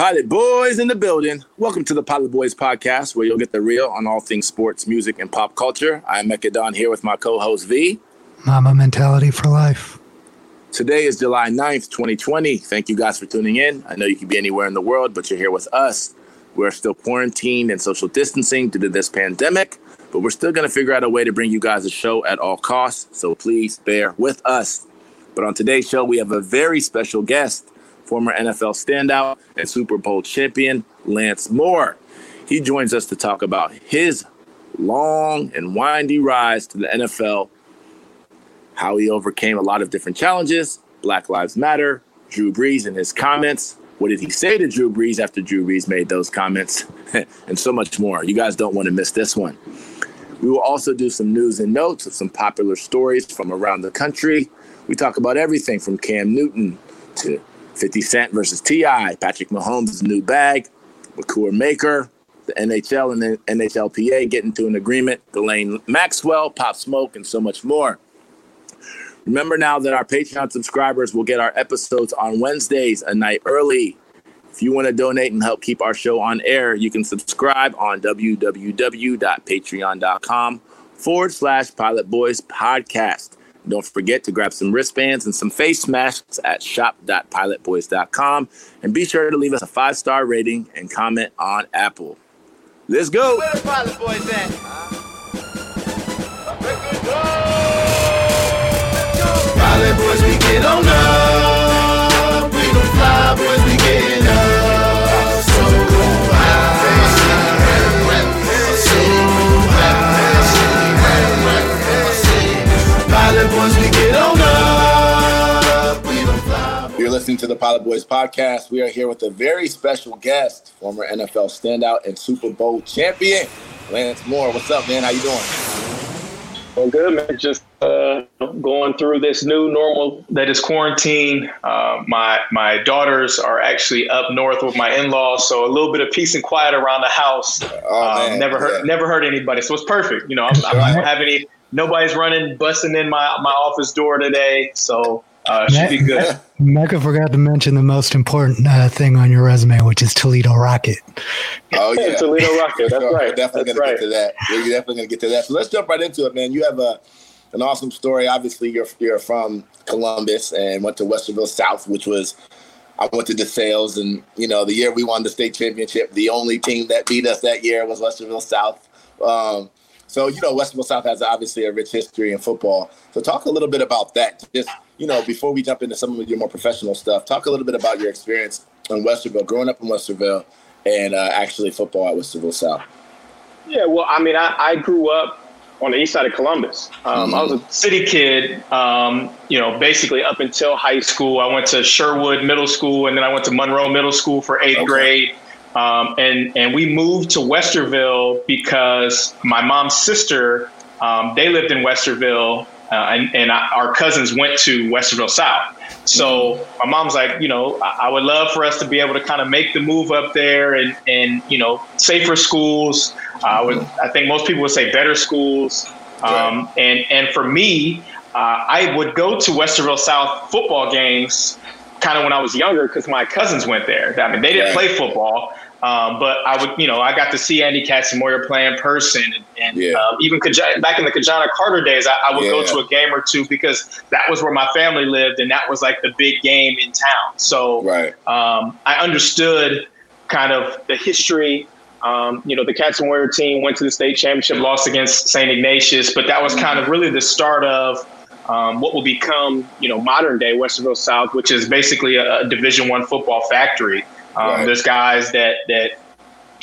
Pilot Boys in the building. Welcome to the Pilot Boys podcast, where you'll get the real on all things sports, music, and pop culture. I'm Mecca Don here with my co-host V. Mama mentality for life. Today is July 9th, 2020. Thank you guys for tuning in. I know you could be anywhere in the world, but you're here with us. We're still quarantined and social distancing due to this pandemic, but we're still going to figure out a way to bring you guys a show at all costs. So please bear with us. But on today's show, we have a very special guest, former NFL standout and Super Bowl champion, Lance Moore. He joins us to talk about his long and windy rise to the NFL, how he overcame a lot of different challenges, Black Lives Matter, Drew Brees and his comments, what did he say to Drew Brees after Drew Brees made those comments? and so much more. You guys don't want to miss this one. We will also do some news and notes of some popular stories from around the country. We talk about everything from Cam Newton to 50 Cent versus T.I., Patrick Mahomes' new bag, Makur Maker, the NHL and the NHLPA getting to an agreement, Ghislaine Maxwell, Pop Smoke, and so much more. Remember now that our Patreon subscribers will get our episodes on Wednesdays a night early. If you want to donate and help keep our show on air, you can subscribe on www.patreon.com forward slash Pilot Boys Podcast. Don't forget to grab some wristbands and some face masks at shop.pilotboys.com. And be sure to leave us a five star rating and comment on Apple. Let's go. Where the Pilot Boys at? Pilot boys, we get on up. Listening to the Pilot Boys podcast. We are here with a very special guest, former NFL standout and Super Bowl champion, Lance Moore. What's up, man? How you doing? Well, good, man. Just uh, going through this new normal that is quarantine. Uh, my my daughters are actually up north with my in-laws, so a little bit of peace and quiet around the house. Oh, Um, never hurt yeah. never hurt anybody, so it's perfect. You know, I'm, I'm not gonna have any. Nobody's running, busting in my my office door today, so uh, should be good. Mecca forgot to mention the most important uh, thing on your resume, which is Toledo Rocket. Oh yeah, Toledo Rocket. That's We're right. definitely That's gonna right. get to that. We're definitely gonna get to that. So let's jump right into it, man. You have a an awesome story. Obviously, you're you're from Columbus and went to Westerville South, which was I went to DeSales, and you know the year we won the state championship, the only team that beat us that year was Westerville South. Um, so you know Westerville South has obviously a rich history in football. So talk a little bit about that. Just you know before we jump into some of your more professional stuff, talk a little bit about your experience in Westerville, growing up in Westerville, and uh, actually football at Westerville South. Yeah, well, I mean, I, I grew up on the east side of Columbus. Um, I was a city kid, um, you know, basically up until high school. I went to Sherwood Middle School, and then I went to Monroe Middle School for eighth Okay. grade. Um, and and we moved to Westerville because my mom's sister, um, they lived in Westerville, uh, and, and I, our cousins went to Westerville South. So my mom's like, you know, I, I would love for us to be able to kind of make the move up there and, and you know, safer schools. Uh, I would, I think most people would say better schools. Um, and, and for me, uh, I would go to Westerville South football games kind of when I was younger because my cousins went there. I mean, they didn't Right. play football, um, but I would, you know, I got to see Andy Katzenmoyer play in person, and, and Yeah. um, even back in the Ki-Jana Carter days, I, I would go to a game or two because that was where my family lived, and that was like the big game in town. So Right. um, I understood kind of the history. Um, you know, the Cats team went to the state championship, lost against St. Ignatius, but that was kind of really the start of um, what will become, you know, modern day Westerville South, which is basically a, a Division One football factory. Um, Right. There's guys that that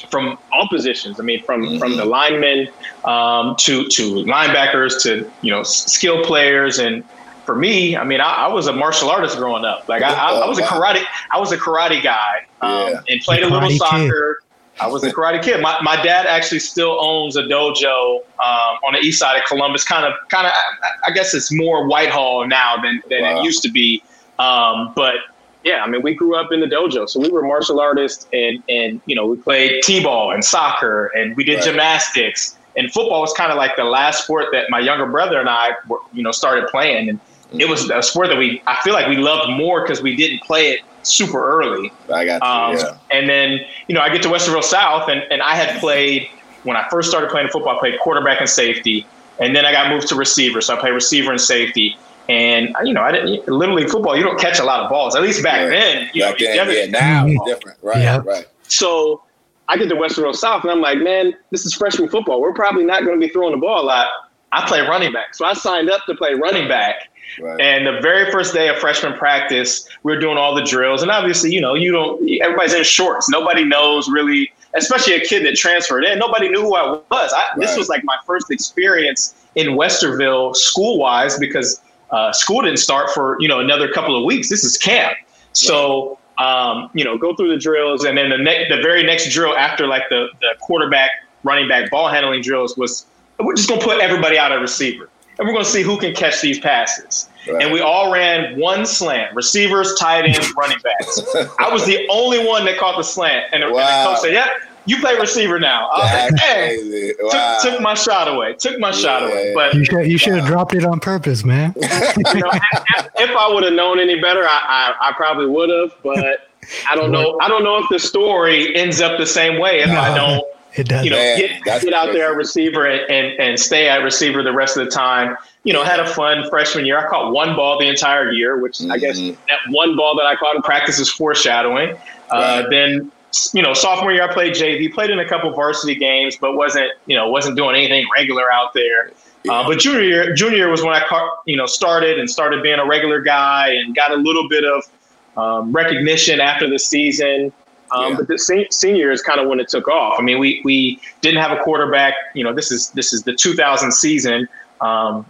from all positions. I mean, from from the linemen um, to to linebackers to you know skill players and. For me, I mean, I, I was a martial artist growing up. Like I, I, I was a Oh, karate, I was a karate guy, um, Yeah. and played a little Karate Kid. soccer. I was a karate kid. My, my dad actually still owns a dojo um, on the east side of Columbus. Kind of, kind of. I, I guess it's more Whitehall now than than Wow. it used to be. Um, but yeah, I mean, we grew up in the dojo, so we were martial artists, and and you know, we played t-ball and soccer, and we did Right. gymnastics. And football was kind of like the last sport that my younger brother and I, were, you know, started playing, and it was a sport that we I feel like we loved more because we didn't play it super early. I got you. Um, yeah. And then you know I get to Westerville South, and and I had played when I first started playing football. I played quarterback and safety, and then I got moved to receiver. So I played receiver and safety. And you know, I didn't literally football. You don't catch a lot of balls. At least back yeah. then. You back know, then, yeah. Now it's different, right? Yeah. Right. So I get to Westerville South, and I'm like, man, this is freshman football. We're probably not going to be throwing the ball a lot. I play running back, so I signed up to play running back. Right. And the very first day of freshman practice, we are doing all the drills, and obviously, you know, you don't. Everybody's in shorts. Nobody knows really, especially a kid that transferred in. Nobody knew who I was. I, right. This was like my first experience in Westerville school wise because uh, school didn't start for you know another couple of weeks. This is camp, so um, you know go through the drills, and then the ne- the very next drill after like the the quarterback, running back, ball handling drills was we're just gonna put everybody out at receiver, and we're gonna see who can catch these passes. Right. And we all ran one slant: receivers, tight ends, running backs. I was the only one that caught the slant, and, wow. and the coach said, "Yep." Yeah, you play receiver now. I like, hey, wow. took, took, my shot away. Took my yeah. shot away. But you should you should have wow. dropped it on purpose, man. you know, if I would have known any better, I, I, I probably would have. But I don't know. I don't know if the story ends up the same way if no, I don't. It does. You know, man, get, get out there at receiver and, and, and stay at receiver the rest of the time. You know, had a fun freshman year. I caught one ball the entire year, which mm-hmm. I guess mm-hmm. that one ball that I caught in practice is foreshadowing. Uh, right. Uh, then you know, sophomore year I played JV, played in a couple varsity games, but wasn't, you know, wasn't doing anything regular out there. Uh, but junior year, junior year was when I, you know, started and started being a regular guy and got a little bit of um, recognition after the season. Um, yeah. But the se- senior is kind of when it took off. I mean, we we didn't have a quarterback. You know, this is this is the 2000 season. Um,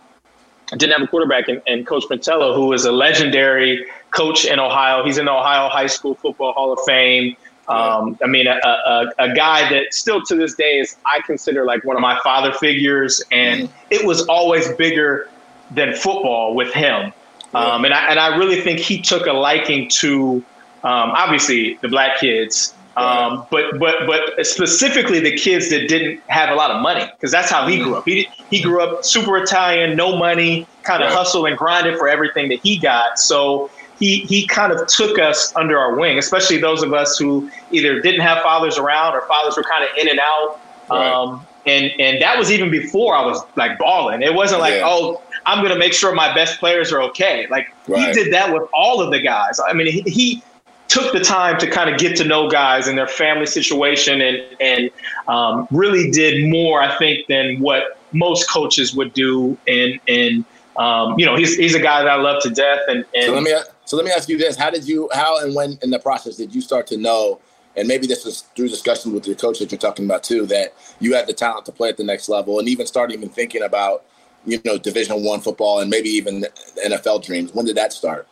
didn't have a quarterback, and, and Coach Pintello, who is a legendary coach in Ohio, he's in the Ohio High School Football Hall of Fame. Um, I mean, a, a, a, guy that still to this day is I consider like one of my father figures, and mm-hmm. it was always bigger than football with him. Um, and I and I really think he took a liking to um, obviously the black kids, um, but but but specifically the kids that didn't have a lot of money because that's how he grew up. He he grew up super Italian, no money, kind of hustle and grinded for everything that he got. So he he kind of took us under our wing, especially those of us who either didn't have fathers around or fathers were kind of in and out. Right. Um, and and that was even before I was like balling. It wasn't like, yeah. oh, I'm gonna make sure my best players are okay. Like right. he did that with all of the guys. I mean, he, he took the time to kind of get to know guys and their family situation and and um, really did more, I think, than what most coaches would do. And and um, you know, he's he's a guy that I love to death. And, and so let me so let me ask you this: How did you, how and when in the process did you start to know? And maybe this was through discussions with your coach that you're talking about too, that you had the talent to play at the next level, and even start even thinking about, you know, Division One football and maybe even NFL dreams. When did that start?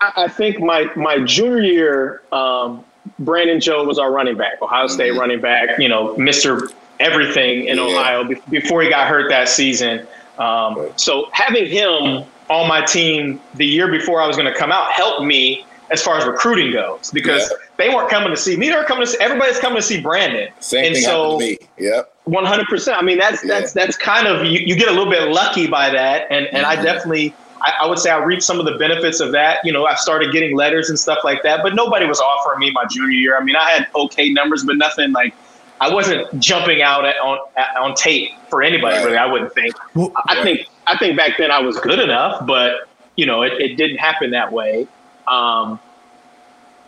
I think my my junior year, um, Brandon Joe was our running back, Ohio State mm-hmm. running back. You know, Mister Everything in yeah. Ohio before he got hurt that season. Um, so having him on my team the year before I was going to come out helped me as far as recruiting goes because yeah. they weren't coming to see me. They were coming to see everybody's coming to see Brandon. Same and thing so, happened to me. Yep. One hundred percent. I mean, that's yeah. that's that's kind of you, you, get a little bit lucky by that, and and mm-hmm. I definitely. I, I would say I reaped some of the benefits of that. You know, I started getting letters and stuff like that, but nobody was offering me my junior year. I mean, I had okay numbers, but nothing like I wasn't jumping out at, on at, on tape for anybody. Right. Really, I wouldn't think. Well, I right. think I think back then I was good enough, but you know, it, it didn't happen that way. Um,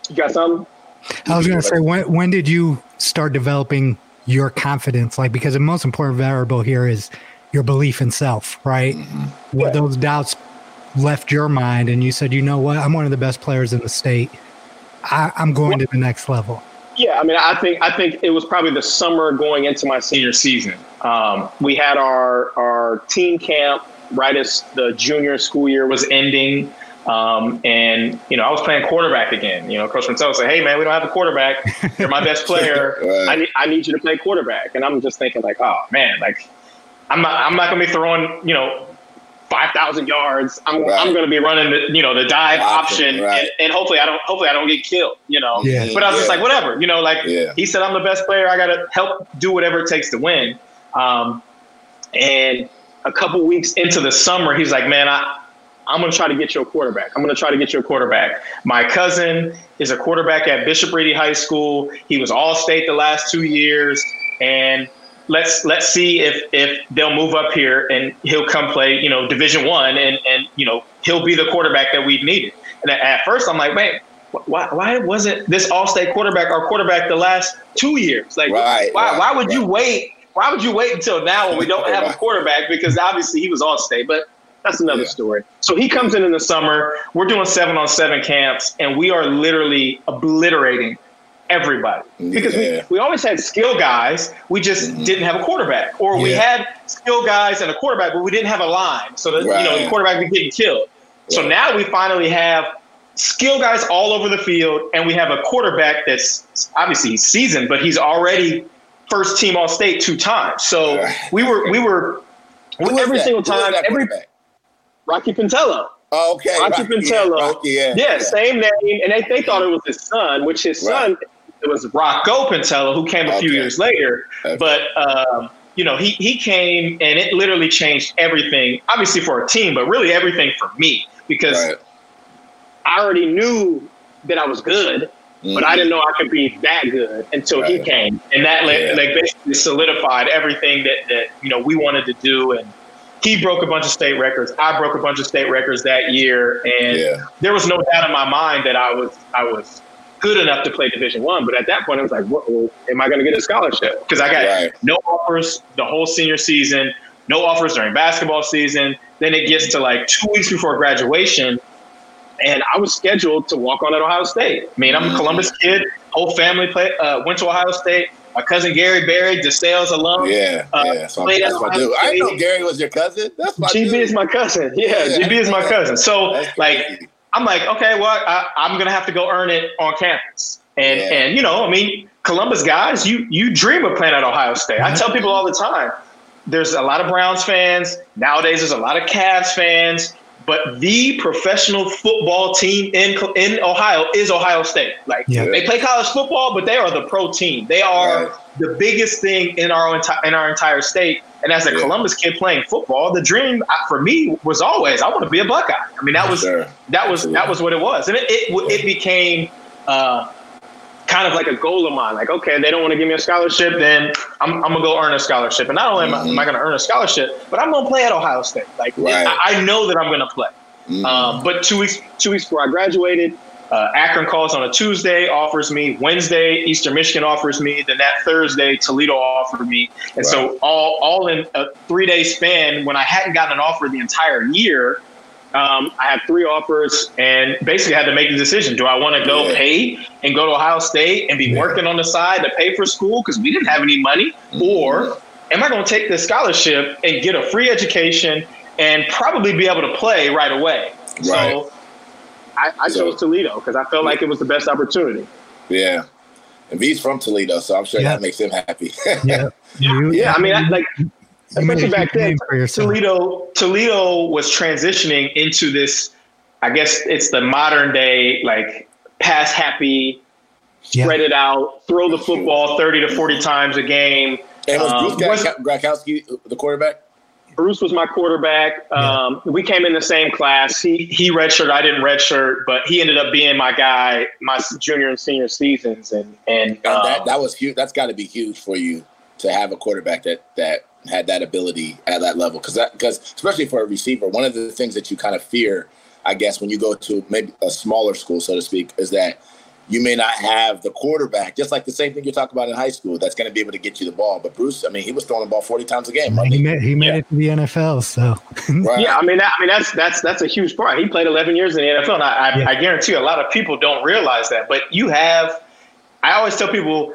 you got some? I was going to say, when when did you start developing your confidence? Like, because the most important variable here is your belief in self, right? Mm-hmm. Where those doubts left your mind, and you said, you know what, I'm one of the best players in the state. I, am going well, to the next level. Yeah, I mean, I think I think it was probably the summer going into my senior season. Um, we had our our team camp right as the junior school year was ending. Um, and you know, I was playing quarterback again. You know, Coach Pintello said, "Hey, man, we don't have a quarterback. You're my best player. right. I need I need you to play quarterback." And I'm just thinking, like, "Oh man, like I'm not I'm not gonna be throwing you know five thousand yards. I'm right. I'm gonna be running the you know the dive option, option right. and, and, hopefully I don't hopefully I don't get killed. You know, yeah. but I was yeah. just like, whatever. You know, like yeah. he said, I'm the best player. I gotta help do whatever it takes to win. Um, and a couple weeks into the summer, he's like, man, I, I'm going to try to get you a quarterback. I'm going to try to get you a quarterback. My cousin, is a quarterback at Bishop Ready High School. He was All State the last two years, and let's let's see if if they'll move up here and he'll come play, you know, Division One, and and you know he'll be the quarterback that we've needed. And at first, I'm like, man, why, why wasn't this all-state quarterback our quarterback the last two years? Like, right, why, right, why would right. you wait? Why would you wait until now when we don't have a quarterback? Because obviously he was all-state, but that's another Yeah. story. So he comes in in the summer. We're doing seven-on-seven camps, and we are literally obliterating everybody because Yeah. we, we always had skill guys. We just Mhm. didn't have a quarterback, or we had skill guys and a quarterback, but we didn't have a line. So that you know the Right. quarterback was getting killed. So now we finally have skill guys all over the field, and we have a quarterback that's obviously seasoned, but he's already first team all state two times. So Right. we were we were every that? single time, every? Rocky Pintello. Oh, okay. Rocky Rocky, Pintello. Yeah, Rocky, yeah, Yeah, same name, and they, they thought it was his son, which his son it was Rocco Pintello, who came a few Okay. years later. Okay. But um, you know, he he came and it literally changed everything. Obviously for a team, but really everything for me because Right. I already knew that I was good, but I didn't know I could be that good until he came, and that like, Yeah. like basically solidified everything that that you know we wanted to do. And he broke a bunch of state records. I broke a bunch of state records that year, and Yeah. there was no doubt in my mind that I was I was good enough to play Division One. But at that point, I was like, what, am I going to get a scholarship? Because I got Right. no offers the whole senior season, no offers during basketball season. Then it gets to like two weeks before graduation, and I was scheduled to walk on at Ohio State. I mean, I'm a Columbus kid. Whole family play, uh, went to Ohio State. My cousin Gary Berry, DeSales alum. Yeah, Uh, yeah. So played that's at my Ohio dude. I didn't know Gary was your cousin. That's my GB dude. is my cousin. Yeah, Yeah. GB is my cousin. So like, crazy. I'm like, okay, well, I, I'm gonna have to go earn it on campus. And Yeah. and you know, I mean, Columbus guys, you you dream of playing at Ohio State. I tell people all the time. There's a lot of Browns fans nowadays. There's a lot of Cavs fans, but the professional football team in in Ohio is Ohio State. Like Yeah. they play college football, but they are the pro team. They are Right. the biggest thing in our enti- in our entire state. And as a Yeah. Columbus kid playing football, the dream uh, for me was always I want to be a Buckeye. I mean, that was Sure. that was that was what it was, and it it, it became uh, kind of like a goal of mine. Like, okay, they don't want to give me a scholarship, then I'm, I'm gonna go earn a scholarship. And not only am I, am I gonna earn a scholarship, but I'm gonna play at Ohio State. Like, Right. I, I know that I'm gonna play. Mhm. Um, but two weeks two weeks before I graduated, uh, Akron calls on a Tuesday, offers me Wednesday. Eastern Michigan offers me. Then that Thursday, Toledo offered me. And so all all in a three day span, when I hadn't gotten an offer the entire year, um, I had three offers and basically had to make the decision: Do I want to go Yeah. pay and go to Ohio State and be Yeah. working on the side to pay for school because we didn't have any money, Mhm. or am I going to take this scholarship and get a free education and probably be able to play right away? Right. So I, I So- chose Toledo because I felt like it was the best opportunity. Yeah. And V's from Toledo, so I'm sure Yeah. that makes him happy. Yeah. You- Yeah, I mean, I, like you made a especially back then, for yourself. Toledo Toledo was transitioning into this. I guess it's the modern day like pass happy, Yeah. spread it out, throw the football thirty to forty times a game. and was Um, Bruce was- Gradkowski the quarterback? Bruce was my quarterback. Um, we came in the same class. He he redshirt, I didn't redshirt, but he ended up being my guy my junior and senior seasons, and and, And um, that that was huge. That's got to be huge for you to have a quarterback that that had that ability at that level. Because that because especially for a receiver, one of the things that you kind of fear, I guess, when you go to maybe a smaller school, so to speak, is that you may not have the quarterback, just like the same thing you talk about in high school, that's going to be able to get you the ball. But Bruce, I mean, he was throwing the ball forty times a game, he made, he made Yeah. it to the NFL. So right. Yeah, I mean, that, I mean that's that's that's a huge part. He played 11 years in the NFL, and I, I, Yeah. I guarantee you, a lot of people don't realize that. But you have, I always tell people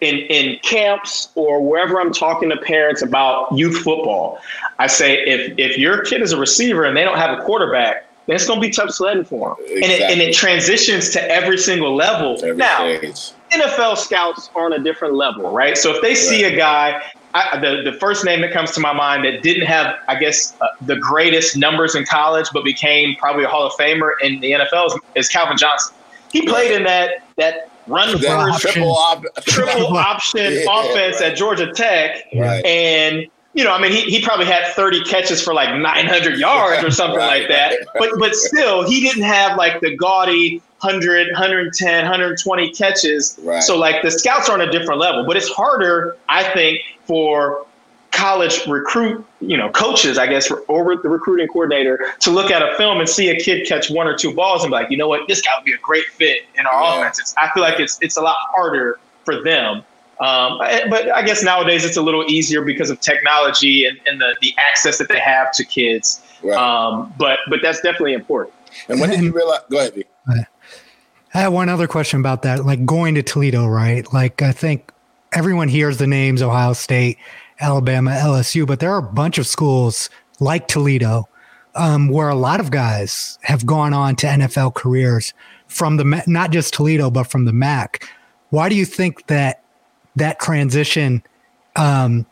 in in camps or wherever I'm talking to parents about youth football, I say if if your kid is a receiver and they don't have a quarterback, then it's going to be tough sledding for them, and it and it transitions to every single level. Every now, stage. NFL scouts are on a different level, right? So if they see a guy, I, the the first name that comes to my mind that didn't have, I guess, uh, the greatest numbers in college, but became probably a Hall of Famer in the NFL is, is Calvin Johnson. He played in that that run That first option. triple op- triple option Yeah, offense right. at Georgia Tech, Right. and you know, I mean, he, he probably had 30 catches for like 900 yards or something Right, like that. But but still, he didn't have like the gaudy 100, 110, 120 catches. Right. So like the scouts are on a different level, but it's harder, I think, for college recruit, you know, coaches, I guess, or the recruiting coordinator to look at a film and see a kid catch one or two balls and be like, you know what, this guy would be a great fit in our Yeah. offense. It's, I feel like it's it's a lot harder for them. Um, but I guess nowadays it's a little easier because of technology and, and the, the access that they have to kids. Right. Um, but but that's definitely important. and when did you realize? Go ahead, V. I have one other question about that. Like going to Toledo, right? Like I think everyone hears the names Ohio State, Alabama, LSU, but there are a bunch of schools like Toledo um, where a lot of guys have gone on to NFL careers from the Ma- not just Toledo, but from the MAC. Why do you think that that transition um,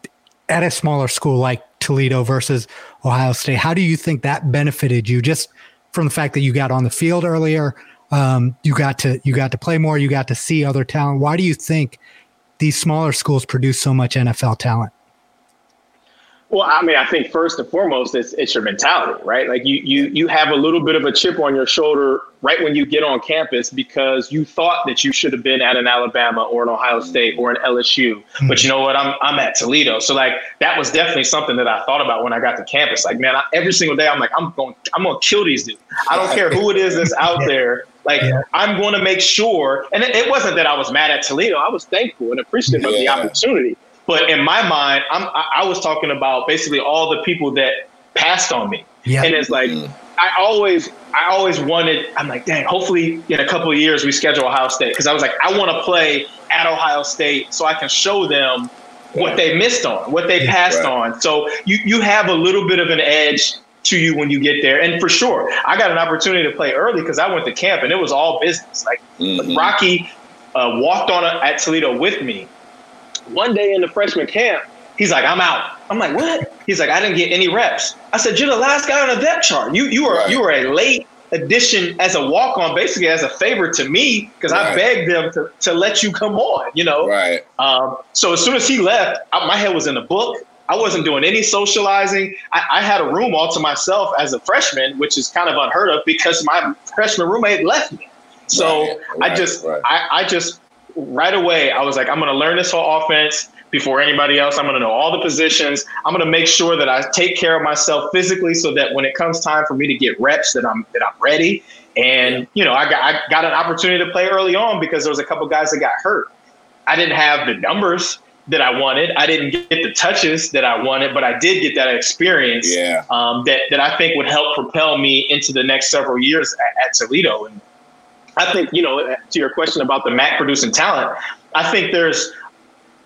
at a smaller school like Toledo versus Ohio State, how do you think that benefited you just from the fact that you got on the field earlier? Um, you got to you got to play more, you got to see other talent. Why do you think these smaller schools produce so much NFL talent? Well, I mean, I think first and foremost, it's it's your mentality, right? Like you you you have a little bit of a chip on your shoulder right when you get on campus because you thought that you should have been at an Alabama or an Ohio State or an LSU, but mm-hmm. you know what? I'm I'm at Toledo, so like that was definitely something that I thought about when I got to campus. Like, man, I, every single day I'm like, I'm going I'm going to kill these dudes. I don't care who it is that's out there. Like, Yeah. I'm going to make sure. And it, it wasn't that I was mad at Toledo. I was thankful and appreciative of the opportunity. But in my mind, I'm, I, I was talking about basically all the people that passed on me. Yeah. And it's like, Mhm. I always, I always wanted, I'm like, dang, hopefully in a couple of years we schedule Ohio State. Cause I was like, I want to play at Ohio State so I can show them what they missed on, what they passed Right. on. So you, you have a little bit of an edge to you when you get there. And for sure, I got an opportunity to play early because I went to camp and it was all business. Like Mhm. Rocky uh, walked on a, at Toledo with me. One day in the freshman camp, he's like, "I'm out." I'm like, "What?" He's like, "I didn't get any reps." I said, "You're the last guy on the depth chart. You you were Right. you were a late addition as a walk on, basically as a favor to me because I begged them to, to let you come on. You know, Right. um, so as soon as he left, I, my head was in the book. I wasn't doing any socializing. I, I had a room all to myself as a freshman, which is kind of unheard of because my freshman roommate left me. So Right, I just, right. I, I just right away, I was like, I'm going to learn this whole offense before anybody else. I'm going to know all the positions. I'm going to make sure that I take care of myself physically, so that when it comes time for me to get reps, that I'm that I'm ready. And you know, I got I got an opportunity to play early on because there was a couple guys that got hurt. I didn't have the numbers that I wanted. I didn't get the touches that I wanted, but I did get that experience Yeah. um, that that I think would help propel me into the next several years at, at Toledo. And I think you know, to your question about the MAC producing talent, I think there's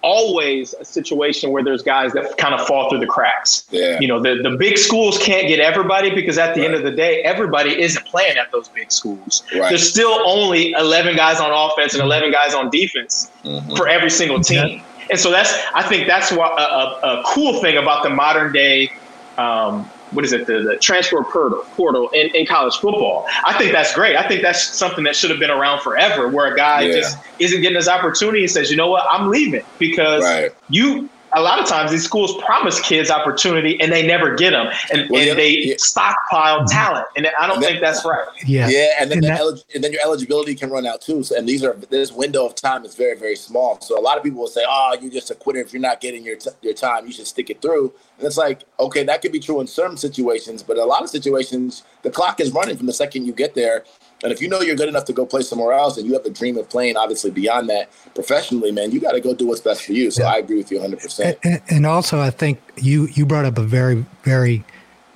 always a situation where there's guys that kind of fall through the cracks. Yeah. You know, the, the big schools can't get everybody because at the end of the day, everybody isn't playing at those big schools. Right. There's still only 11 guys on offense and 11 guys on defense Mhm. for every single team. And so that's, I think that's what a, a, a cool thing about the modern day, um, what is it, the, the transfer portal, portal in, in college football. I think that's great. I think that's something that should have been around forever, where a guy Yeah. just isn't getting his opportunity and says, you know what, I'm leaving because Right. you. A lot of times, these schools promise kids opportunity and they never get them, and, Well, and yeah, they yeah. stockpile mm-hmm. talent, and I don't And that- think that's right. Yeah. Yeah, and then And that- elig- and then your eligibility can run out too. So, and these are this window of time is very very small. So a lot of people will say, "Oh, you're just a quitter if you're not getting your t- your time. You should stick it through." And it's like, okay, that could be true in certain situations, but a lot of situations, the clock is running from the second you get there. And if you know you're good enough to go play somewhere else, and you have a dream of playing, obviously beyond that professionally, man, you got to go do what's best for you. So Yeah. I agree with you 100. percent And, and also, I think you you brought up a very very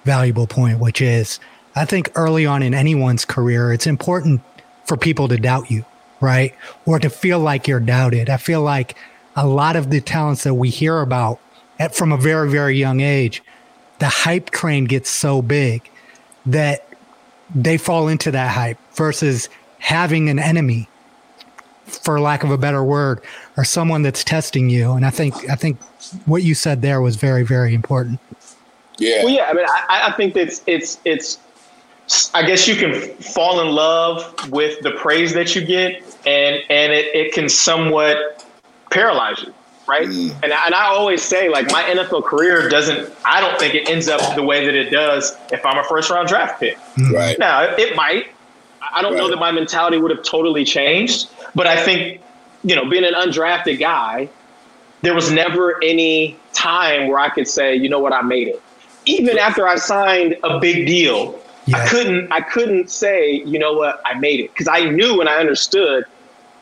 valuable point, which is I think early on in anyone's career, it's important for people to doubt you, right, or to feel like you're doubted. I feel like a lot of the talents that we hear about at, from a very very young age, the hype train gets so big that they fall into that hype versus having an enemy for lack of a better word or someone that's testing you and i think i think what you said there was very very important Yeah, Well, yeah, I mean, I, I think it's it's it's. I guess you can fall in love with the praise that you get, and and it, it can somewhat paralyze you, right? Mm. And I- and I always say, like, my NFL career doesn't. I don't think it ends up the way that it does if I'm a first round draft pick. right. Now, it, it might. I don't know that my mentality would have totally changed, but I think, you know, being an undrafted guy, there was never any time where I could say, you know what, I made it. Even after I signed a big deal, I couldn't I couldn't say, you know what, I made it. Because I knew and I understood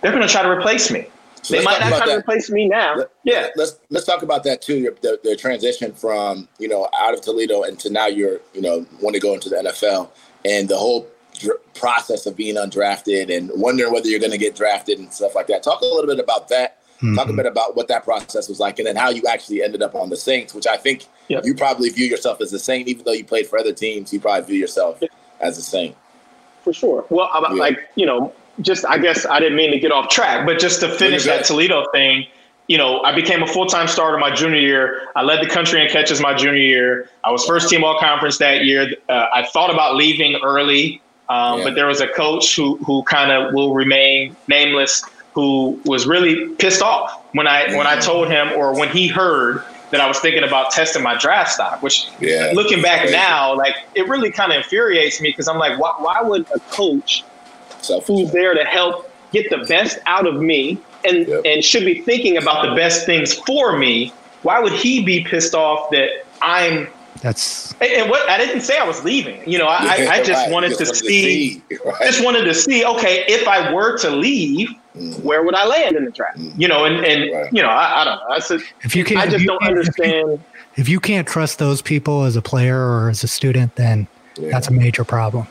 they're gonna try to replace me. So they might not try to replace me now. Let- Yeah. let's let's talk about that too. Your, the, the transition from you know out of Toledo and to now you're you know want to go into the NFL and the whole dr- process of being undrafted and wondering whether you're going to get drafted and stuff like that. Talk a little bit about that. Talk a Mhm. bit about what that process was like, and then how you actually ended up on the Saints, which I think Yep. you probably view yourself as a Saint, even though you played for other teams. You probably view yourself as a Saint. For sure. Well, Yeah. like you know, just I guess I didn't mean to get off track, but just to finish that. Toledo thing, you know, I became a full time starter my junior year. I led the country in catches my junior year. I was first team all conference that year. Uh, I thought about leaving early, um, Yeah. but there was a coach who who kind of will remain nameless, who was really pissed off when I when I told him or when he heard that I was thinking about testing my draft stock, which Yeah. looking back now, like it really kind of infuriates me because I'm like, why, why would a coach who's there to help get the best out of me and Yep. and should be thinking about the best things for me, why would he be pissed off that I'm That's and- and what I didn't say I was leaving. You know, I, I, I just Right. wanted Just to see right? just wanted to see, okay, if I were to leave, Mm. where would I land in the draft? You know, and, and Right. you know, I, I don't know. That's a, if you can't. I just don't can't- if you- understand. If you can't trust those people as a player or as a student, then Yeah. that's a major problem.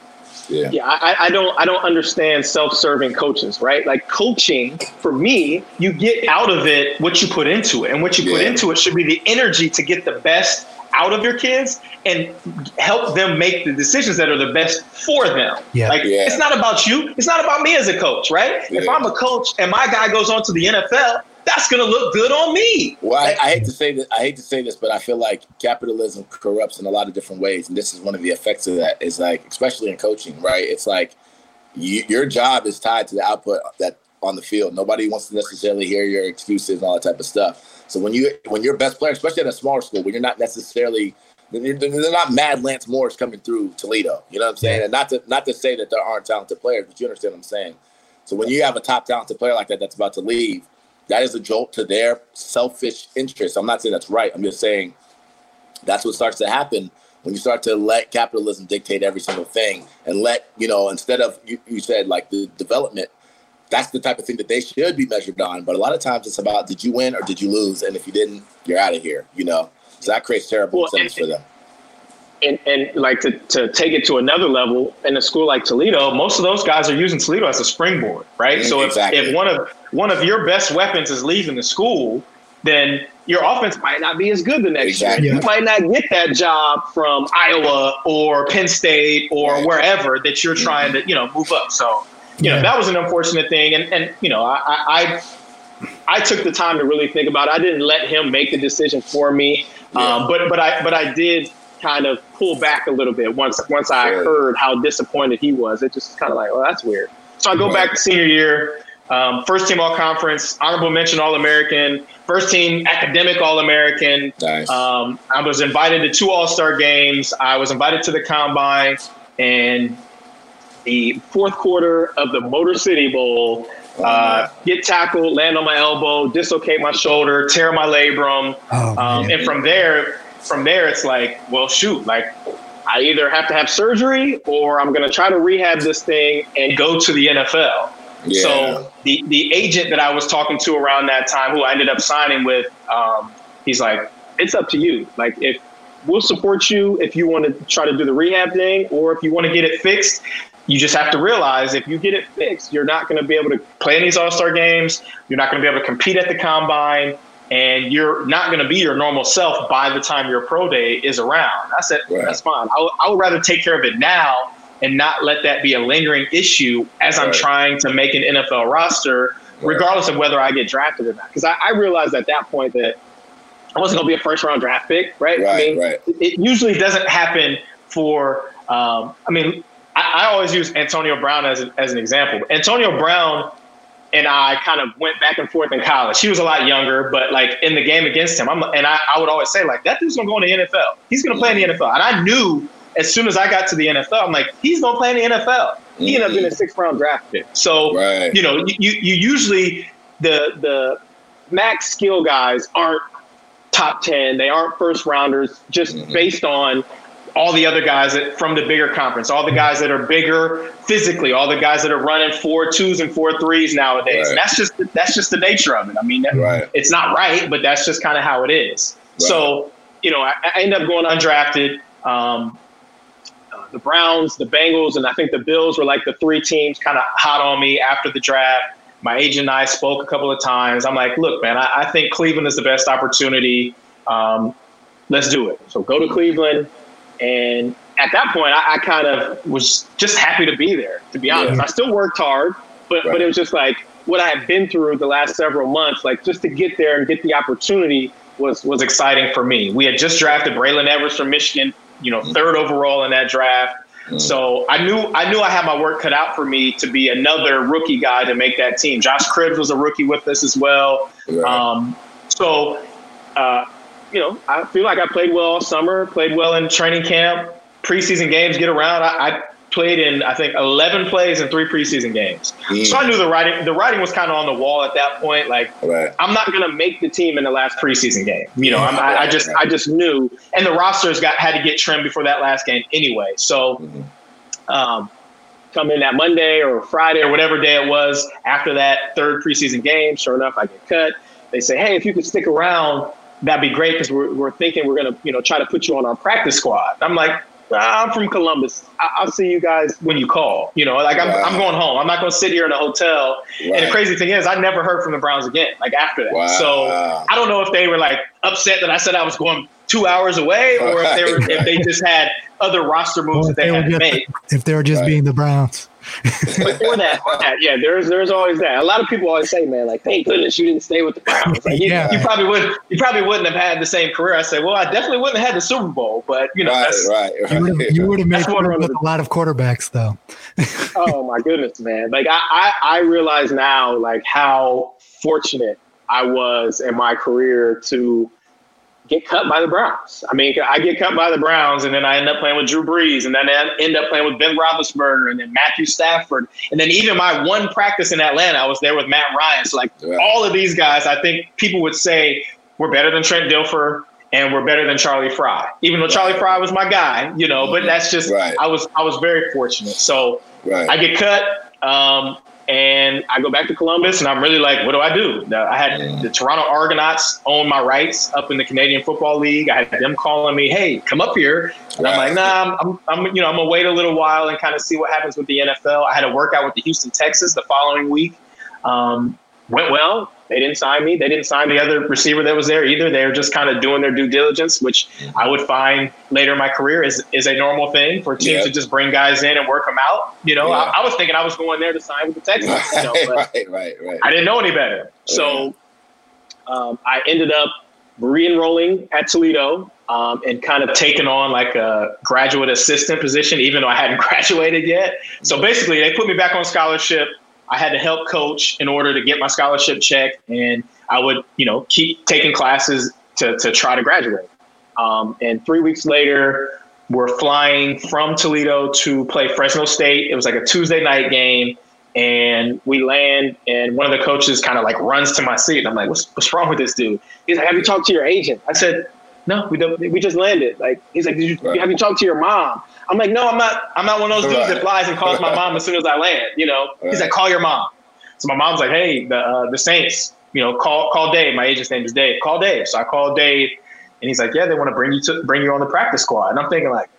yeah. Yeah, I, I don't I don't understand self-serving coaches, right? Like coaching, for me, you get out of it what you put into it. And what you put into it should be the energy to get the best out of your kids and help them make the decisions that are the best for them. Yeah. Like Yeah. it's not about you, it's not about me as a coach, right? If I'm a coach and my guy goes on to the NFL, that's gonna look good on me. Well, I, I hate to say that. I hate to say this, but I feel like capitalism corrupts in a lot of different ways, and this is one of the effects of that. Is like, especially in coaching, right? It's like you, your job is tied to the output that on the field. Nobody wants to necessarily hear your excuses and all that type of stuff. So when you when your best player, especially at a smaller school, when you're not necessarily they're not mad Lance Moores coming through Toledo. You know what I'm saying? And not to not to say that there aren't talented players, but you understand what I'm saying. So when you have a top talented player like that that's about to leave, that is a jolt to their selfish interests. I'm not saying that's right. I'm just saying that's what starts to happen when you start to let capitalism dictate every single thing and let, you know, instead of you, you said like the development, that's the type of thing that they should be measured on. But a lot of times it's about did you win or did you lose? And if you didn't, you're out of here, you know? So that creates terrible Well, incentives for them. and, and like to, to take it to another level in a school like Toledo, most of those guys are using Toledo as a springboard, right? Mm, so if, exactly. if one of one of your best weapons is leaving the school, then your offense might not be as good the next Exactly. year. You might not get that job from Iowa or Penn State or Right. wherever that you're trying to, you know, move up. So, you know, Yeah. that was an unfortunate thing. And and you know, I I I took the time to really think about it. I didn't let him make the decision for me. Yeah. Um, but but I but I did kind of pull back a little bit once once I Sure. heard how disappointed he was. It just kind of like, well, that's weird. So I go Right. back to senior year, um, first team all conference, honorable mention All American, first team academic All American. Nice. Um, I was invited to two All Star games. I was invited to the combine, and the fourth quarter of the Motor City Bowl. Uh, get tackled, land on my elbow, dislocate my shoulder, tear my labrum, Oh, um, and from there, from there, it's like, well, shoot, like I either have to have surgery or I'm going to try to rehab this thing and go to the NFL. yeah. So the the agent that I was talking to around that time, who I ended up signing with, um, he's like, it's up to you. Like if we'll support you if you want to try to do the rehab thing, or if you want to get it fixed. You just have to realize if you get it fixed, you're not going to be able to play in these All Star games. You're not going to be able to compete at the combine, and you're not going to be your normal self by the time your pro day is around. I said, Right. that's fine. I would- rather take care of it now and not let that be a lingering issue as I'm trying to make an NFL roster, Right. regardless of whether I get drafted or not. Because I, I realized at that point that I wasn't going to be a first round draft pick, right? I mean, right. it usually doesn't happen for, um, I mean, I, I always use Antonio Brown as, an- as an example. Antonio Brown and I kind of went back and forth in college. He was a lot younger, but like in the game against him, I'm, and I, I would always say like that dude's gonna go in the NFL. He's gonna play in the NFL, and I knew as soon as I got to the NFL, I'm like he's gonna play in the NFL. He ended up being a sixth round draft pick. So Right. you know, you, you usually the the max skill guys aren't top ten. They aren't first rounders just Mhm. based on all the other guys that, from the bigger conference, all the guys that are bigger physically, all the guys that are running four twos and four threes nowadays. And that's just that's just the nature of it. I mean, that, Right. it's not right, but that's just kind of how it is. Right. So, you know, I, I ended up going undrafted. Um, uh, the Browns, the Bengals, and I think the Bills were like the three teams kind of hot on me after the draft. My agent and I spoke a couple of times. I'm like, look, man, I, I think Cleveland is the best opportunity. Um, let's do it. So go to Cleveland. And at that point, I, I kind of was just happy to be there, to be honest. Yeah. I still worked hard, but, Right. but it was just like what I had been through the last several months, like just to get there and get the opportunity was was exciting for me. We had just drafted Braylon Edwards from Michigan, you know, third overall in that draft. So I knew I knew I had my work cut out for me to be another rookie guy to make that team. Josh Cribbs was a rookie with us as well. Right. Um, so, uh, you know, I feel like I played well all summer, played well in training camp. Preseason games get around. I, I played in I think 11 plays in three preseason games. Mm. So I knew the writing the writing was kind of on the wall at that point. Like Right. I'm not gonna make the team in the last preseason game. You know, I'm, I, I just I just knew, and the rosters got had to get trimmed before that last game anyway. So, Mhm. um, come in that Monday or Friday or whatever day it was after that third preseason game. Sure enough, I get cut. They say, hey, if you could stick around, that'd be great because we're we're thinking we're gonna you know try to put you on our practice squad. I'm like. "Ah, I'm from Columbus. I- I'll see you guys when you call. You know, like I'm, Wow. I'm going home. I'm not going to sit here in a hotel and the crazy thing is, I never heard from the Browns again. Like after that, Wow. so I don't know if they were like upset that I said I was going two hours away, or if they were if they just had other roster moves Or that if they they had were to just- make. if they were just Right. being the Browns. But or that, or that, yeah, there's there's always that. A lot of people always say, man, like thank goodness you didn't stay with the Browns. Like, you, Yeah. you probably would you probably wouldn't have had the same career. I say, well, I definitely wouldn't have had the Super Bowl, but you know, Right, that's, right, You would have you would have made one with the- a lot of quarterbacks though. oh my goodness, man. Like I, I, I realize now like how fortunate I was in my career to get cut by the Browns. I mean, I get cut by the Browns and then I end up playing with Drew Brees and then I end up playing with Ben Roethlisberger and then Matthew Stafford. And then even my one practice in Atlanta, I was there with Matt Ryan. So like Right. all of these guys, I think people would say we're better than Trent Dilfer and we're better than Charlie Frye. Even though Charlie Frye was my guy, you know, but that's just Right. I was I was very fortunate. So Right. I get cut, um, and I go back to Columbus, and I'm really like, what do I do? Now, I had the Toronto Argonauts own my rights up in the Canadian Football League. I had them calling me, hey, come up here. And I'm like, nah, I'm, I'm, I'm, you know, I'm gonna wait a little while and kind of see what happens with the NFL. I had a workout with the Houston Texans the following week. Um, went well. They didn't sign me. They didn't sign the other receiver that was there either. They were just kind of doing their due diligence, which I would find later in my career is is a normal thing for teams Yeah. to just bring guys in and work them out. You know, Yeah. I, I was thinking I was going there to sign with the Texans, you know, but right, right, right. I didn't know any better. So um, I ended up re-enrolling at Toledo um, and kind of taking on like a graduate assistant position, even though I hadn't graduated yet. So basically, they put me back on scholarship. I had to help coach in order to get my scholarship check, and I would, you know, keep taking classes to, to try to graduate. Um, and three weeks later, we're flying from Toledo to play Fresno State. It was like a Tuesday night game, and we land, and one of the coaches kind of like runs to my seat, and I'm like, "What's what's wrong with this dude?" He's like, "Have you talked to your agent?" I said, "No, we don't. We just landed." Like, he's like, Did you, Right. "Have you talked to your mom?" I'm like, "No, I'm not. I'm not one of those dudes Right. that flies and calls my mom as soon as I land." You know, he's like, "Call your mom." So my mom's like, "Hey, the uh, the Saints, you know, call call Dave. My agent's name is Dave. Call Dave." So I call Dave, and he's like, "Yeah, they want to bring you to bring you on the practice squad." And I'm thinking like,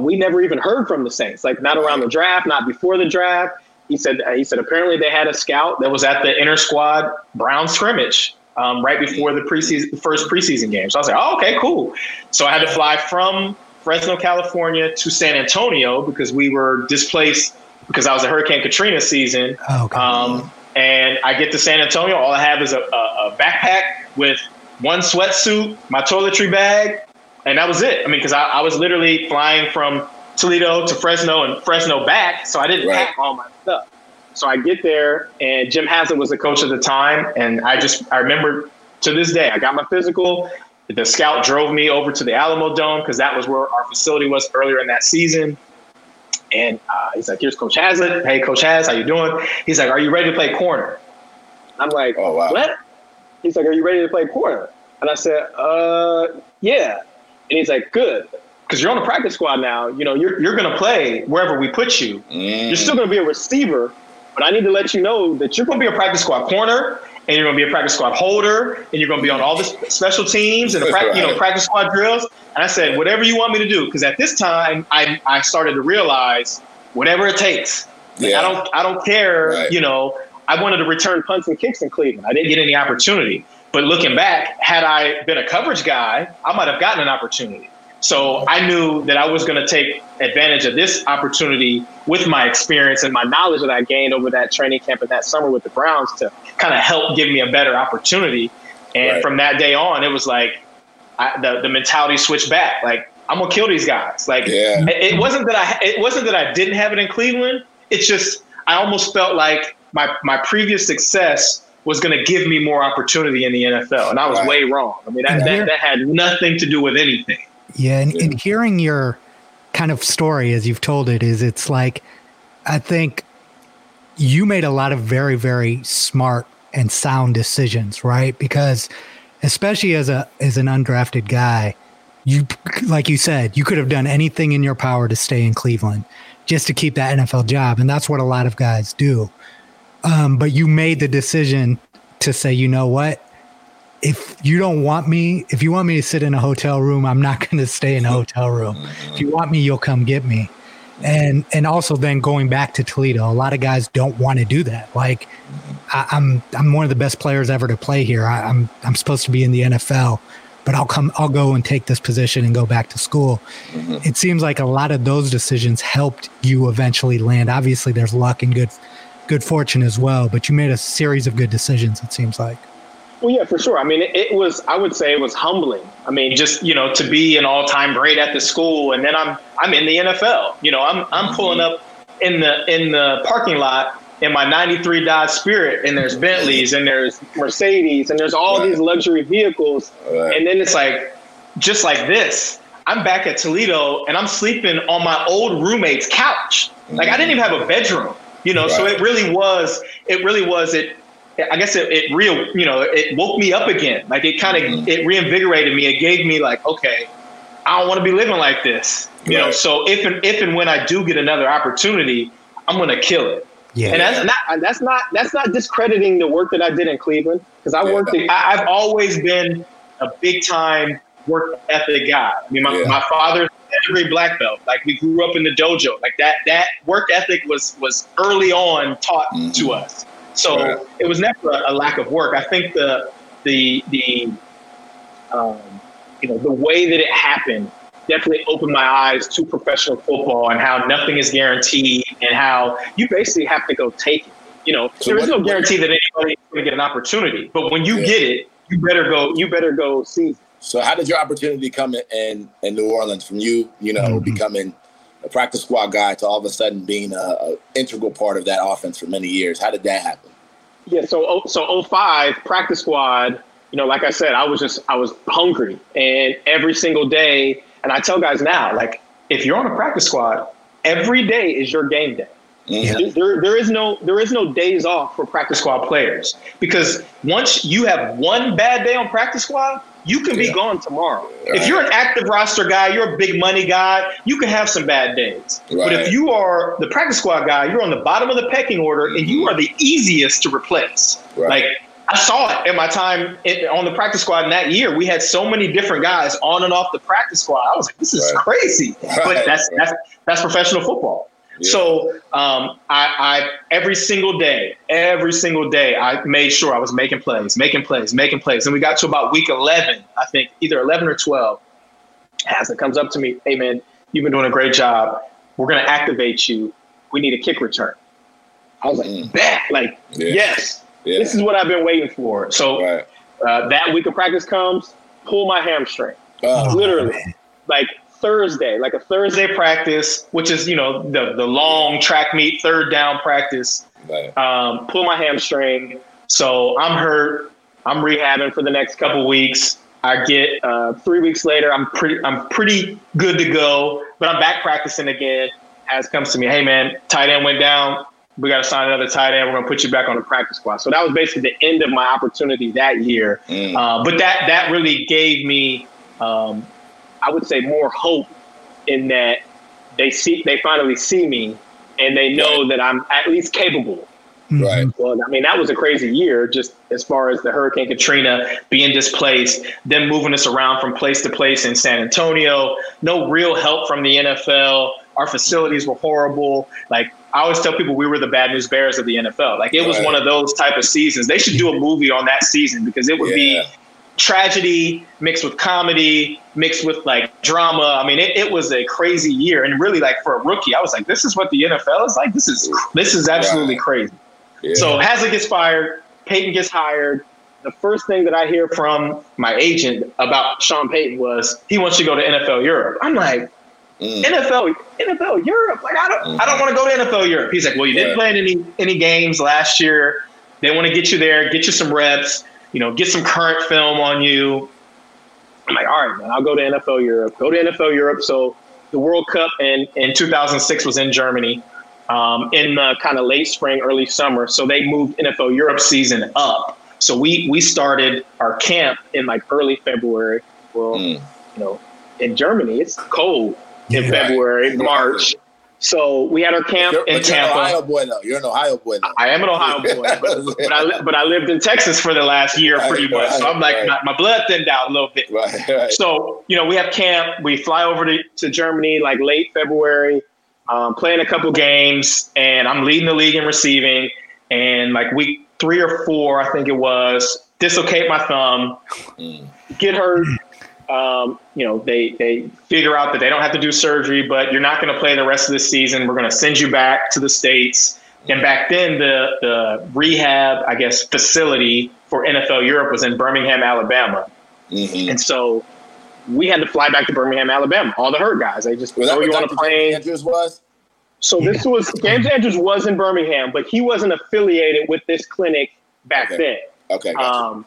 we never even heard from the Saints, like not around the draft, not before the draft. He said he said apparently they had a scout that was at the inter squad Brown scrimmage um, right before the preseason first preseason game. So I was like, oh, okay, cool. So I had to fly from Fresno, California to San Antonio because we were displaced because I was a Hurricane Katrina season. Oh, okay. Um, and I get to San Antonio. All I have is a, a, a backpack with one sweatsuit, my toiletry bag, and that was it. I mean, because I, I was literally flying from Toledo to Fresno and Fresno back, so I didn't Right. pack all my stuff. So I get there, and Jim Haslett was the coach at the time, and I just I remember to this day I got my physical. The scout drove me over to the Alamo Dome because that was where our facility was earlier in that season. And uh, he's like, here's Coach Haslett. Hey, Coach Haz, how you doing? He's like, are you ready to play corner? I'm like, Oh, wow. what? He's like, are you ready to play corner? And I said, uh, yeah. And he's like, good. Because you're on the practice squad now. You know, you're, you're going to play wherever we put you. Mm. You're still going to be a receiver, but I need to let you know that you're going to be a practice squad corner, and you're going to be a practice squad holder, and you're going to be on all the special teams and the prac- you know practice squad drills. And I said, whatever you want me to do, because at this time I I started to realize whatever it takes. Like, Yeah. I don't I don't care. Right. You know, I wanted to return punts and kicks in Cleveland. I didn't get any opportunity. But looking back, had I been a coverage guy, I might have gotten an opportunity. So I knew that I was going to take advantage of this opportunity with my experience and my knowledge that I gained over that training camp and that summer with the Browns to kind of help give me a better opportunity. And Right. from that day on, it was like I, the the mentality switched back. Like I'm gonna kill these guys. Like Yeah. it, it wasn't that I it wasn't that I didn't have it in Cleveland. It's just I almost felt like my my previous success was going to give me more opportunity in the NFL, and I was Right. way wrong. I mean, that, that, that had nothing to do with anything. Yeah, and, and hearing your kind of story as you've told it is it's like I think you made a lot of very very smart and sound decisions, right? Because especially as a as an undrafted guy, you like you said, you could have done anything in your power to stay in Cleveland just to keep that NFL job, and that's what a lot of guys do. Um, but you made the decision to say, you know what? If you don't want me, if you want me to sit in a hotel room, I'm not going to stay in a hotel room. If you want me, you'll come get me. And and also then going back to Toledo, a lot of guys don't want to do that. Like I, I'm I'm one of the best players ever to play here. I, I'm I'm supposed to be in the NFL, but I'll come I'll go and take this position and go back to school. Mm-hmm. It seems like a lot of those decisions helped you eventually land. Obviously, there's luck and good good fortune as well, but you made a series of good decisions. It seems like. Well, yeah, for sure. I mean, it, it was. I would say it was humbling. I mean, just you know, to be an all-time great at the school, and then I'm I'm in the NFL. You know, I'm I'm pulling mm-hmm. up in the in the parking lot in my '93 Dodge Spirit, and there's Bentleys, and there's Mercedes, and there's all Right. these luxury vehicles, Right. and then it's like, just like this. I'm back at Toledo, and I'm sleeping on my old roommate's couch. Like I mm-hmm. didn't even have a bedroom. You know, so it really was. It really was. It I guess it, it real, you know, it woke me up again. Like it kind of, Mhm. it reinvigorated me. It gave me like, okay, I don't want to be living like this. You know, so if and if and when I do get another opportunity, I'm gonna kill it. Yeah. And that's not that's not that's not discrediting the work that I did in Cleveland because I Yeah. worked. I, I've always been a big time work ethic guy. I mean, my, Yeah. my father's a degree black belt. Like we grew up in the dojo. Like that that work ethic was was early on taught Mhm. to us. So Right. it was never a, a lack of work. I think the the the um, you know the way that it happened definitely opened my eyes to professional football and how nothing is guaranteed and how you basically have to go take it. You know, So there is no guarantee that anybody is going to get an opportunity, but when you Yeah. get it, you better go. You better go it. So how did your opportunity come in in, in New Orleans from you, you know, Mhm. becoming a practice squad guy to all of a sudden being a, a integral part of that offense for many years? How did that happen? Yeah, so oh- so 05 practice squad. You know, like I said, I was just I was hungry, and every single day. And I tell guys now, like if you're on a practice squad, every day is your game day. Mhm. There, there is no there is no days off for practice squad players because once you have one bad day on practice squad, you can be gone tomorrow. Right. If you're an active roster guy, you're a big money guy, you can have some bad days. But if you are the practice squad guy, you're on the bottom of the pecking order and you mm-hmm. are the easiest to replace. Right. Like I saw it in my time on the practice squad in that year. We had so many different guys on and off the practice squad. I was like, this is Right. crazy. Right. But that's that's that's professional football. Yeah. So um, I, I every single day, every single day, I made sure I was making plays, making plays, making plays. And we got to about week eleven, I think, either eleven or twelve. Haslett comes up to me, hey man, you've been doing a great job. We're gonna activate you. We need a kick return. I was like, Mm. bet, like, Yeah. yes, Yeah. this is what I've been waiting for. So right. uh, that week of practice comes, pull my hamstring Oh, literally man. like Thursday, like a Thursday practice, which is you know the the long track meet, third down practice. right. Um, pull my hamstring, so I'm hurt. I'm rehabbing for the next couple weeks. I get uh, three weeks later. I'm pretty. I'm pretty good to go, but I'm back practicing again. Has comes to me, hey man, tight end went down. We got to sign another tight end. We're gonna put you back on the practice squad. So that was basically the end of my opportunity that year. Mm. Uh, but that that really gave me, um, I would say, more hope in that they see they finally see me and they know that I'm at least capable. Mm-hmm. Right. Well, I mean, that was a crazy year, just as far as the Hurricane Katrina being displaced, them moving us around from place to place in San Antonio, no real help from the NFL. Our facilities were horrible. Like, I always tell people we were the bad news bears of the NFL. Like, it was Right. one of those type of seasons. They should do a movie on that season because it would be Yeah. Tragedy mixed with comedy, mixed with like drama. I mean, it, it was a crazy year. And really, like, for a rookie, I was like, this is what the NFL is like. This is, this is absolutely crazy. Yeah. So Haslett gets fired, Payton gets hired. The first thing that I hear from my agent about Sean Payton was he wants you to go to NFL Europe. I'm like, Mm. NFL, NFL Europe. Like I don't, I don't want to go to NFL Europe. He's like, well, you didn't Right. play any any games last year. They want to get you there, get you some reps. You know, get some current film on you. I'm like, all right, man, I'll go to NFL Europe. Go to NFL Europe. So the World Cup in in 2006 was in Germany um, in the kind of late spring, early summer. So they moved NFL Europe season up. So we we started our camp in like early February. Well, Mm. you know, in Germany it's cold in Yeah. February, Right. March. So we had our camp You're, in but you're an Tampa. Ohio boy though. You're an Ohio boy though. I am an Ohio boy, but, but I but I lived in Texas for the last year Right, pretty much. So I'm like right. my, my blood thinned out a little bit. right, right. So, you know, we have camp. We fly over to, to Germany like late February, um, playing a couple games, and I'm leading the league in receiving. And like week three or four, I think it was, dislocate my thumb, Mm. get hurt. Um, you know, they they figure out that they don't have to do surgery, but you're not going to play the rest of the season. We're going to send you back to the states. And back then, the the rehab, I guess, facility for NFL Europe was in Birmingham, Alabama. Mhm. And so we had to fly back to Birmingham, Alabama. All the hurt guys, they just Was throw you on a plane. Andrews was? So this was James Andrews was in Birmingham, but he wasn't affiliated with this clinic back Okay. Okay, then. gotcha. Um,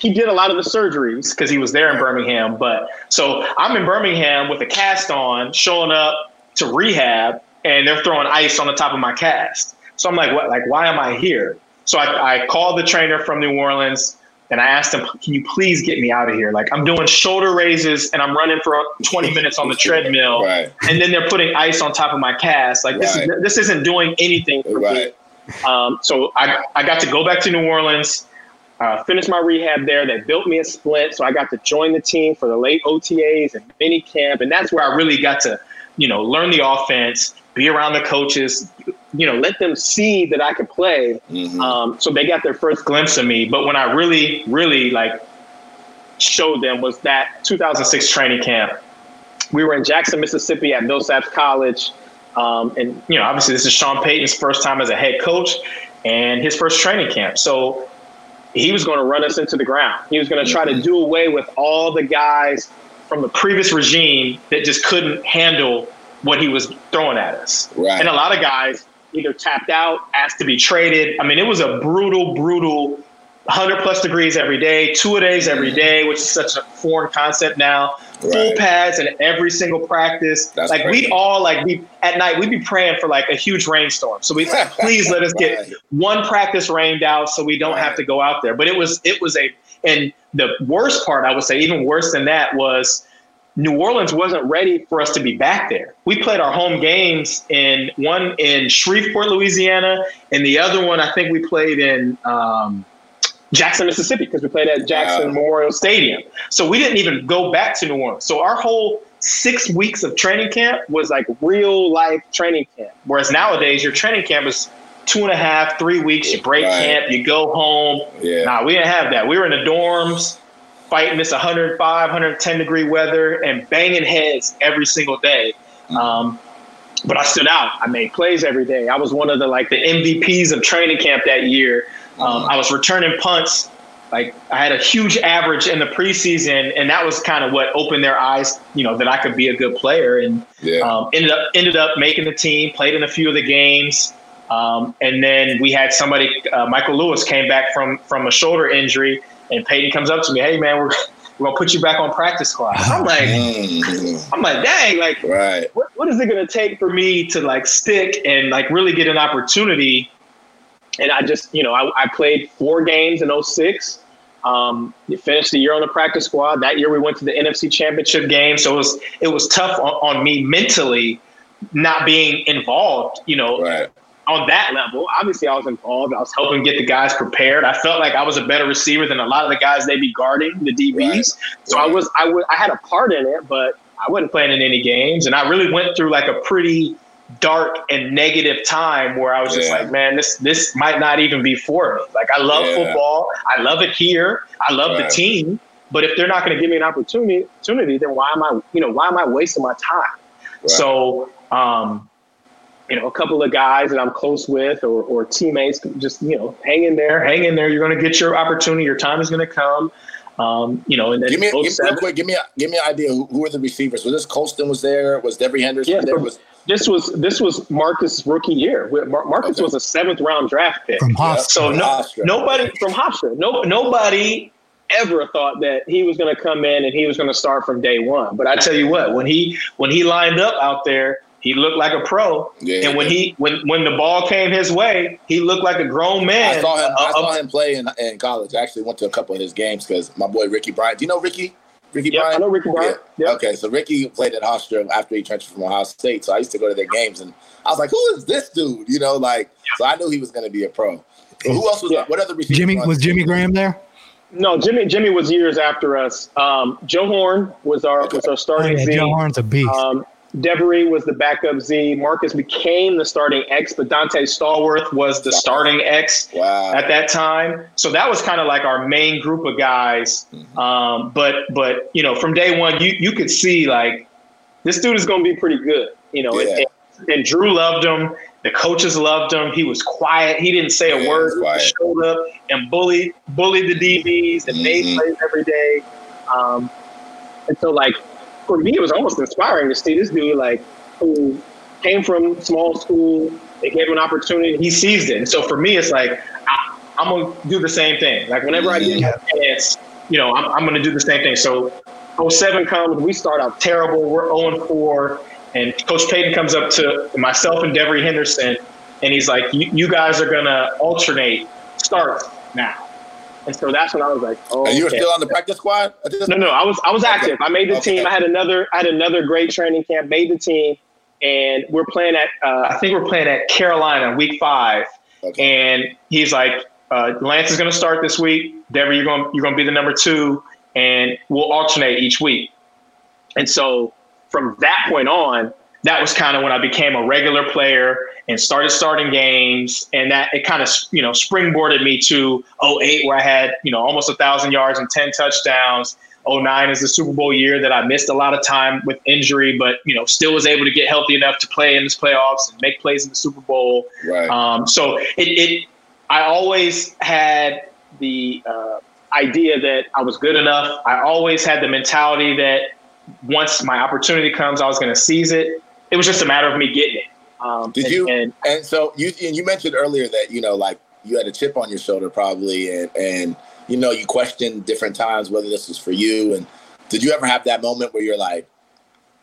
he did a lot of the surgeries because he was there in Birmingham. But so I'm in Birmingham with a cast on, showing up to rehab, and they're throwing ice on the top of my cast. So I'm like, what? Like, why am I here? So I, I called the trainer from New Orleans and I asked him, can you please get me out of here? Like, I'm doing shoulder raises and I'm running for 20 minutes on the treadmill, right, and then they're putting ice on top of my cast. Like, this is this isn't doing anything for me. Um, so I, I got to go back to New Orleans, uh, finished my rehab there. They built me a split, so I got to join the team for the late OTAs and mini camp, and that's where I really got to, you know, learn the offense, be around the coaches, you know, let them see that I could play. Mhm. Um, so they got their first glimpse of me. But when I really, really like showed them was that 2006 training camp. We were in Jackson, Mississippi at Millsaps College. Um, and, you know, obviously this is Sean Payton's first time as a head coach and his first training camp. So he was going to run us into the ground. He was going to try to mm-hmm. do away with all the guys from the previous regime that just couldn't handle what he was throwing at us. Right. And a lot of guys either tapped out, asked to be traded. I mean, it was a brutal, brutal 100 plus degrees every day, two a days every day, which is such a foreign concept now. Full Right. pads in every single practice. That's like crazy. we'd all like be at night, we'd be praying for like a huge rainstorm. So we please let us get Right. one practice rained out so we don't have to go out there. But it was it was a and the worst part I would say, even worse than that, was New Orleans wasn't ready for us to be back there. We played our home games in one in Shreveport, Louisiana, and the other one I think we played in um, Jackson, Mississippi, because we played at Jackson Wow. Memorial Stadium. So we didn't even go back to New Orleans. So our whole six weeks of training camp was like real life training camp. Whereas nowadays, your training camp is two and a half, three weeks. You break Right. camp, you go home. Yeah. Nah, we didn't have that. We were in the dorms fighting this 105, 110 degree weather and banging heads every single day. Um, but I stood out. I made plays every day. I was one of the like the MVPs of training camp that year. Um, I was returning punts. Like I had a huge average in the preseason, and that was kind of what opened their eyes, you know, that I could be a good player. And Yeah. um, ended up ended up making the team, played in a few of the games, um, and then we had somebody, uh, Michael Lewis, came back from from a shoulder injury, and Payton comes up to me, "Hey man, we're we're gonna put you back on practice squad. I'm like. I'm like, dang, like Right. what, what is it going to take for me to like stick and like really get an opportunity? And I just, you know, I, I played four games in 06. Um, you finished the year on the practice squad. That year we went to the NFC Championship game, so it was it was tough on, on me mentally, not being involved. You know, Right. on that level. Obviously, I was involved. I was helping get the guys prepared. I felt like I was a better receiver than a lot of the guys they'd be guarding, the DBs. Right. So I was, I I had a part in it, but I wasn't playing in any games. And I really went through like a pretty dark and negative time where I was just Yeah. like, man, this this might not even be for me. Like I love Yeah. football. I love it here. I love Right. the team. But if they're not going to give me an opportunity, opportunity, then why am I, you know, why am I wasting my time? Right. So, um, you know, a couple of guys that I'm close with or, or teammates, just, you know, hang in there, hang in there. You're going to get your opportunity. Your time is going to come. Um, you know, and then Give me, give, 07 real quick. Give me, a, give me an idea. Who, who were the receivers? Was this Colston was there? Was Devery Henderson Yeah, there? Was this was this was Marcus' rookie year. Marcus Okay. was a seventh round draft pick. from Hofstra. So no, nobody from Hofstra, no, nobody ever thought that he was going to come in and he was going to start from day one. But I tell you what, when he when he lined up out there, he looked like a pro. Yeah, and when he he when when the ball came his way, he looked like a grown man. I saw him. I Uh, saw uh, him play in, in college. I actually went to a couple of his games because my boy Ricky Bryant. Do you know Ricky? Ricky Yep, I Bryant. know Ricky Bryant. Yeah. Yep. Okay, so Ricky played at Hofstra after he transferred from Ohio State. So I used to go to their games, and I was like, "Who is this dude?" You know, like. So I knew he was going to be a pro. But who else was? Yeah. What other receivers? Jimmy was Jimmy team? Graham there? No, Jimmy Jimmy was years after us. Um, Joe Horn was our was our Oh, starting yeah, Joe Horn's a beast. Um, Devery was the backup Z. Marcus became the starting X, but Donté Stallworth was the starting X Wow. at that time. So that was kind of like our main group of guys. Mhm. Um, but but you know, from day one, you you could see like this dude is going to be pretty good. You know, Yeah. and, and Drew loved him. The coaches loved him. He was quiet. He didn't say a he word. He showed up and bullied bullied the DBs and made Mhm. plays every day. Um, and so like for me, it was almost inspiring to see this dude like who came from small school. They gave him an opportunity. He seized it. And so for me, it's like I, I'm gonna do the same thing. Like whenever I get a chance, you know, I'm, I'm gonna do the same thing. So 07 comes, we start out terrible. We're 0 4, and Coach Payton comes up to myself and Devery Henderson, and he's like, "You, you guys are gonna alternate starts now." And so that's when I was like, "Oh." and you were okay. still on the practice squad? No, no, I was I was active. I made the Okay. team. I had another I had another great training camp. Made the team, and we're playing at uh, I think we're playing at Carolina week five. Okay. And he's like, uh, Lance is going to start this week. Dever, you're going you're going to be the number two, and we'll alternate each week. And so from that point on, that was kind of when I became a regular player and started starting games. And that it kind of, you know, springboarded me to 08, where I had, you know, almost a thousand yards and 10 touchdowns. 09 is the Super Bowl year that I missed a lot of time with injury, but, you know, still was able to get healthy enough to play in this playoffs and make plays in the Super Bowl. Right. Um, so it, it, I always had the uh, idea that I was good enough. I always had the mentality that once my opportunity comes, I was going to seize it. It was just a matter of me getting it. Um, Did and- you- And And so you and you mentioned earlier that you know like you had a chip on your shoulder probably and and you know you questioned different times whether this was for you and did you ever have that moment where you're like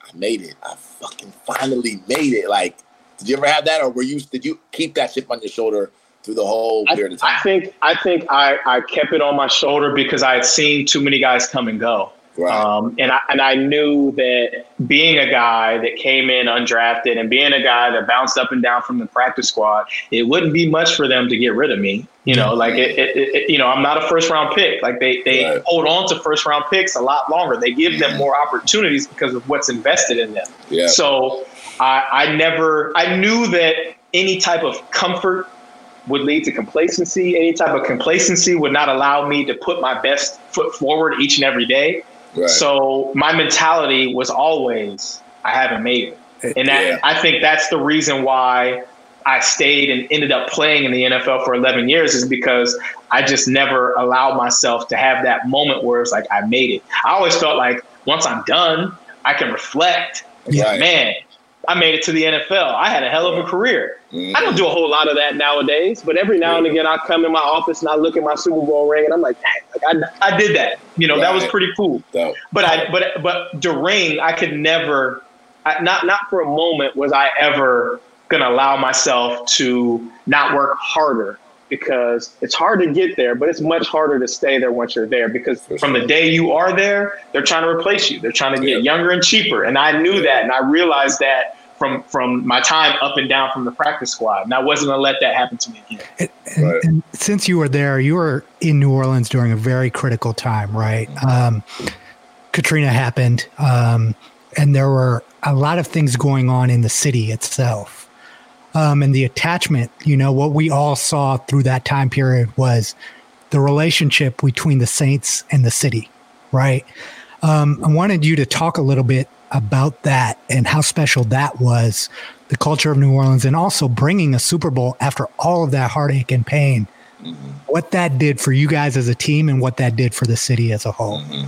I made it I fucking finally made it like did you ever have that or were you did you keep that chip on your shoulder through the whole I, period of time? I think I think I, I kept it on my shoulder because I had seen too many guys come and go. Right Um, and I and I knew that being a guy that came in undrafted and being a guy that bounced up and down from the practice squad, it wouldn't be much for them to get rid of me. You know, like it, it, it you know, I'm not a first round pick. Like they they Right. hold on to first round picks a lot longer. They give them more opportunities because of what's invested in them. yeah So I, I never, I knew that any type of comfort would lead to complacency. Any type of complacency would not allow me to put my best foot forward each and every day. Right So my mentality was always, I haven't made it. Eh, and that, Yeah. I think that's the reason why I stayed and ended up playing in the NFL for 11 years is because I just never allowed myself to have that moment where it's like, I made it. I always felt like once I'm done, I can reflect. Right. Man, I made it to the NFL. I had a hell of a career. Mm-hmm. I don't do a whole lot of that nowadays, but every now and again, I come in my office and I look at my Super Bowl ring and I'm like, like I, I did that. You know, right. that was pretty cool. So, but I, but, but the ring, I could never, I, not, not for a moment was I ever going to allow myself to not work harder because it's hard to get there, but it's much harder to stay there once you're there because from the day you are there, they're trying to replace you. They're trying to get younger and cheaper. And I knew that and I realized that from from my time up and down from the practice squad. And I wasn't gonna let that happen to me again. And, and, right. and since you were there, you were in New Orleans during a very critical time, right? Um, Katrina happened, um, and there were a lot of things going on in the city itself um, and the attachment. You know, what we all saw through that time period was the relationship between the Saints and the city, right? Um, I wanted you to talk a little bit about that and how special that was, the culture of New Orleans, and also bringing a Super Bowl after all of that heartache and pain. Mm-hmm. What that did for you guys as a team, and what that did for the city as a whole. Mm-hmm.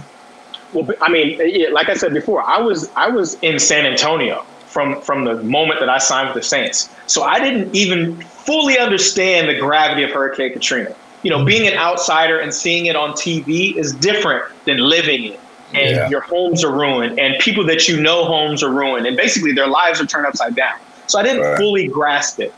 Well, I mean, like I said before, I was I was in San Antonio from from the moment that I signed with the Saints. So I didn't even fully understand the gravity of Hurricane Katrina. You know, being an outsider and seeing it on TV is different than living it. And yeah. your homes are ruined, and people that you know homes are ruined, and basically their lives are turned upside down. So I didn't right. fully grasp it.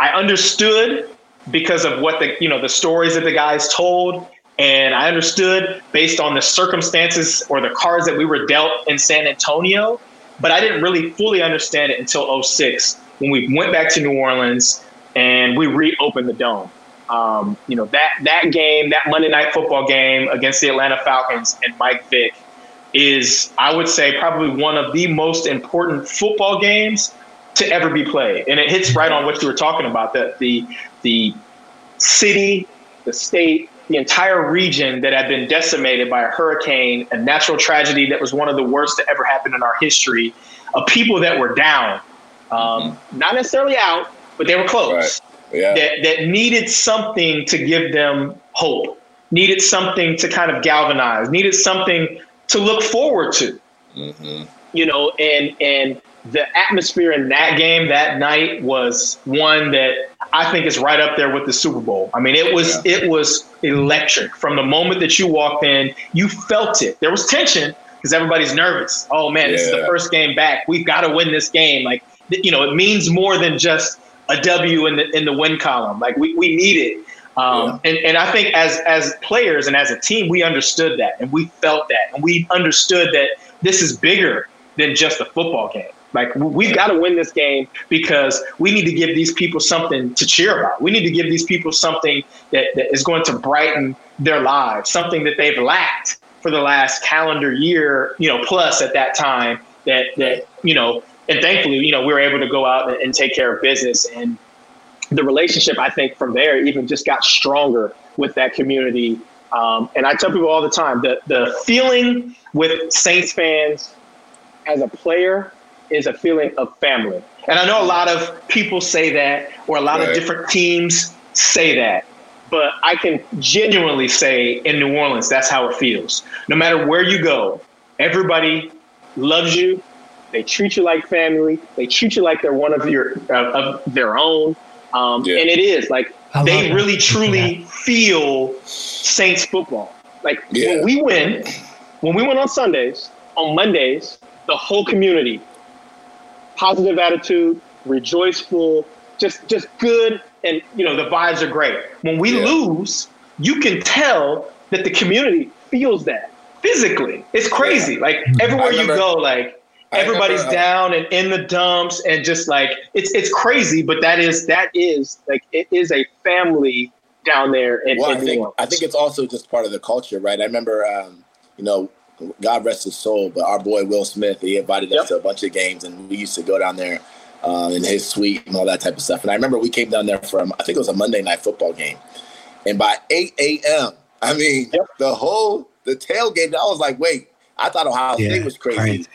I understood because of what the you know the stories that the guys told, and I understood based on the circumstances or the cards that we were dealt in San Antonio but I didn't really fully understand it until 06 when we went back to New Orleans and we reopened the dome. Um, you know that that game, that Monday Night Football game against the Atlanta Falcons and Mike Vick is, I would say, probably one of the most important football games to ever be played. And it hits right on what you were talking about that the the city, the state, the entire region that had been decimated by a hurricane, a natural tragedy that was one of the worst to ever happen in our history, of people that were down, um, not necessarily out, but they were close. Right. Yeah. That that needed something to give them hope, needed something to kind of galvanize, needed something to look forward to. Mm-hmm. You know, and and the atmosphere in that game that night was one that I think is right up there with the Super Bowl. I mean, it was yeah. it was electric from the moment that you walked in. You felt it. There was tension because everybody's nervous. Oh man, yeah. this is the first game back. We've got to win this game. Like you know, it means more than just a W in the in the win column. Like we we need it. Um, yeah. and, and I think as as players and as a team, we understood that and we felt that and we understood that this is bigger than just a football game. Like we've got to win this game because we need to give these people something to cheer about. We need to give these people something that, that is going to brighten their lives, something that they've lacked for the last calendar year, you know, plus at that time that that you know, and thankfully, you know, we were able to go out and, and take care of business and the relationship I think from there even just got stronger with that community. Um, and I tell people all the time that the feeling with Saints fans as a player is a feeling of family. And I know a lot of people say that, or a lot right. of different teams say that. But I can genuinely say in New Orleans, that's how it feels. No matter where you go, everybody loves you. They treat you like family. They treat you like they're one of your uh, of their own. Um, yeah. And it is like they really truly feel Saints football. Like yeah. when we win, when we win on Sundays, on Mondays, the whole community positive attitude, rejoiceful, just just good, and you know the vibes are great. When we yeah. lose, you can tell that the community feels that physically. It's crazy. Yeah. Like everywhere remember, you go, like everybody's remember, uh, down and in the dumps, and just like it's it's crazy. But that is that is like it is a family down there in, well, in I think, I think it's also just part of the culture, right? I remember, um, you know, God rest his soul, but our boy Will Smith, he invited yep. us to a bunch of games, and we used to go down there um, in his suite and all that type of stuff. And I remember we came down there from, I think it was a Monday night football game, and by 8 a.m., I mean yep. the whole the tailgate. I was like, wait, I thought Ohio yeah, State was crazy. crazy.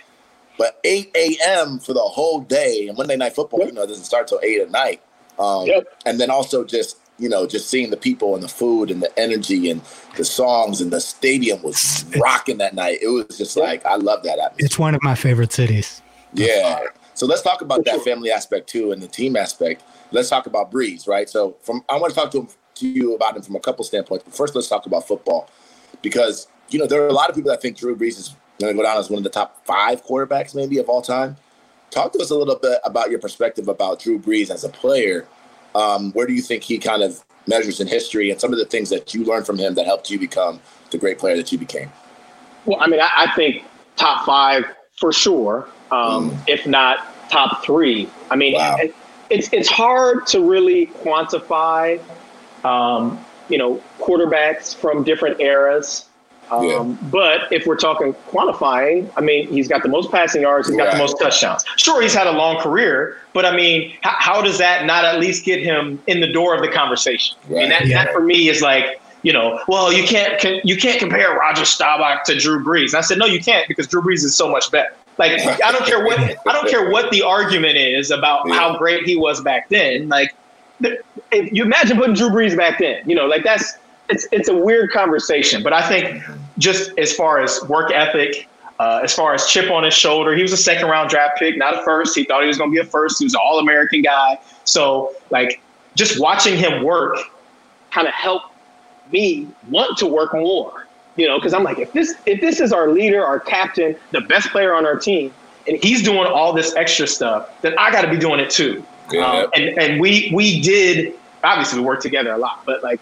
But 8 a.m. for the whole day, and Monday night football, yep. you know, doesn't start till 8 at night. Um, and then also just you know, just seeing the people and the food and the energy and the songs and the stadium was rocking that night. It was just like I love that atmosphere. It's one of my favorite cities. Yeah. So let's talk about that family aspect too and the team aspect. Let's talk about Brees, right? So from I want to talk to him, to you about him from a couple standpoints, but first let's talk about football because you know there are a lot of people that think Drew Brees is going to go down as one of the top five quarterbacks maybe of all time. Talk to us a little bit about your perspective about Drew Brees as a player. Um, where do you think he kind of measures in history and some of the things that you learned from him that helped you become the great player that you became? Well, I mean, I, I think top five for sure, um, mm. if not top three. I mean, wow. it, it's it's hard to really quantify, um, you know, quarterbacks from different eras. Um, yeah. But if we're talking quantifying, I mean, he's got the most passing yards, he's got right. the most touchdowns. Sure, he's had a long career, but I mean, how, how, does that not at least get him in the door of the conversation? Right. I mean, that, yeah. that for me is like, you know, well, you can't you can't compare Roger Staubach to Drew Brees. And I said, no, you can't because Drew Brees is so much better. Like I don't care what I don't care what the argument is about yeah. how great he was back then. Like if you imagine putting Drew Brees back then, you know, like that's it's it's a weird conversation. But I think just as far as work ethic, uh, as far as chip on his shoulder, he was a second round draft pick, not a first. He thought he was going to be a first. He was an All American guy. So like just watching him work kind of helped me want to work more you know, because I'm like, if this if this is our leader, our captain, the best player on our team, and he's doing all this extra stuff, then I got to be doing it too. Yeah. Um, and and we we did obviously we worked together a lot, but like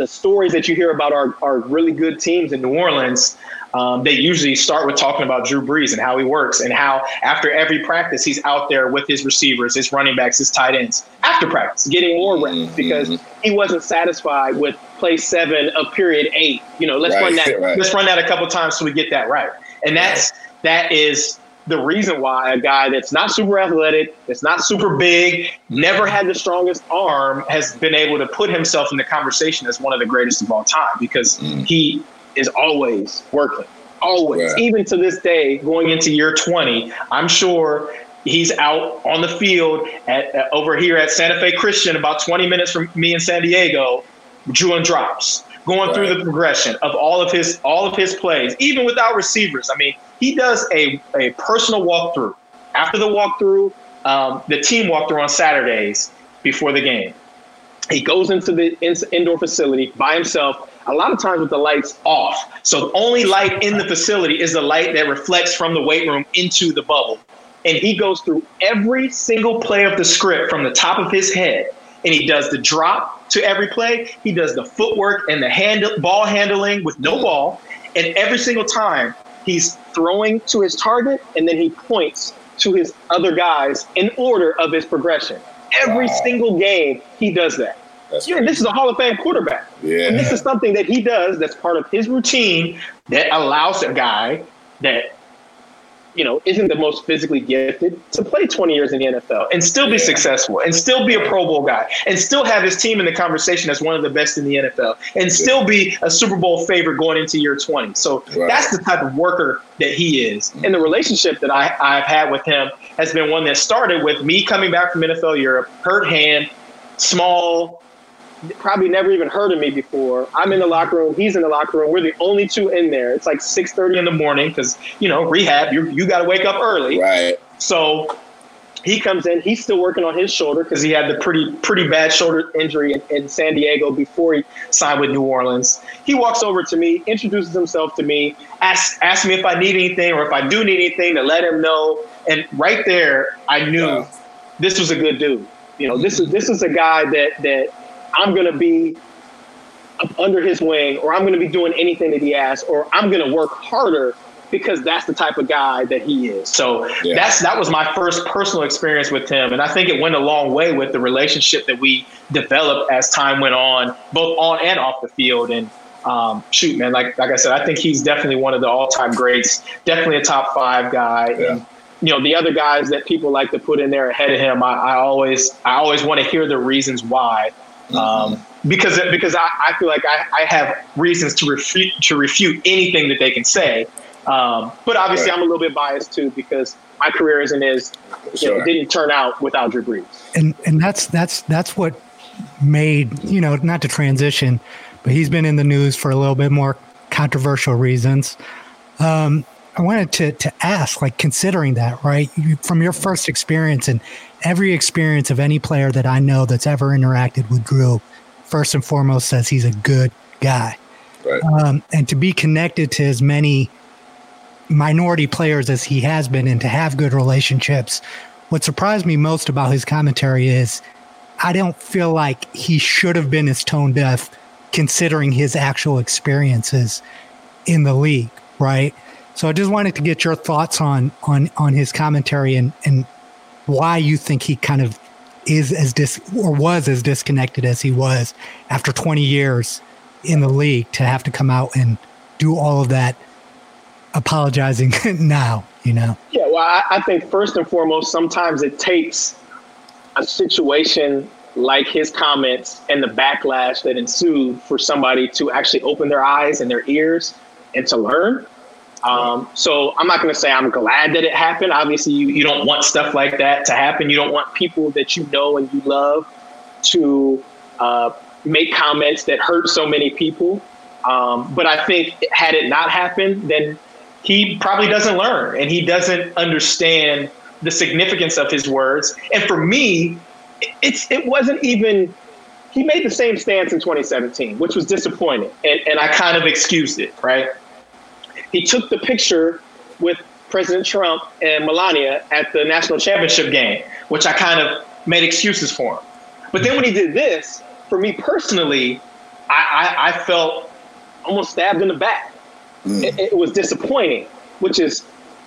the stories that you hear about our our really good teams in New Orleans, um, they usually start with talking about Drew Brees and how he works and how after every practice he's out there with his receivers, his running backs, his tight ends after practice, getting more reps mm-hmm. because he wasn't satisfied with play seven of period eight. You know, let's right, run that. Right. Let's run that a couple times so we get that right. And that's that is the reason why a guy that's not super athletic, that's not super big, never had the strongest arm, has been able to put himself in the conversation as one of the greatest of all time because mm. he is always working. Always. Yeah. Even to this day, going into year 20, I'm sure he's out on the field at, uh, over here at Santa Fe Christian, about 20 minutes from me in San Diego, drawing drops, going right. through the progression of all of his all of his plays, even without receivers. I mean, he does a, a personal walkthrough. After the walkthrough, um, the team walkthrough on Saturdays before the game. He goes into the indoor facility by himself a lot of times with the lights off. So the only light in the facility is the light that reflects from the weight room into the bubble. And he goes through every single play of the script from the top of his head. And he does the drop to every play. He does the footwork and the hand, ball handling with no ball. And every single time he's throwing to his target and then he points to his other guys in order of his progression. Every wow. single game, he does that. Yeah, this is a Hall of Fame quarterback. Yeah. And this is something that he does that's part of his routine that allows a guy that, you know, isn't the most physically gifted to play 20 years in the NFL and still be yeah. successful and still be a Pro Bowl guy and still have his team in the conversation as one of the best in the NFL and still be a Super Bowl favorite going into year 20. So right. that's the type of worker that he is. Mm-hmm. And the relationship that I, I've had with him has been one that started with me coming back from NFL Europe, hurt hand, small, probably never even heard of me before. I'm in the locker room. He's in the locker room. We're the only two in there. It's like 6:30 in the morning because you know rehab. You you got to wake up early. Right. So he comes in. He's still working on his shoulder because he had the pretty pretty bad shoulder injury in, in, San Diego before he signed with New Orleans. He walks over to me, introduces himself to me, asks asks me if I need anything or if I do need anything to let him know. And right there, I knew yeah. this was a good dude. You know, this is this is a guy that that I'm going to be under his wing or I'm going to be doing anything that he asks or I'm going to work harder because that's the type of guy that he is. So yeah. that's that was my first personal experience with him and I think it went a long way with the relationship that we developed as time went on both on and off the field and um, shoot man like like I said I think he's definitely one of the all-time greats definitely a top 5 guy yeah. and you know the other guys that people like to put in there ahead of him I, I always I always want to hear the reasons why um, because because I, I feel like I, I have reasons to refute to refute anything that they can say. Um, but obviously, right. I'm a little bit biased too because my career isn't as you sure. know, didn't turn out without Drew Brees. And and that's that's that's what made you know not to transition, but he's been in the news for a little bit more controversial reasons. Um, I wanted to to ask, like, considering that, right, you, from your first experience and every experience of any player that I know that's ever interacted with Drew, first and foremost says he's a good guy, Right. um, and to be connected to as many minority players as he has been, and to have good relationships. What surprised me most about his commentary is I don't feel like he should have been as tone deaf considering his actual experiences in the league, right? So I just wanted to get your thoughts on on on his commentary and and why you think he kind of is as dis or was as disconnected as he was after 20 years in the league to have to come out and do all of that apologizing now, you know. Yeah, well, I, I think first and foremost, sometimes it takes a situation like his comments and the backlash that ensued for somebody to actually open their eyes and their ears and to learn. Um, so I'm not going to say I'm glad that it happened. Obviously, you, you don't want stuff like that to happen. You don't want people that you know and you love to uh, make comments that hurt so many people. Um, but I think had it not happened, then he probably doesn't learn and he doesn't understand the significance of his words. And for me, it's it wasn't even he made the same stance in 2017, which was disappointing. And, and I kind of excused it, right? He took the picture with President Trump and Melania at the national championship game, which I kind of made excuses for him. But then when he did this, for me personally, I, I, I felt almost stabbed in the back. Mm. It, it was disappointing, which is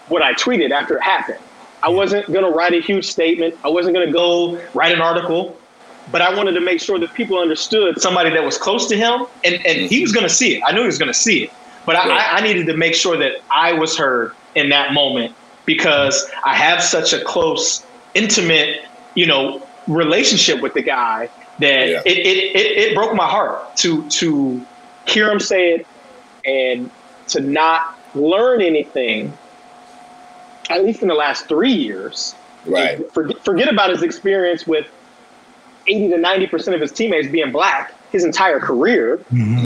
what I tweeted after it happened. I wasn't going to write a huge statement. I wasn't going to go write an article, but I wanted to make sure that people understood somebody that was close to him, and, and he was going to see it. I knew he was going to see it, but I, I, I needed to make sure that I was heard in that moment because I have such a close, intimate, you know, relationship with the guy that Yeah. it, it, it, it broke my heart to to hear him say it and to not learn anything, at least in the last three years. Right. Forget, forget about his experience with 80 to 90% of his teammates being black his entire career.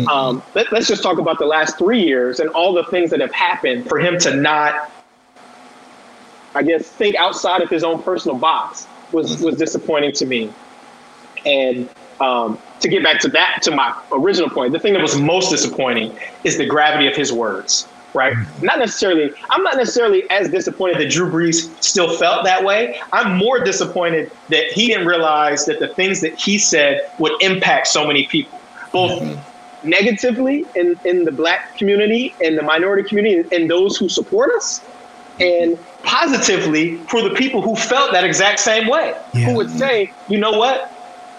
Um, let, us just talk about the last three years and all the things that have happened for him to not, I guess, think outside of his own personal box was, was disappointing to me. And um, to get back to that, to my original point, the thing that was most disappointing is the gravity of his words, right? Not necessarily, I'm not necessarily as disappointed that Drew Brees still felt that way. I'm more disappointed that he didn't realize that the things that he said would impact so many people, both mm-hmm. negatively in, in the black community and the minority community and those who support us, and positively for the people who felt that exact same way, Yeah. who would say, you know what?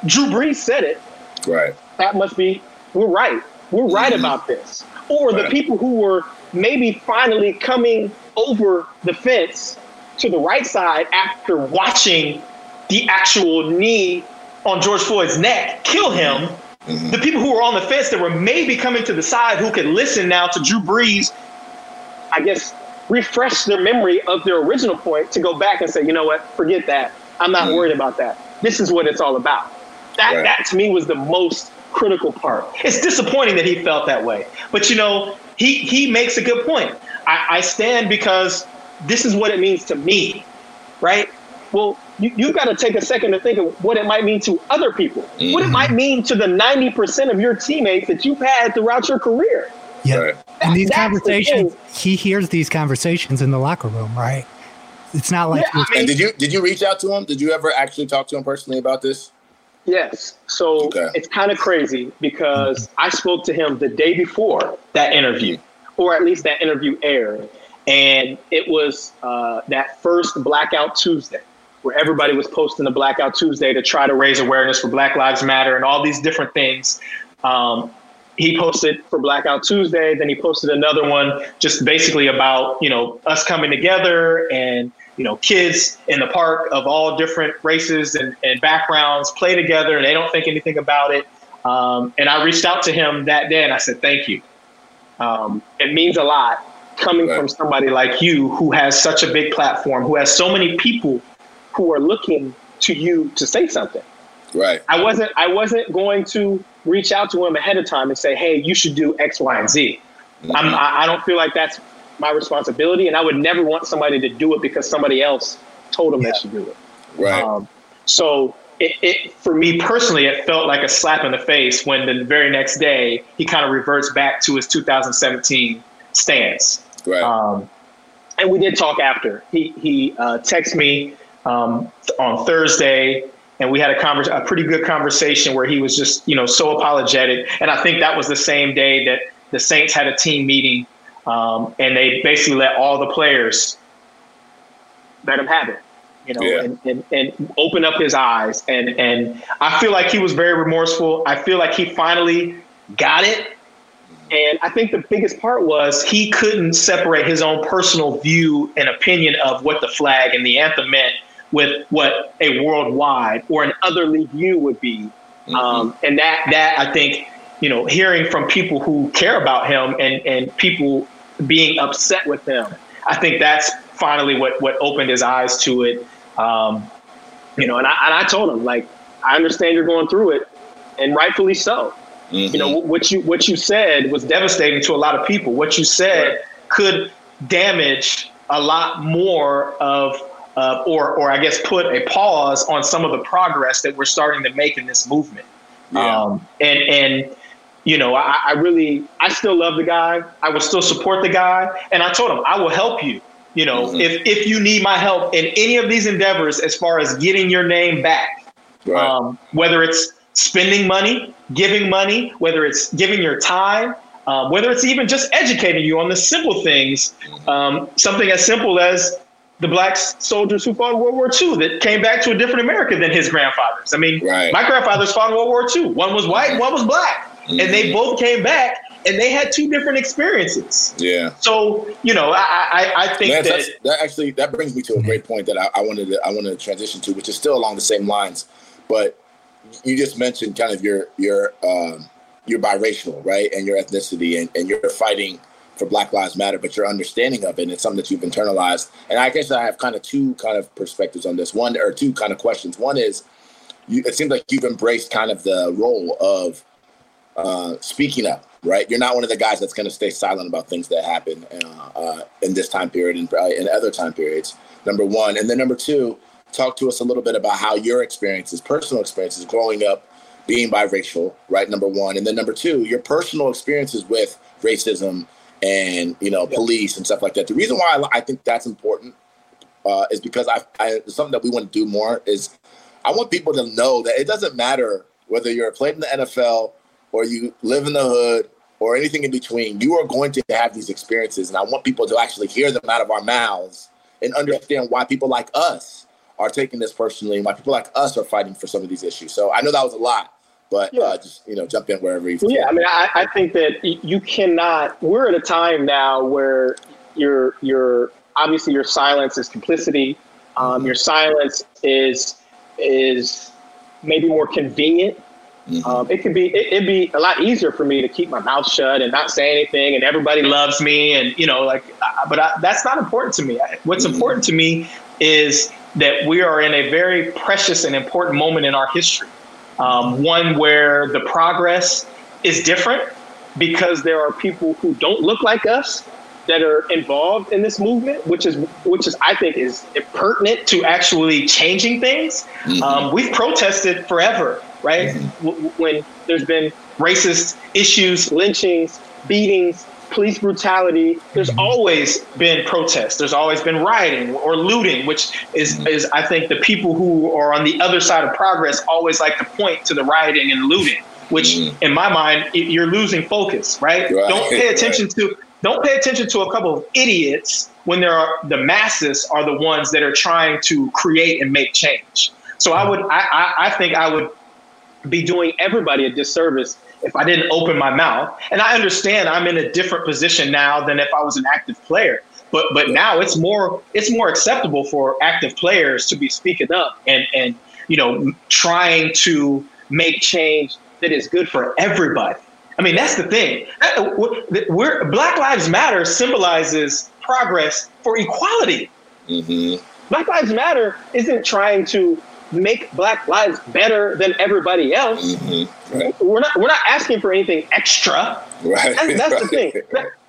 Drew Brees said it. Right. That must be, we're right. We're right mm-hmm. about this. Or the people who were maybe finally coming over the fence to the right side after watching the actual knee on George Floyd's neck kill him. Mm-hmm. The people who were on the fence that were maybe coming to the side who could listen now to Drew Brees, I guess, refresh their memory of their original point to go back and say, you know what, forget that. I'm not mm-hmm. worried about that. This is what it's all about. That, Right. that to me was the most critical part. It's disappointing that he felt that way. But you know, he, he makes a good point. I, I stand because this is what it means to me, right? Well, you, you've got to take a second to think of what it might mean to other people, what it mm-hmm. might mean to the 90% of your teammates that you've had throughout your career. Yeah. Right. And these That's the conversations, thing. he hears these conversations in the locker room, right? It's not like Yeah, I mean- And did you did you reach out to him? Did you ever actually talk to him personally about this? Yes. So Okay. it's kind of crazy because I spoke to him the day before that interview, or at least that interview aired. And it was uh, that first Blackout Tuesday where everybody was posting the Blackout Tuesday to try to raise awareness for Black Lives Matter and all these different things. Um, he posted for Blackout Tuesday, then he posted another one just basically about, you know, us coming together and, you know, kids in the park of all different races and, and backgrounds play together and they don't think anything about it. Um, and I reached out to him that day and I said, thank you. Um, it means a lot coming Right. from somebody like you who has such a big platform, who has so many people who are looking to you to say something. Right. I wasn't I wasn't going to reach out to him ahead of time and say, hey, you should do X, Y, and Z. I'm, I I don't feel like that's my responsibility, and I would never want somebody to do it because somebody else told them they should do it. Right. Um, so it, it, for me personally, it felt like a slap in the face when the very next day he kind of reverts back to his 2017 stance. right. Um, and we did talk after. He he uh, texted me um, on Thursday, and we had a convers- a pretty good conversation where he was just you know so apologetic. And I think that was the same day that the Saints had a team meeting, um, and they basically let all the players let him have it. You know, Yeah. and, and, and open up his eyes. And and I feel like he was very remorseful. I feel like he finally got it. And I think the biggest part was he couldn't separate his own personal view and opinion of what the flag and the anthem meant with what a worldwide or an otherly view would be. Um, and that that I think, you know, hearing from people who care about him and, and people being upset with him, I think that's finally what what opened his eyes to it. Um, you know, and I and I told him like, I understand you're going through it, and rightfully so Mhm. you know what you what you said was devastating to a lot of people what you said could damage a lot more of uh, or or I guess put a pause on some of the progress that we're starting to make in this movement Yeah. um, and and you know I, I really I still love the guy I will still support the guy and I told him I will help you you know Mhm. if if you need my help in any of these endeavors as far as getting your name back right. um, whether it's spending money, giving money, whether it's giving your time, um, whether it's even just educating you on the simple things, um, something as simple as the black soldiers who fought in World War II that came back to a different America than his grandfathers. I mean, Right. my grandfathers fought in World War II. One was white, one was black, and they both came back, and they had two different experiences. yeah. So, you know, I I, I think that that actually that brings me to a great point that I, I wanted to I wanted to transition to, which is still along the same lines. But you just mentioned kind of your your um, your biracial, right, and your ethnicity, and, and you're fighting for Black Lives Matter, but your understanding of it, and it's something that you've internalized. And I guess I have kind of two kind of perspectives on this. One or two kind of questions. One is, you, it seems like you've embraced kind of the role of uh, speaking up, right? You're not one of the guys that's going to stay silent about things that happen uh, uh, in this time period and uh, in other time periods. Number one, and then number two, talk to us a little bit about how your experiences, personal experiences, growing up, being biracial, right? Number one, and then number two, your personal experiences with racism and you know police and stuff like that. The reason why I, I think that's important uh, is because I, I something that we want to do more is I want people to know that it doesn't matter whether you're played in the NFL or you live in the hood or anything in between. You are going to have these experiences, and I want people to actually hear them out of our mouths and understand why people like us are taking this personally and why people like us are fighting for some of these issues. So I know that was a lot, but Yeah. uh, just you know, jump in wherever you. Yeah, I mean, I, I think that you cannot. We're at a time now where your your obviously your silence is complicity. Um, your silence is is maybe more convenient. Mhm. Um, it could be it, it'd be a lot easier for me to keep my mouth shut and not say anything, and everybody loves me, and you know, like. uh, But I, that's not important to me. What's Mhm. important to me is that we are in a very precious and important moment in our history um, one where the progress is different because there are people who don't look like us that are involved in this movement, which is which is I think is pertinent to actually changing things. Mhm. Um, we've protested forever, right? W- when there's been racist issues, lynchings, beatings, police brutality, there's mm-hmm. always been protests. There's always been rioting or looting, which is mm-hmm. is I think the people who are on the other side of progress always like to point to the rioting and looting, which Mhm. in my mind you're losing focus, right? Right, Don't pay attention to don't pay attention to a couple of idiots when there are the masses are the ones that are trying to create and make change. So I mm-hmm. would I, I, I think I would be doing everybody a disservice if I didn't open my mouth. And I understand I'm in a different position now than if I was an active player. But but now it's more it's more acceptable for active players to be speaking up and and you know trying to make change that is good for everybody. I mean that's the thing. That- We're, Black Lives Matter symbolizes progress for equality. Mhm. Black Lives Matter isn't trying to make Black lives better than everybody else. Mm-hmm. Right. We're not we're not asking for anything extra. Right. That's, that's the thing.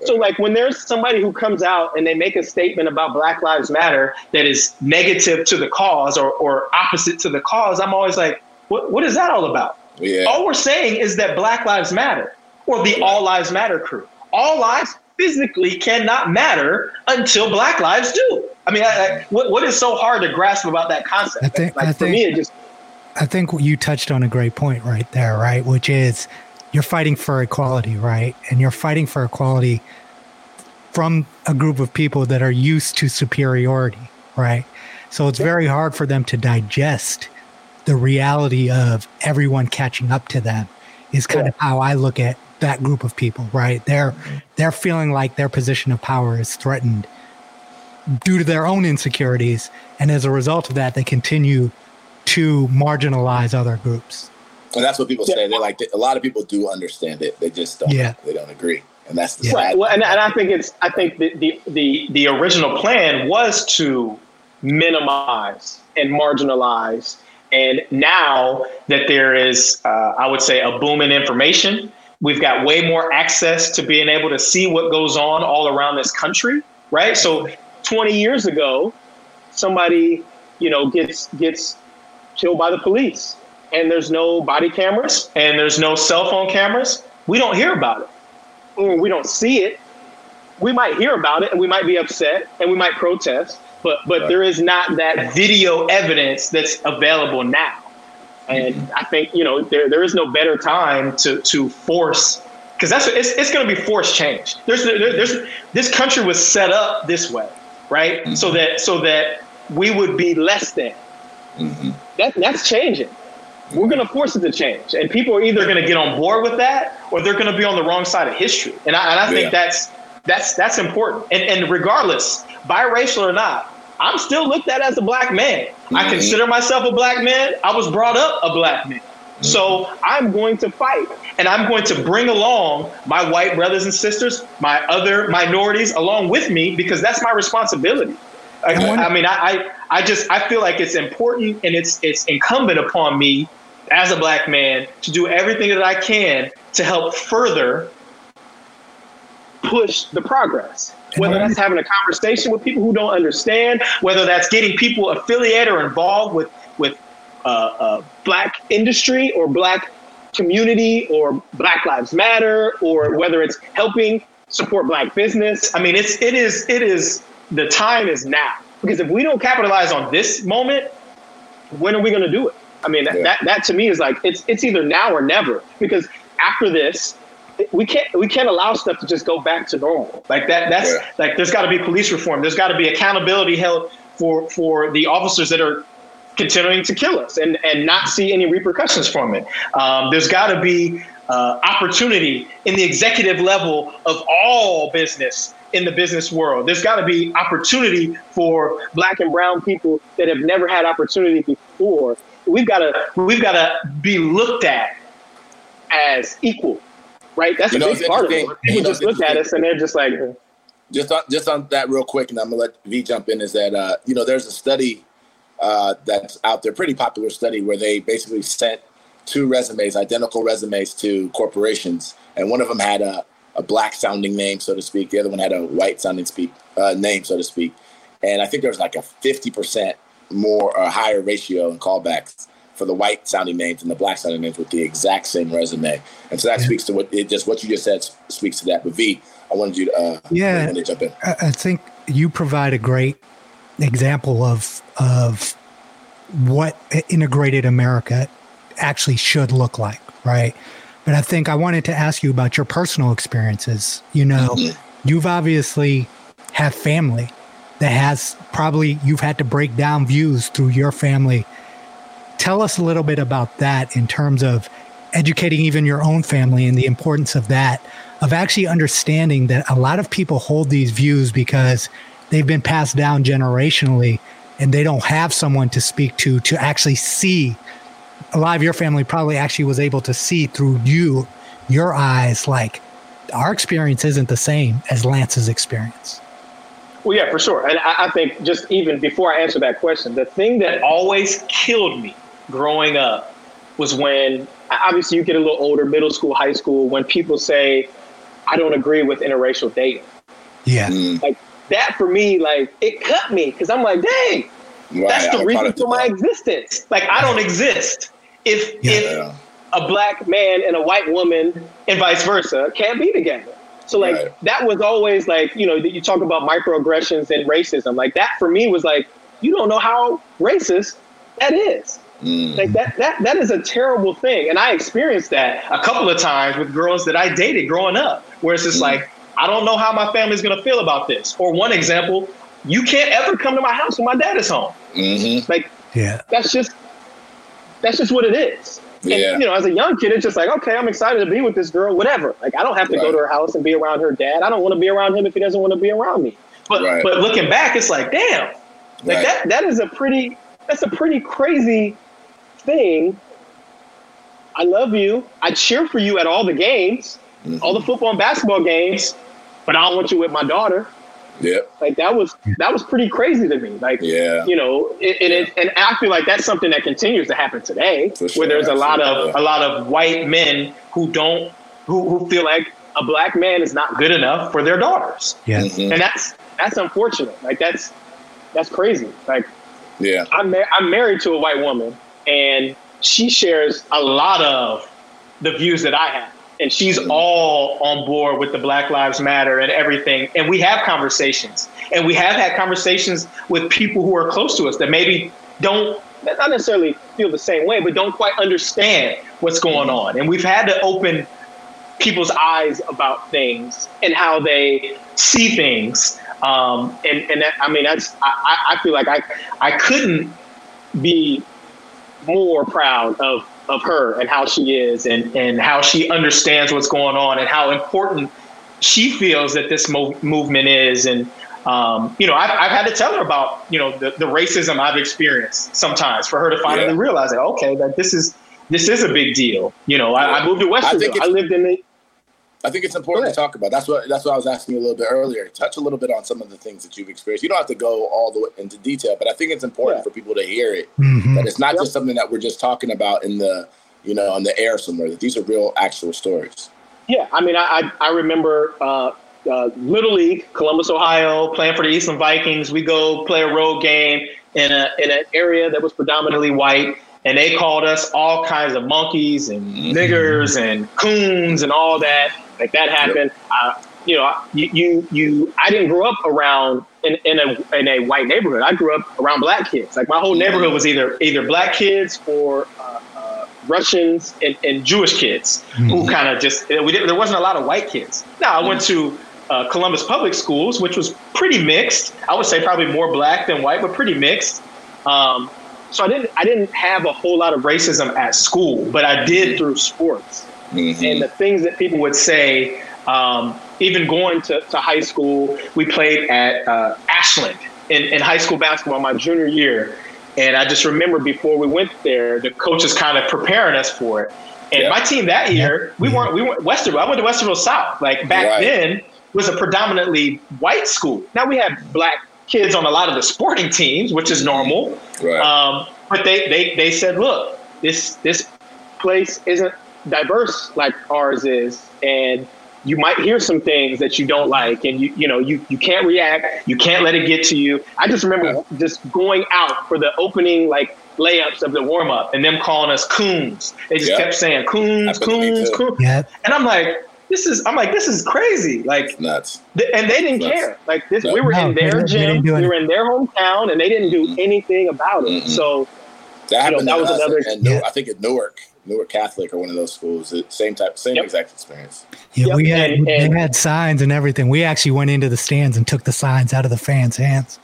So, like, when there's somebody who comes out and they make a statement about Black Lives Matter that is negative to the cause or, or opposite to the cause, I'm always like, what, what is that all about? Yeah. All we're saying is that Black Lives Matter or the All Lives Matter crew. All lives physically cannot matter until Black lives do. I mean, I, I, what, what is so hard to grasp about that concept? I think- like, I for think- me, it just I think you touched on a great point right there, right? Which is you're fighting for equality, right? And you're fighting for equality from a group of people that are used to superiority, right? So it's very hard for them to digest the reality of everyone catching up to them is kind of how I look at that group of people, right? They're they're feeling like their position of power is threatened due to their own insecurities and as a result of that they continue to marginalize other groups. And that's what people say. They're like a lot of people do understand it. They just don't. Yeah. They don't agree, and that's the Right. sad. Well, and, and I think it's I think the, the the the original plan was to minimize and marginalize. And now that there is, uh, I would say, a boom in information, we've got way more access to being able to see what goes on all around this country, right? So, 20 years ago, somebody, you know, gets gets killed by the police, and there's no body cameras and there's no cell phone cameras. We don't hear about it or we don't see it, we might hear about it and we might be upset and we might protest, but but there is not that video evidence that's available now. And I think you know there there is no better time to to force because that's it's, it's going to be forced change. There's there, there's this country was set up this way, right? So that so that we would be less than. Mhm. That that's changing. We're going to force it to change, and people are either going to get on board with that, or they're going to be on the wrong side of history. And I, and I think Yeah. that's that's that's important. And and regardless, biracial or not, I'm still looked at as a black man. I Mhm. consider myself a black man. I was brought up a black man. So I'm going to fight, and I'm going to bring along my white brothers and sisters, my other minorities along with me, because that's my responsibility. I, I I mean, I, I I just I feel like it's important and it's it's incumbent upon me as a black man to do everything that I can to help further push the progress. Whether that's having a conversation with people who don't understand, whether that's getting people affiliated or involved with with uh, uh, black industry or black community or Black Lives Matter, or whether it's helping support black business. I mean, it's it is it is the time is now because if we don't capitalize on this moment, when are we going to do it? I mean, that, Yeah. that that to me is like it's it's either now or never because after this. We can't we can't allow stuff to just go back to normal like that. That's Yeah. like there's got to be police reform. There's got to be accountability held for for the officers that are continuing to kill us and, and not see any repercussions from it. Um, there's got to be uh, opportunity in the executive level of all business in the business world. There's got to be opportunity for black and brown people that have never had opportunity before. We've got to we've got to be looked at as equal, right? That's You a know, big part of it. People just look at us and they're just like, just on just on that real quick, and I'm gonna let V jump in. Is that uh, you know there's a study uh, that's out there, pretty popular study, where they basically sent two resumes, identical resumes, to corporations, and one of them had a, a black sounding name, so to speak. The other one had a white sounding speak uh, name, so to speak. And I think there was like a 50 percent more or higher ratio in callbacks for the white sounding names and the black sounding names with the exact same resume. And so that speaks to what it just what you just said speaks to that. But V, I wanted you to uh, Yeah. To jump in. I I think you provide a great example of of what integrated America actually should look like, right? But I think I wanted to ask you about your personal experiences. You know, you've obviously have family that has probably you've had to break down views through your family. Tell us a little bit about that in terms of educating even your own family and the importance of that of actually understanding that a lot of people hold these views because they've been passed down generationally and they don't have someone to speak to to actually see a lot of your family probably actually was able to see through you your eyes like our experience isn't the same as lance's experience Well, yeah, for sure. And I, I think just even before I answer that question, the thing that always killed me growing up was when obviously you get a little older, middle school, high school, when people say, I don't agree with interracial dating. Yeah. Mm, Like that for me, like it cut me because I'm like, dang, right, that's the reason for my existence. like I don't exist if Yeah. if Yeah. A black man and a white woman and vice versa can't be together. So like Right. that was always like, you know, you talk about microaggressions and racism. Like that for me was like, you don't know how racist that is. Mm, Like that that that is a terrible thing. And I experienced that. a couple of times with girls that I dated growing up, where it's just like, I don't know how my family's gonna feel about this. Or one example, you can't ever come to my house when my dad is home. mhm. Like Yeah. that's just that's just what it is. And, Yeah. you know, as a young kid, it's just like, okay, I'm excited to be with this girl, whatever. Like, I don't have to go to her house and be around her dad. I don't want to be around him if he doesn't want to be around me. But Right. but looking back, it's like, damn, Like Right. that that is a pretty that's a pretty crazy thing. I love you. I cheer for you at all the games, Mhm. all the football and basketball games, but I don't want you with my daughter. Yep. Like that was that was pretty crazy to me. Like Yeah. you know, it, it, it, and I feel like that's something that continues to happen today, sure, where there's a lot of a lot of white men who don't who, who feel like a black man is not good enough for their daughters. Yeah. Mhm. and that's that's unfortunate. Like that's that's crazy. Like Yeah. I'm mar- I'm married to a white woman, and she shares a lot of the views that I have, and she's all on board with the Black Lives Matter and everything. And we have conversations, and we have had conversations with people who are close to us that maybe don't not necessarily feel the same way, but don't quite understand what's going on. And we've had to open people's eyes about things and how they see things. Um, and and that, I mean, that's I, I- feel like I I couldn't be more proud of of her and how she is and and how she understands what's going on and how important she feels that this mo- movement is. And um, you know I've, I've had to tell her about you know the, the racism I've experienced sometimes for her to finally Yeah. realize that okay that this is this is a big deal. You know I, I moved to Westerville think I, lived in the I think it's important to talk about. That's what that's what I was asking you a little bit earlier. Touch a little bit on some of the things that you've experienced. You don't have to go all the way into detail, but I think it's important Yeah. for people to hear it. Mhm. That it's not Yep. just something that we're just talking about in the you know on the air somewhere. That these are real, actual stories. Yeah, I mean, I I, I remember uh, uh, Little League, Columbus, Ohio, playing for the Eastland Vikings. We go play a road game in a in an area that was predominantly white, and they called us all kinds of monkeys and niggers and coons and all that. Like that happened. Uh, you know, you, you you I didn't grow up around in, in a in a white neighborhood. I grew up around black kids. Like my whole neighborhood was either either black kids or uh, uh, Russians and, and Jewish kids who Mhm. kind of just we didn't, there wasn't a lot of white kids. Now I went to uh, Columbus Public Schools, which was pretty mixed. I would say probably more black than white, but pretty mixed. Um, so I didn't I didn't have a whole lot of racism at school, but I did through sports Mhm. and the things that people would say. Um, even going to, to high school, we played at uh, Ashland in, in high school basketball my junior year. And I just remember before we went there, the coaches kind of preparing us for it. And Yeah. my team that year, we weren't we weren't Westerville. I went to Westerville South. Like back Right. then, was a predominantly white school. Now we have black kids on a lot of the sporting teams, which is normal. right. Um, but they, they they said, look, this this place isn't diverse like ours is, and you might hear some things that you don't like, and you you know you you can't react, you can't let it get to you. I just remember just going out for the opening like layups of the warm up, and them calling us coons. They just Yeah. kept saying coons, Happened to me coons, coons, Yeah. and I'm like. This is I'm like this is crazy like Nuts. Th- and they didn't Yes. care. Like this, No. we were No, in their didn't- they didn't gym, we were in their hometown, and they didn't do anything about it. Mhm. So That happened that was us another- in Newark, Yeah. I think at Newark, Newark Catholic or one of those schools. The Same type, same Yep. exact experience. Yeah, Yep, we had and- and- they had signs and everything. We actually went into the stands and took the signs out of the fans' hands.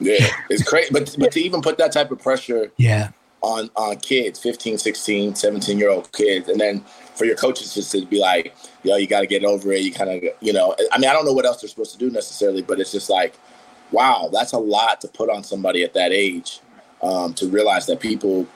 Yeah, it's crazy. But but to even put that type of pressure Yeah. on on kids 15 16 17 year old kids and then for your coaches just to be like yo you got to get over it you kind of you know i mean i don't know what else they're supposed to do necessarily but it's just like wow that's a lot to put on somebody at that age um, to realize that people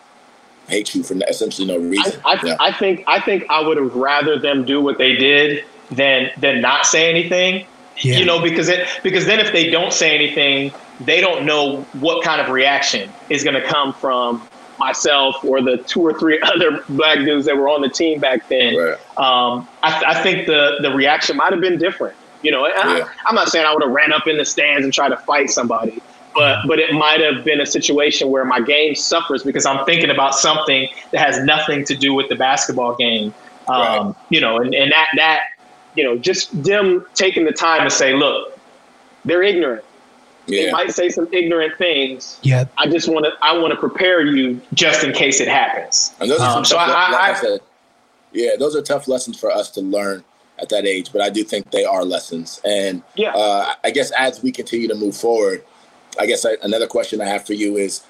hate you for essentially no reason I, yeah. I think I think I would have rather them do what they did than than not say anything. Yeah. You know, because it because then if they don't say anything, they don't know what kind of reaction is going to come from myself or the two or three other black dudes that were on the team back then. Right. Um, I, I think the the reaction might have been different. You know, I, Yeah. I'm not saying I would have ran up in the stands and tried to fight somebody, but but it might have been a situation where my game suffers because I'm thinking about something that has nothing to do with the basketball game. Um, Right. You know, and, and that that you know, just them taking the time to say, look, they're ignorant. They might say some ignorant things. Yeah. I just want to I want to prepare you just in case it happens. And those are some Um, so tough, I- like I- I said, yeah, those are tough lessons for us to learn at that age. But I do think they are lessons. And Yeah. uh, I guess as we continue to move forward, I guess I, another question I have for you is,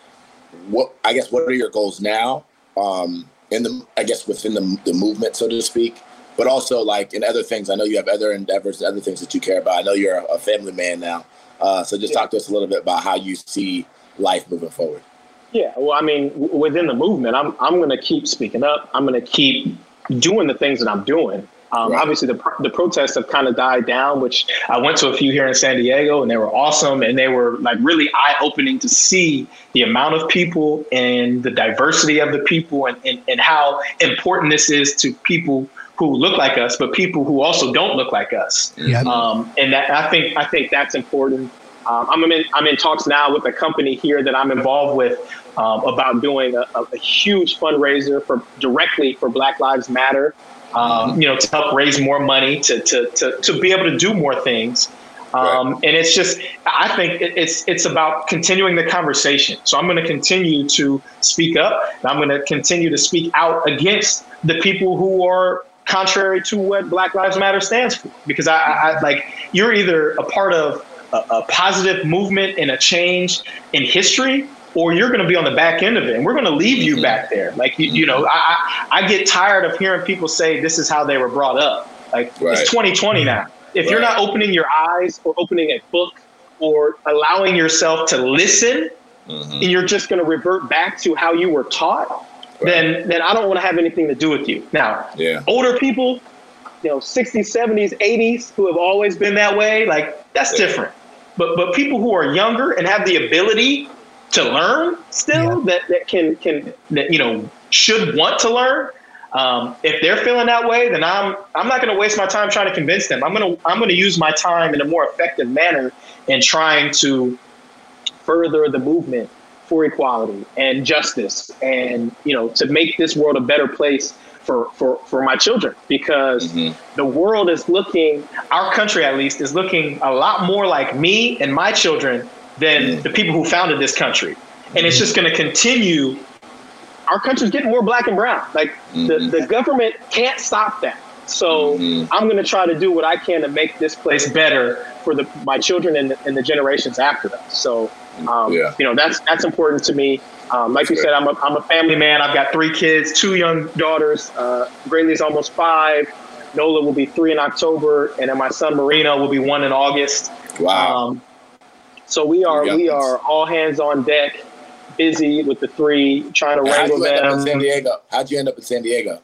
what I guess what are your goals now? Um, in the I guess within the the movement, so to speak, but also like in other things. I know you have other endeavors, other things that you care about. I know you're a, family man now. Uh, so just Yeah. talk to us a little bit about how you see life moving forward. Yeah, well, I mean, w- within the movement, I'm I'm going to keep speaking up. I'm going to keep doing the things that I'm doing. Um, Right. Obviously, the the protests have kind of died down, which I went to a few here in San Diego, and they were awesome, and they were like really eye opening to see the amount of people and the diversity of the people, and, and and how important this is to people who look like us, but people who also don't look like us. Yeah. Um, and that I think I think that's important. Um, I'm in I'm in talks now with a company here that I'm involved with um, about doing a, a, a huge fundraiser for directly for Black Lives Matter. Um, you know, to help raise more money to to to, to be able to do more things. Um, And it's just, I think it's it's about continuing the conversation. So I'm going to continue to speak up, and I'm going to continue to speak out against the people who are contrary to what Black Lives Matter stands for. Because I, I, I like you're either a part of a, a positive movement and a change in history, or you're going to be on the back end of it, and we're going to leave you back there. Like you, you know, I, I I get tired of hearing people say this is how they were brought up. Like Right. it's 2020 now. If you're not opening your eyes or opening a book or allowing yourself to listen, Mhm. and you're just going to revert back to how you were taught, then then I don't want to have anything to do with you. Now, Yeah. older people, you know, 60s, 70s, 80s, who have always been that way, like that's Yeah. different. But but people who are younger and have the ability to learn still that, that can can that you know should want to learn. Um, if they're feeling that way, then I'm I'm not going to waste my time trying to convince them. I'm gonna I'm gonna use my time in a more effective manner in trying to further the movement for equality and justice and you know to make this world a better place for for, for my children because Mhm. the world is looking our country at least is looking a lot more like me and my children than the people who founded this country. And it's just going to continue. Our country's getting more black and brown. Like Mhm. the, the government can't stop that. So Mhm. i'm going to try to do what i can to make this place better for the my children and the, and the generations after them. So um, Yeah. you know that's that's important to me. Um, like you said I'm a, I'm a family man. I've got three kids two young daughters. Uh, Graylee's almost five. Nola will be three in october. And then my son marino will be one in august. Wow. um, so we are we are all hands on deck busy with the three trying to how'd wrangle you end up in San Diego? How'd you end up in San Diego?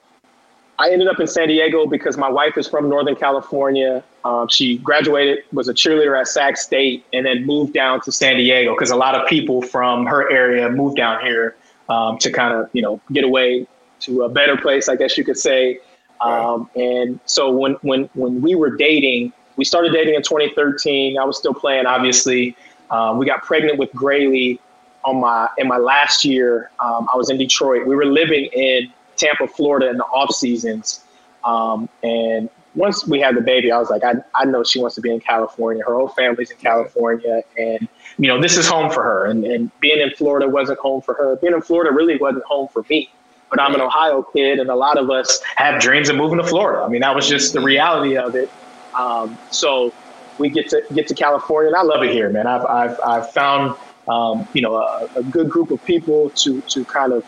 I ended up in San Diego because my wife is from Northern California. Um, she graduated, was a cheerleader at Sac State, and then moved down to San Diego because a lot of people from her area moved down here um, to kind of, you know, get away to a better place, I guess you could say. Um, and so when when when we were dating, we started dating in 2013. I was still playing, obviously. Um, we got pregnant with Grayley on my in my last year. Um, I was in Detroit. We were living in Tampa, Florida in the off seasons. Um, and once we had the baby, I was like, I, I know she wants to be in California. Her whole family's in California. And, you know, this is home for her. And, and being in Florida wasn't home for her. Being in Florida really wasn't home for me. But I'm an Ohio kid, and a lot of us have dreams of moving to Florida. I mean, that was just the reality of it. Um, so we get to get to California, and I love it here, man. I've I've, I've found um, you know a, a good group of people to to kind of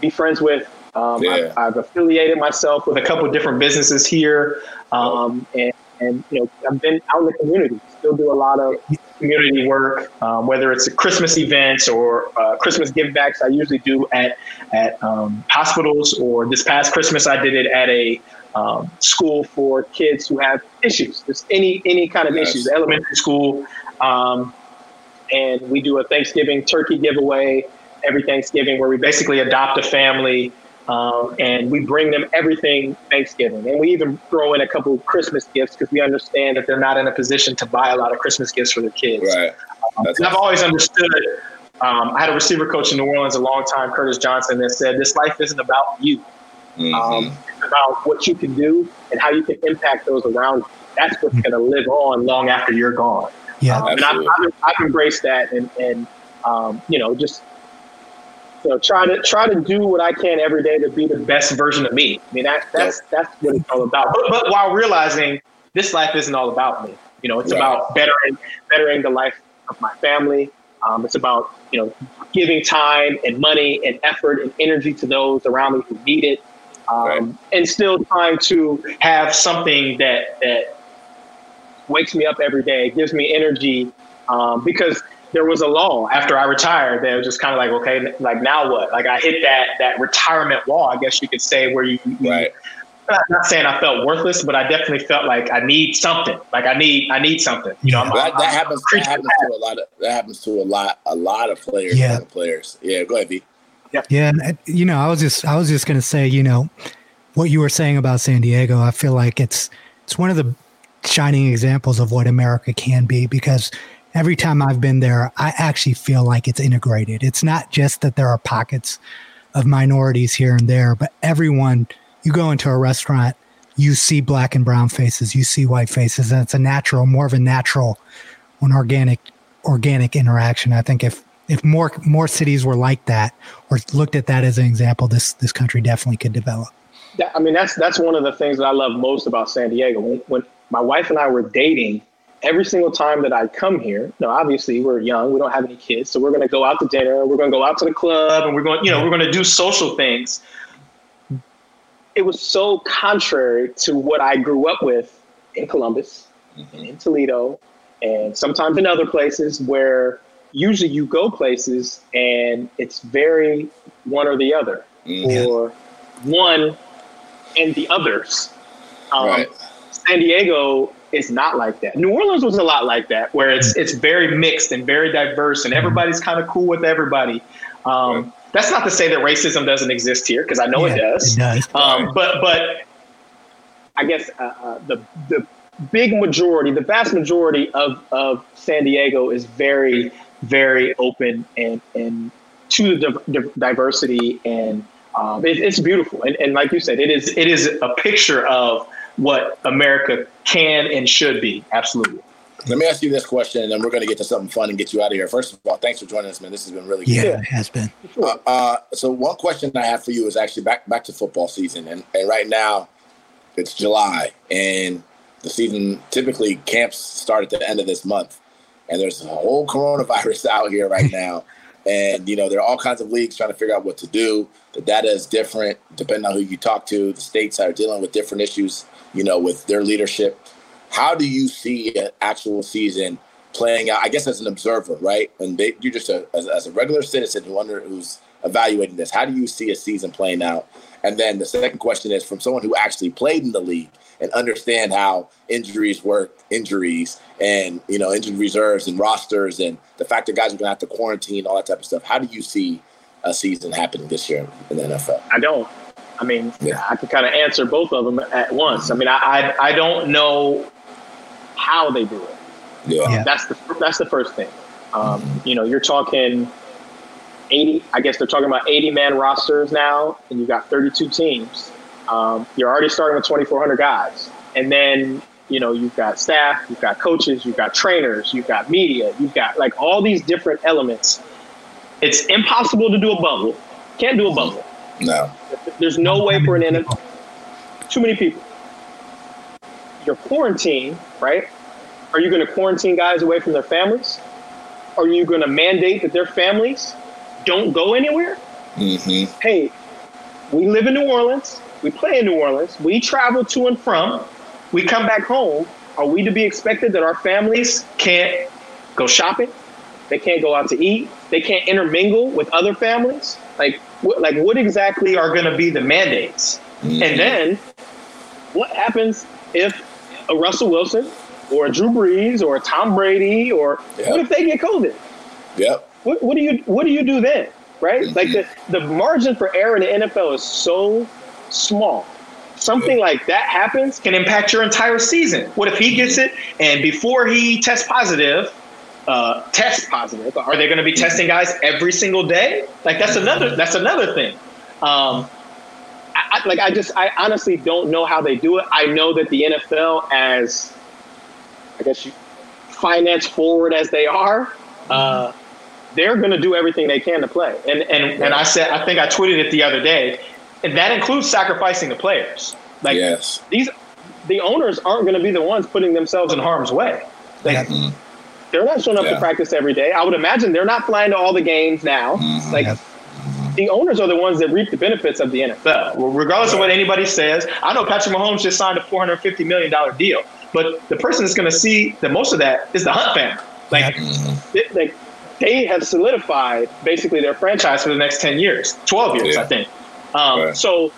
be friends with. Um, Yeah. I've, I've affiliated myself with a couple of different businesses here, um, and and you know I've been out in the community. Still do a lot of community work, um, whether it's Christmas events or uh, Christmas givebacks. I usually do at at um, hospitals, or this past Christmas I did it at a um, school for kids who have issues. Just any any kind of Yes. issues. Elementary school, um, and we do a Thanksgiving turkey giveaway every Thanksgiving where we basically adopt a family. Um, and we bring them everything Thanksgiving, and we even throw in a couple Christmas gifts because we understand that they're not in a position to buy a lot of Christmas gifts for their kids. Right. That's And I've always understood. Um, I had a receiver coach in New Orleans a long time, Curtis Johnson, that said, "This life isn't about you. Um, it's about what you can do and how you can impact those around you. That's what's going to live on long after you're gone." Yeah. Um, and I've, I've, I've embraced that, and and um, you know, just you know, try to try to do what I can every day to be the best version of me. I mean, that that's that's what it's all about. But, but while realizing this life isn't all about me, you know, it's Right. about bettering bettering the life of my family. Um, it's about you know giving time and money and effort and energy to those around me who need it, um, Right. and still trying to have something that that wakes me up every day, gives me energy, um, because there was a lull after I retired. That was just kind of like, okay, like now what? Like I hit that that retirement wall, I guess you could say, where you, you Right. not, not saying I felt worthless, but I definitely felt like I need something. Like I need I need something. You know, I'm, That, I'm- that I'm happens. That happens to a lot of. That happens to a lot. A lot of players. Yeah. young players. Yeah. Go ahead, B. Yeah, and uh, you know, I was just I was just gonna say, you know, what you were saying about San Diego. I feel like it's it's one of the shining examples of what America can be because every time I've been there, I actually feel like it's integrated. It's not just that there are pockets of minorities here and there, but everyone. You go into a restaurant, you see black and brown faces, you see white faces, and it's a natural, more of a natural, an organic, organic interaction. I think if if more more cities were like that or looked at that as an example, this this country definitely could develop. that, I mean, that's that's one of the things that I love most about San Diego. When, when my wife and I were dating, every single time that I come here, no, obviously we're young, we don't have any kids, so we're going to go out to dinner, we're going to go out to the club, and we're going, you know, we're going to do social things. It was so contrary to what I grew up with in Columbus, and in Toledo, and sometimes in other places where usually you go places and it's very one or the other, Mhm. or one and the others. Um, Right. San Diego is not like that. New Orleans was a lot like that, where it's it's very mixed and very diverse, and everybody's kind of cool with everybody. Um, That's not to say that racism doesn't exist here, because I know it does. It does. Um, but but I guess uh, uh, the the big majority, the vast majority of of San Diego is very very open and and to the diversity and um, it, it's beautiful and, and like you said, it is it is a picture of what America can and should be. Absolutely. Let me ask you this question, and then we're going to get to something fun and get you out of here. First of all, thanks for joining us, man. This has been really good. Yeah, it has been. Uh, uh, so one question I have for you is actually back back to football season, and, and right now it's July, and the season typically camps start at the end of this month, and there's a whole coronavirus out here right now, and you know there are all kinds of leagues trying to figure out what to do. The data is different depending on who you talk to. The states are dealing with different issues, you know, with their leadership. How do you see an actual season playing out? I guess as an observer, right? And they, you're just a as, as a regular citizen who under who's evaluating this. How do you see a season playing out? And then the second question is from someone who actually played in the league and understand how injuries work, injuries, and you know injured reserves and rosters, and the fact that guys are going to have to quarantine, all that type of stuff. How do you see a season happening this year in the NFL? I don't. I mean, Yeah. I can kind of answer both of them at once. I mean, I, I I don't know how they do it. Yeah, Yeah. That's the that's the first thing. Um, you know, you're talking eighty. I guess they're talking about eighty man rosters now, and you've got thirty two teams. Um, you're already starting with twenty four hundred guys, and then you know you've got staff, you've got coaches, you've got trainers, you've got media, you've got like all these different elements. It's impossible to do a bubble. Can't do a bubble. no, There's no way for an NFL. Too many people. You're quarantined, right? Are you going to quarantine guys away from their families? Are you going to mandate that their families don't go anywhere? hmm Hey, we live in New Orleans. We play in New Orleans. We travel to and from. We come back home. Are we to be expected that our families can't go shopping? They can't go out to eat. They can't intermingle with other families. Like, what, like what exactly are going to be the mandates? And then what happens if a Russell Wilson or a Drew Brees or a Tom Brady or Yeah. what if they get COVID? Yep. What, what do you what do you do then? Right? Mm-hmm. Like the, the margin for error in the NFL is so small. Something like that happens. can impact your entire season. What if he gets it and before he tests positive, uh, test positive? Are they going to be testing guys every single day? Like that's another that's another thing. Um, I, like I just I honestly don't know how they do it. I know that the NFL, as I guess you finance forward as they are, uh, they're going to do everything they can to play. And and and I said I think I tweeted it the other day, and that includes sacrificing the players. Like yes. these, the owners aren't going to be the ones putting themselves in harm's way. Like Yeah. they're not showing up Yeah. to practice every day. I would imagine they're not flying to all the games now. Mm-hmm. Like Yep. the owners are the ones that reap the benefits of the NFL. Well, regardless of what anybody says, I know Patrick Mahomes just signed a four hundred fifty million dollar deal, but the person that's going to see the most of that is the Hunt family. Like It- like they have solidified basically their franchise for the next ten years, twelve years, Yeah. I think. Um, Right. So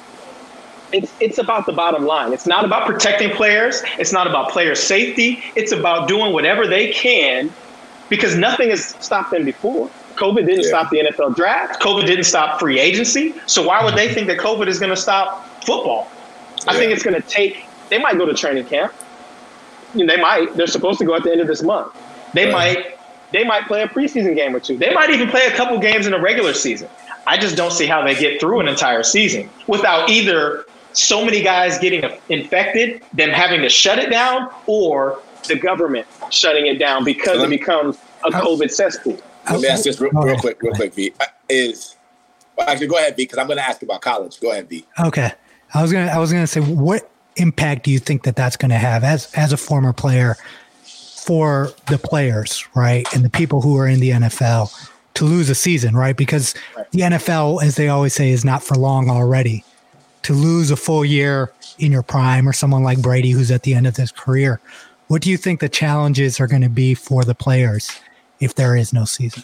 it's it's about the bottom line. It's not about protecting players. It's not about player safety. It's about doing whatever they can because nothing has stopped them before. COVID didn't Yeah. stop the NFL draft. COVID didn't stop free agency. So why would they think that COVID is going to stop football? I think it's going to take. They might go to training camp. You know, they might. They're supposed to go at the end of this month. They Right. might. They might play a preseason game or two. They might even play a couple games in a regular season. I just don't see how they get through an entire season without either so many guys getting infected, them having to shut it down, or the government shutting it down because it becomes a COVID cesspool. Let me ask this real, real quick, real quick, V. Is well, actually go ahead, V, because I'm going to ask about college. Go ahead, V. Okay. I was gonna I was gonna say what impact do you think that that's going to have as as a former player for the players, right, and the people who are in the NFL to lose a season, right? Because the NFL, as they always say, is not for long already. To lose a full year in your prime, or someone like Brady who's at the end of his career, what do you think the challenges are going to be for the players if there is no season?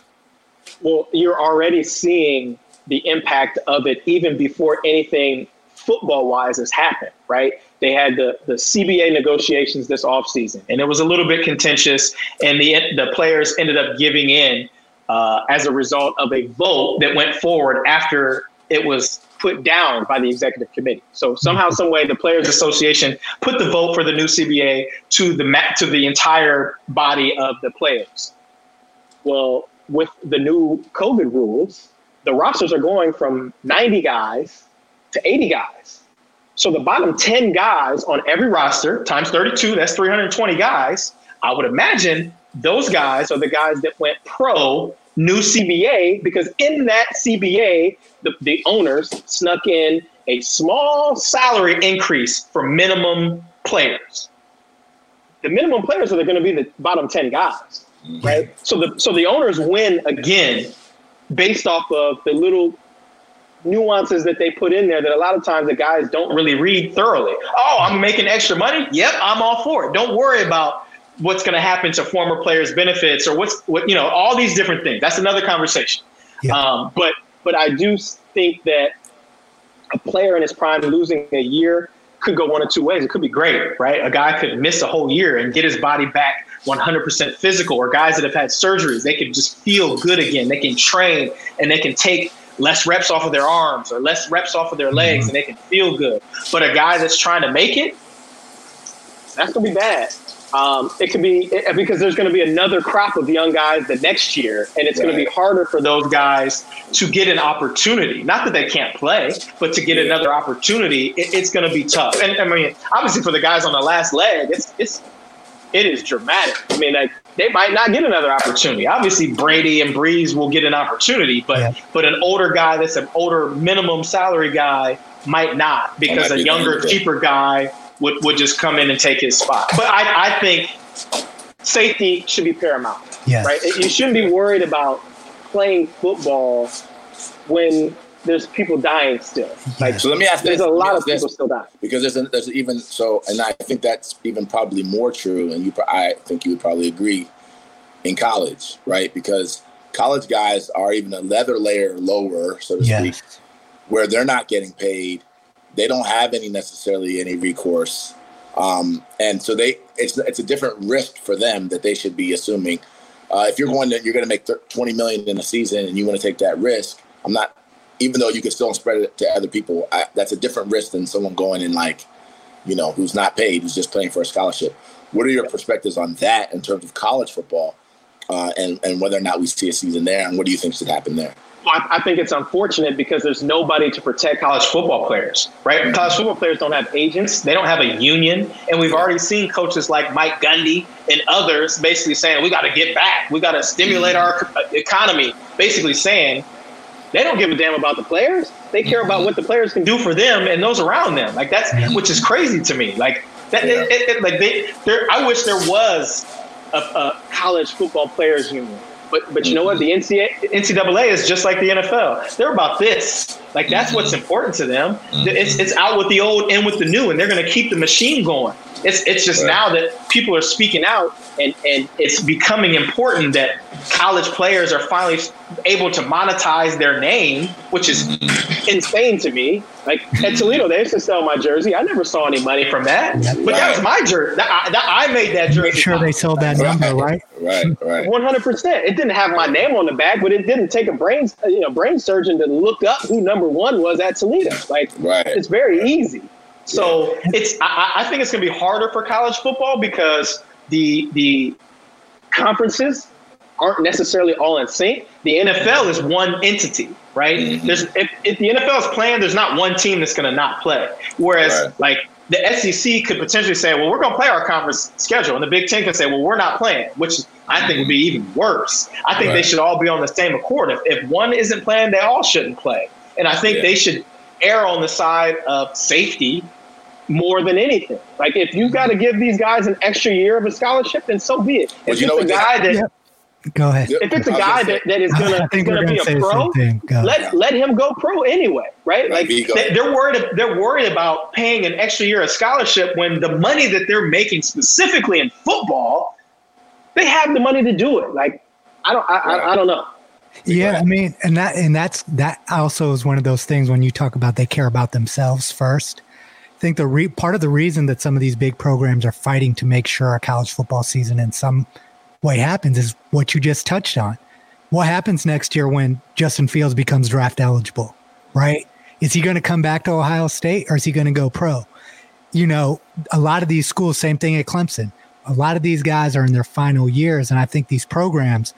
Well, you're already seeing the impact of it even before anything football wise has happened, right? They had the, the CBA negotiations this offseason. and it was a little bit contentious, and the the players ended up giving in uh, as a result of a vote that went forward after it was put down by the executive committee. So somehow, some way, the Players association put the vote for the new CBA to the to the entire body of the players. Well, with the new COVID rules, the rosters are going from 90 guys to 80 guys. So the bottom 10 guys on every Roster times 32, that's 320 guys. I would imagine those guys are the guys that went pro new CBA because in that CBA, the, the owners snuck in a small salary. Increase for minimum players. The minimum players are going to be the bottom 10 guys, right? So the so the owners win again based off of the little nuances that they put in there that a lot of times the guys don't Really read thoroughly. Oh, I'm making extra money. Yep, I'm all for it. Don't worry about what's going to happen to former players' benefits or what's what you know all these different things. That's another conversation. Yeah. Um, but but I do think that a player in his prime losing a year could go one of two ways. It could be great, right? A guy could miss a whole year and get his body back 100% physical, or guys that have had surgeries, they can just feel good again. They can train and they can take less reps off of their arms or less reps off of their legs and they can feel good. But a guy that's trying to make it, that's gonna be bad. Um, it could be it, because there's going to be another crop of young guys the next year, and it's going to be harder for those guys to get an opportunity. Not that they can't play, but to get another opportunity, it, it's going to be tough. And I mean, obviously for the guys on the last leg, it's it's it is dramatic. I mean, like they might not get another opportunity. Obviously, Brady and Brees will get an opportunity, but Yeah. but an older guy that's an older minimum salary guy might not because might a be younger, cheaper guy would, would just come in and take his spot. But I, I think Safety should be paramount, Yes. right? You shouldn't be worried about playing football when there's people dying still. Like So let me ask this. there's a lot of this, people still dying. because there's a, there's even so, and I think that's even probably more true, and you I think you would probably agree in college, right? Because college guys are even a leather layer lower, so to Yes. speak, where they're not getting paid they don't have any necessarily any recourse, um, and so they it's it's a different risk for them that they should be assuming. Uh, if you're going to you're going to make 20 million in a season and you want to take that risk, I'm not. Even though you can still spread it to other people, I, that's a different risk than someone going and like, you know, who's not paid, who's just playing for a scholarship. What are your perspectives on that in terms of college football, uh, and and whether or not we see a season there, and what do you think should happen there? I, I think it's unfortunate because there's nobody to protect college football players, right? College football players don't have agents, they don't have a union, and we've already seen coaches like Mike Gundy and others basically saying we got to get back, we got to stimulate our uh, economy, basically saying they don't give a damn about the players. They care about what the players can do for them and those around them. Like that's which is crazy to me. Like that, it, it, it, like they. I wish there was a, a college football players union but but you know what? The NCAA, is just like the NFL. They're about this. Like that's what's mm-hmm. important to them. Mm-hmm. It's it's out with the old, in with the new, and they're going to keep the machine going. It's it's just right. now that people are speaking out, and and it's becoming important that college players are finally able to monetize their name, which is insane to me. Like at Toledo, they used to sell my jersey. I never saw any money from that, but right. that was my jersey. That, that, I made that jersey. Make sure they sold that number, right? Right, right. One hundred percent. It didn't have my name on the back, but it didn't take a brain, you know, brain surgeon to look up who number one was at Toledo. Like, right. it's very easy. So yeah. it's I, I think it's going to be harder for college football because the the conferences aren't necessarily all in sync. The NFL is one entity, right? Mm-hmm. There's if, if, the NFL is playing, there's not one team that's going to not play. Whereas right. like the SEC could potentially say, well, we're going to play our conference schedule, and the Big Ten can say, well, we're not playing, which I think would be even worse. I think right. they should all be on the same accord. If, if one isn't playing, they all shouldn't play, and I think yeah. they should err on the side of safety more than anything. Like if you've got to give these guys an extra year of a scholarship, then so be it. If it's a guy that yep. Go ahead. If it's a guy that, that is gonna, gonna be a pro, let let him go pro anyway, right? Like they, they're worried they're worried about paying an extra year of scholarship when the money that they're making specifically in football, they have the money to do it. Like I don't I, I, I don't know. Yeah, I mean, and that and that's that also is one of those things when you talk about they care about themselves first I think the re- part of the reason that some of these big programs are fighting to make sure a college football season in some way happens is what you just touched on. What happens next year when Justin Fields becomes draft eligible, right? Is he going to come back to Ohio State or is he going to go pro? You know, a lot of these schools, same thing at Clemson. A lot of these guys are in their final years. And I think these programs,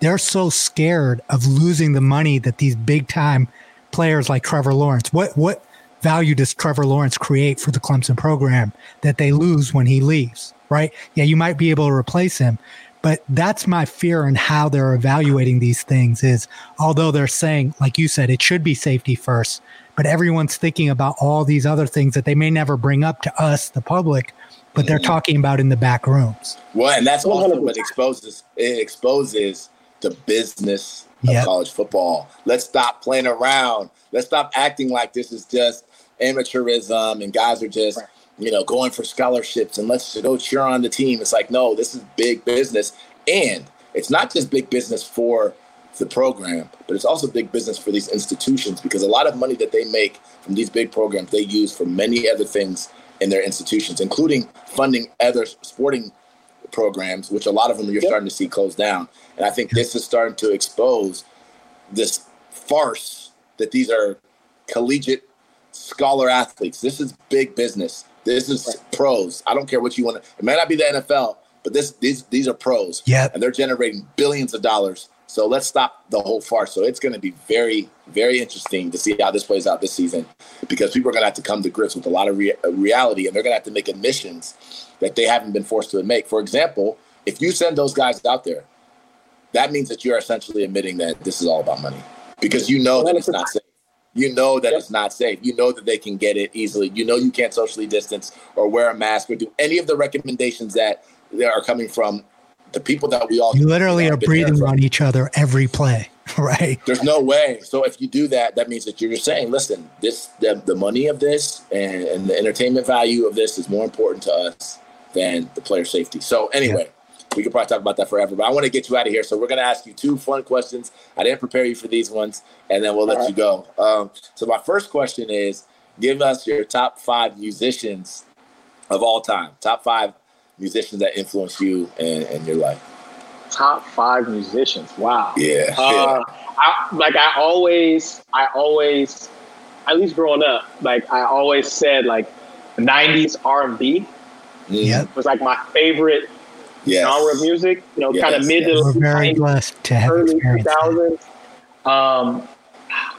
they're so scared of losing the money that these big time players like Trevor Lawrence, what, what, value does Trevor Lawrence create for the Clemson program that they lose when he leaves, right? Yeah, you might be able to replace him, but that's my fear in how they're evaluating these things is although they're saying, like you said, it should be safety first, but everyone's thinking about all these other things that they may never bring up to us, the public, but they're mm-hmm. talking about in the back rooms. Well, and that's also what exposes it exposes the business of yep. college football. Let's stop playing around. Let's stop acting like this is just amateurism and guys are just right. You know going for scholarships and let's go cheer on the team. It's like no, this is big business, and it's not just big business for the program, but it's also big business for these institutions because a lot of money that they make from these big programs they use for many other things in their institutions, including funding other sporting programs, which a lot of them you're yep. starting to see close down. And I think this is starting to expose this farce that these are collegiate scholar athletes. This is big business. This is right. pros. I don't care what you want to. It may not be the NFL, but this these these are pros. Yeah, and they're generating billions of dollars. So let's stop the whole farce. So it's going to be very very interesting to see how this plays out this season, because people are going to have to come to grips with a lot of re- reality, and they're going to have to make admissions that they haven't been forced to make. For example, if you send those guys out there, that means that you're essentially admitting that this is all about money, because you know that it's not safe you know that yep. it's not safe. You know that they can get it easily. You know you can't socially distance or wear a mask or do any of the recommendations that are coming from the people that we all. You literally are breathing on each other every play, right? There's no way. So if you do that, that means that you're just saying, listen, this the, the money of this and, and, the entertainment value of this is more important to us than the player safety. So anyway. We could probably talk about that forever, but I want to get you out of here. So we're going to ask you two fun questions. I didn't prepare you for these ones, and then we'll let right. you go. Um, so my first question is: give us your top five musicians of all time. Top five musicians that influence you and, and your life. Top five musicians. Wow. Yeah. Uh, I, like I always, I always, at least growing up, like I always said, like '90s R&B yeah. Was like my favorite Yes. genre of music. You know, Yes, kind of mid yes. to We're very blessed to have early experienced that. 2000s. Um,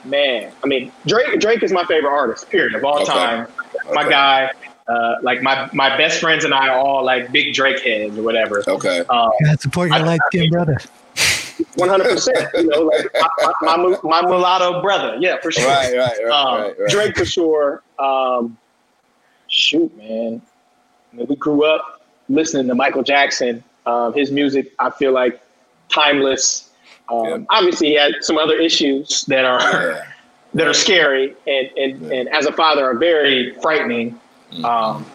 man, I mean, Drake. Drake is my favorite artist. Period of all Okay. time. My guy. Uh, like my my best friends and I are all like big Drake heads or whatever. Okay. Um, Gotta support your I- light skinned brother. One hundred percent. You know, like my, my, my, my mulatto brother. Yeah, for sure. Right, right, right, Um, right, right. Drake for sure. Um, shoot, man. I mean, we grew up listening to Michael Jackson. Um, his music, I feel like, timeless. Um, Yeah. Obviously, he had some other issues that are Yeah. that are scary and and, Yeah. and as a father are very frightening. Mhm. Um,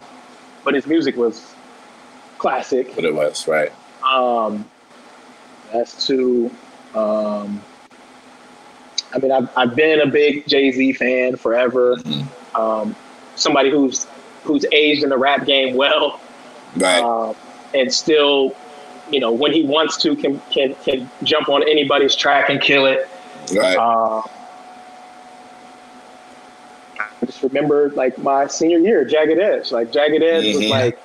but his music was classic. But it was, right. Um, that's two. Um, I mean, I've, I've been a big Jay Z fan forever. Mhm. Um, somebody who's who's aged in the rap game well, Right. um, and still, you know, when he wants to, can can can jump on anybody's track and kill it. right. Uh, I just remember like my senior year, Jagged Edge. Like Jagged Edge was Mhm. like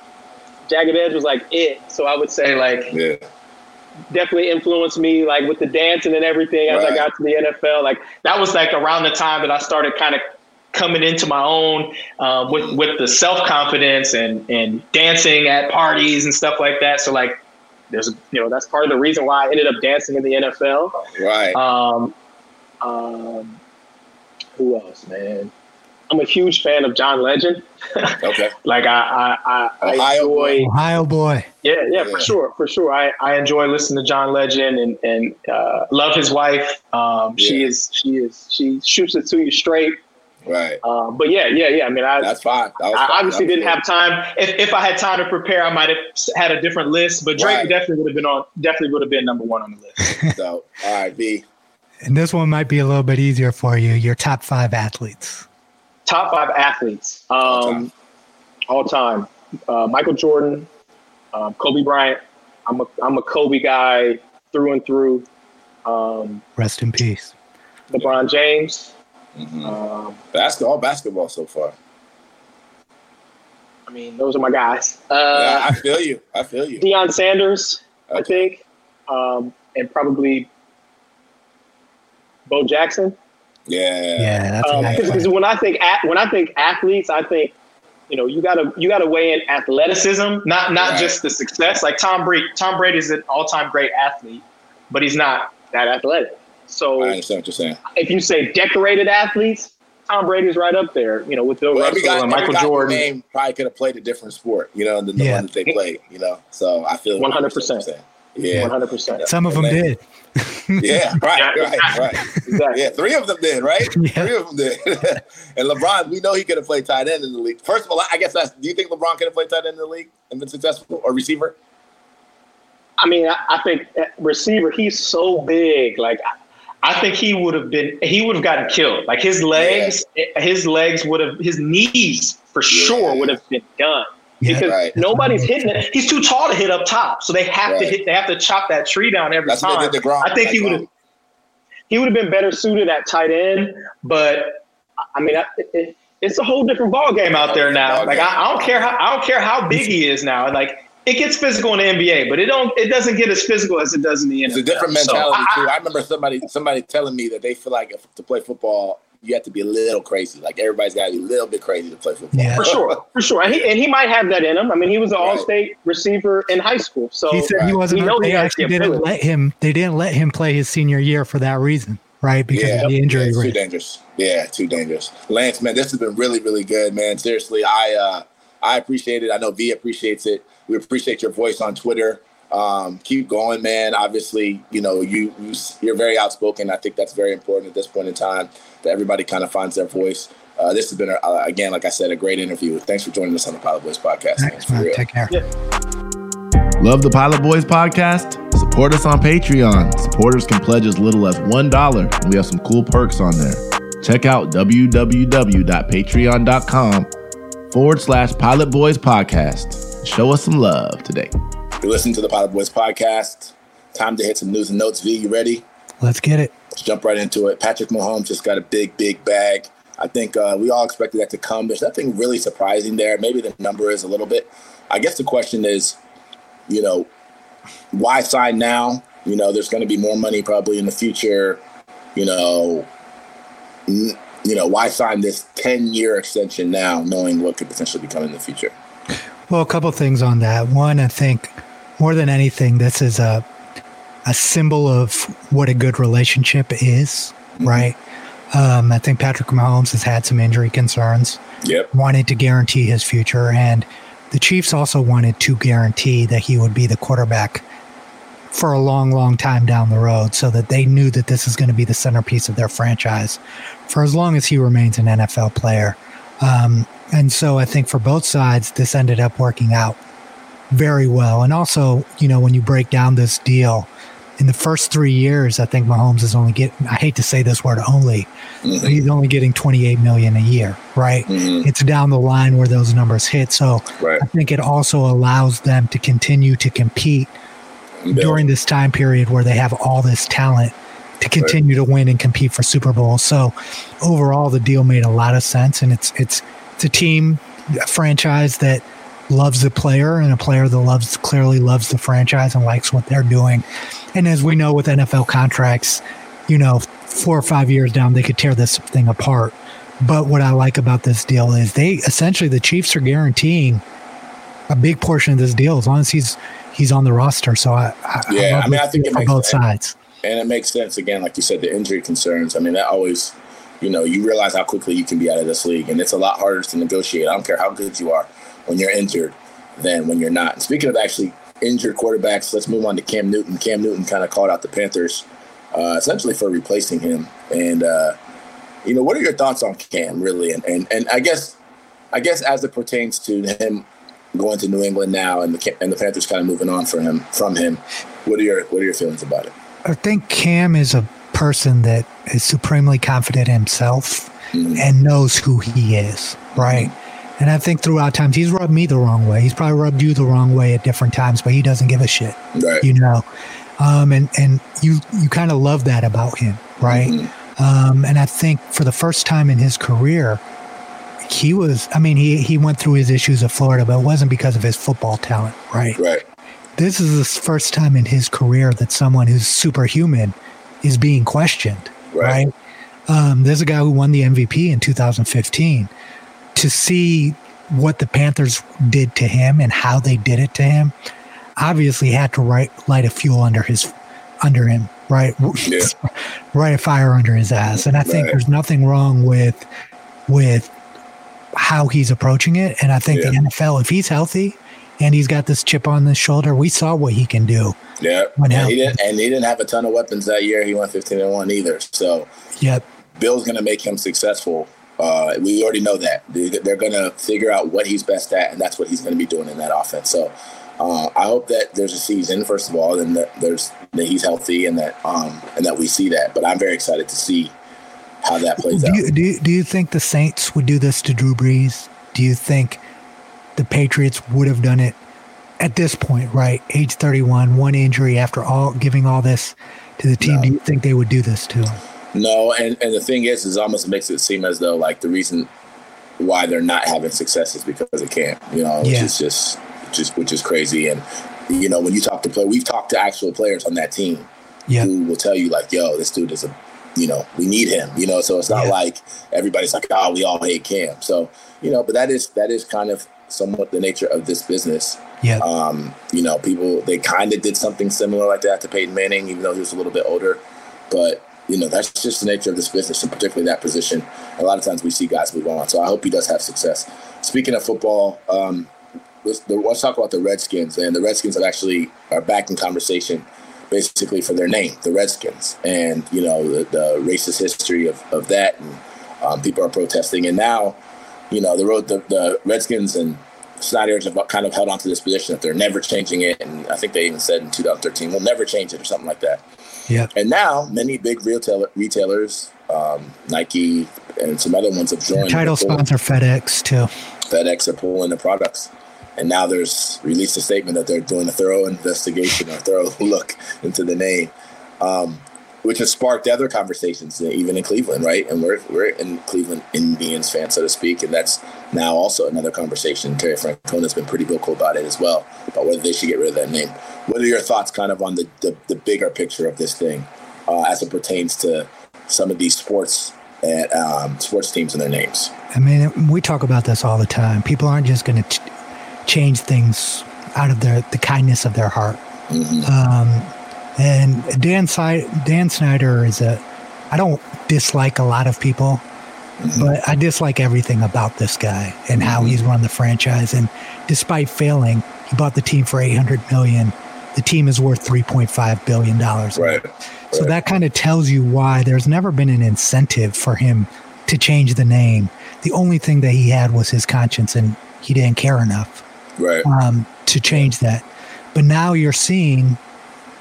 Jagged Edge was like it. So I would say like yeah. definitely influenced me like with the dancing and everything as I got to the NFL. Like that was like around the time that I started kind of coming into my own uh, with with the self confidence and and dancing at parties and stuff like that. So like there's you know that's part of the reason why I ended up dancing in the NFL. Right. Um, um, who else, man? I'm a huge fan of John Legend. okay. Like I, I, I, I Ohio enjoy. Ohio boy. Yeah, yeah, Yeah. for sure, for sure. I, I enjoy listening to John Legend and and uh, love his wife. Um, She is she is she shoots it to you straight. Right. Um, but yeah, yeah, yeah. I mean, I, That's fine. That was I fine. obviously didn't have time. If, if I had time to prepare, I might have had a different list. But Drake Right. definitely would have been on. Definitely would have been number one on the list. So, all right, B. And this one might be a little bit easier for you. Your top five athletes. Top five athletes um, all time. Uh, Michael Jordan, um, Kobe Bryant. I'm a I'm a Kobe guy through and through. Um, Rest in peace. LeBron James. Mhm. Um, Basketball, basketball so far. I mean, those are my guys. yeah, Uh, I feel you. I feel you. Deion Sanders, I think, um, and probably Bo Jackson. Yeah. Yeah, that's a nice Because one. when I think at, when I think athletes, I think you know you gotta you gotta weigh in athleticism, not not Right. just the success. Like Tom Brady, Tom Brady is an all time great athlete, but he's not that athletic. So I understand what you're saying. if you say decorated athletes, Tom Brady's right up there. You know, with Bill Well, Russell guy, and Michael guy in the Jordan. name probably could have played a different sport, you know, than the Yeah. one that they played, you know. So I feel 100%. Yeah. One hundred percent. Some of them then- did. Yeah, right, Yeah, right, right. Exactly. Yeah, three of them did, right? Yeah. Three of them did. and LeBron, we know he could have played tight end in the league. First of all, I guess that's. Do you think LeBron could have played tight end in the league and been successful or receiver? I mean, I, I think uh, receiver, he's so big. Like, I think he would have been, he would have gotten killed. Like his legs, his legs would have, his knees for sure would have been done Yeah. because Right. nobody's hitting it. He's too tall to hit up top, so they have to hit. They have to chop that tree down every That's what time. they did to I think he would have, he would have been better suited at tight end, but I mean, I, it, it's a whole different ball game out there now. Like. I, I don't care how I don't care how big he is now. Like it gets physical in the NBA, but it don't it doesn't get as physical as it does in the NFL. It's a different So, mentality I- too. I remember somebody somebody telling me that they feel like if, to play football, you have to be a little crazy. Like everybody's got to be a little bit crazy to play football. Yeah. for sure, for sure, and he and he might have that in him. I mean, he was an all-state receiver in high school, so He said he wasn't. We know he they actually the didn't let him. They didn't let him play his senior year for that reason, right? Because Yeah, of the injury it's too dangerous. Yeah, too dangerous. Lance, man, this has been really, really good, man. Seriously, I uh, I appreciate it. I know V appreciates it. We appreciate your voice on Twitter. Um, keep going, man. Obviously, you know you, you you're very outspoken. I think that's very important at this point in time that everybody kind of finds their voice. Uh, this has been a, uh, again, like I said, a great interview. Thanks for joining us on the Pilot Boys podcast. man. Thanks, For man. real. Take care. Love the Pilot Boys podcast? Support us on Patreon. Supporters can pledge as little as $1, and we have some cool perks on there. check out www.patreon.com forward slash Pilot Boys Podcast. Show us some love today. You're listening to the Pilot Boys podcast. Time to hit some news and notes. V, you ready? Let's get it. Let's jump right into it. Patrick Mahomes just got a big, big bag. I think uh, we all expected that to come. There's nothing really surprising there. Maybe the number is a little bit. I guess the question is, you know, why sign now? You know, there's going to be more money probably in the future. You know, n- you know, why sign this 10 year extension now, knowing what could potentially become in the future? Well, a couple things on that. One, I think more than anything, this is a a symbol of what a good relationship is, right? Um, I think Patrick Mahomes has had some injury concerns, Yep. wanted to guarantee his future, and the Chiefs also wanted to guarantee that he would be the quarterback for a long, long time down the road, so that they knew that this is going to be the centerpiece of their franchise for as long as he remains an NFL player. Um, and so I think for both sides, this ended up working out very well. And also, you know, when you break down this deal, in the first three years, I think Mahomes is only getting, I hate to say this word only, but he's only getting 28 million a year, right? Mhm. It's down the line where those numbers hit. So Right. I think it also allows them to continue to compete during this time period where they have all this talent to continue to win and compete for Super Bowls. So overall, the deal made a lot of sense, and it's it's it's a team, a franchise that loves the player, and a player that loves clearly loves the franchise and likes what they're doing. And as we know with NFL contracts, you know, four or five years down, they could tear this thing apart. But what I like about this deal is they essentially the Chiefs are guaranteeing a big portion of this deal as long as he's he's on the roster. So I, I Yeah, love I mean, I think it makes both sense. sides. And it makes sense again, like you said, the injury concerns. I mean, that always, you know, you realize how quickly you can be out of this league, and it's a lot harder to negotiate. I don't care how good you are when you're injured than when you're not. And speaking of actually injured quarterbacks, let's move on to Cam Newton. Cam Newton kind of called out the Panthers uh, essentially for replacing him. And uh, you know, what are your thoughts on Cam, really? And and and I guess, I guess as it pertains to him going to New England now, and the and the Panthers kind of moving on from him from him. What are your what are your feelings about it? I think Cam is a person that is supremely confident in himself and knows who he is, right? And I think throughout times he's rubbed me the wrong way. He's probably rubbed you the wrong way at different times, but he doesn't give a shit, Right. you know. Um, and and you you kind of love that about him, right? Mhm. Um, and I think for the first time in his career, he was. I mean, he he went through his issues at Florida, but it wasn't because of his football talent, right? Right. this is the first time in his career that someone who's superhuman is being questioned, Right. right? Um, there's a guy who won the MVP in 2015. To see what the Panthers did to him and how they did it to him, obviously had to light, light a fuel under his, under him, right? Yeah. Right a fire under his ass. And I think Right. there's nothing wrong with, with how he's approaching it. And I think the NFL, if he's healthy and he's got this chip on his shoulder, we saw what he can do. Yeah. And he didn't and he didn't have a ton of weapons that year. He went 15 and 1 either. So Yep. Bill's going to make him successful. Uh, we already know that. They- They're going to figure out what he's best at, and that's what he's going to be doing in that offense. So uh, I hope that there's a season, first of all, and that there's that he's healthy and that um, and that we see that. But I'm very excited to see how that plays Do out. you, do, you, do you think the Saints would do this to Drew Brees? Do you think the Patriots would have done it at this point, right? Age 31, one injury after all giving all this to the team. No. Do you think they would do this to him? No, and, and the thing is, is it almost makes it seem as though like the reason why they're not having success is because they can't, you know, which Yeah. is just, just which is crazy. And you know, when you talk to play, we've talked to actual players on that team who will tell you like, "Yo, this dude is a, you know, we need him," you know. So it's not Yeah. like everybody's like, "Oh, we all hate Cam." So you know, but that is that is kind of somewhat the nature of this business. Yeah. Um, you know, people they kind of did something similar like that to Peyton Manning, even though he was a little bit older. But you know, that's just the nature of this business, and particularly that position. A lot of times we see guys move on. So I hope he does have success. Speaking of football, um, let's, let's talk about the Redskins. And the Redskins have actually are back in conversation, basically for their name, the Redskins, and you know the, the racist history of, of that, and um, people are protesting. And now, you know, the road the, the Redskins and Snyder's have kind of held on to this position that they're never changing it. And I think they even said in 2013, we'll never change it or something like that. Yeah. And now many big retailer, retailers um, Nike, and some other ones have joined. Title sponsor FedEx too. FedEx are pulling the products. And now there's released a statement that they're doing a thorough investigation or thorough look into the name, um, which has sparked other conversations, even in Cleveland, right? And we're, we're in Cleveland Indians fans, so to speak. And that's now also another conversation. Terry Francona has been pretty vocal about it as well, about whether they should get rid of that name. What are your thoughts kind of on the, the, the bigger picture of this thing uh, as it pertains to some of these sports and um, sports teams and their names? I mean, we talk about this all the time. People aren't just going to ch- change things out of their the kindness of their heart. Um, and Dan Si- Dan Snyder is a. I don't dislike a lot of people, but I dislike everything about this guy and how he's run the franchise. And despite failing, he bought the team for eight hundred million. The team is worth three point five billion dollars. Right. So Right. that kind of tells you why there's never been an incentive for him to change the name. The only thing that he had was his conscience, and he didn't care enough Right. um, to change that. But now you're seeing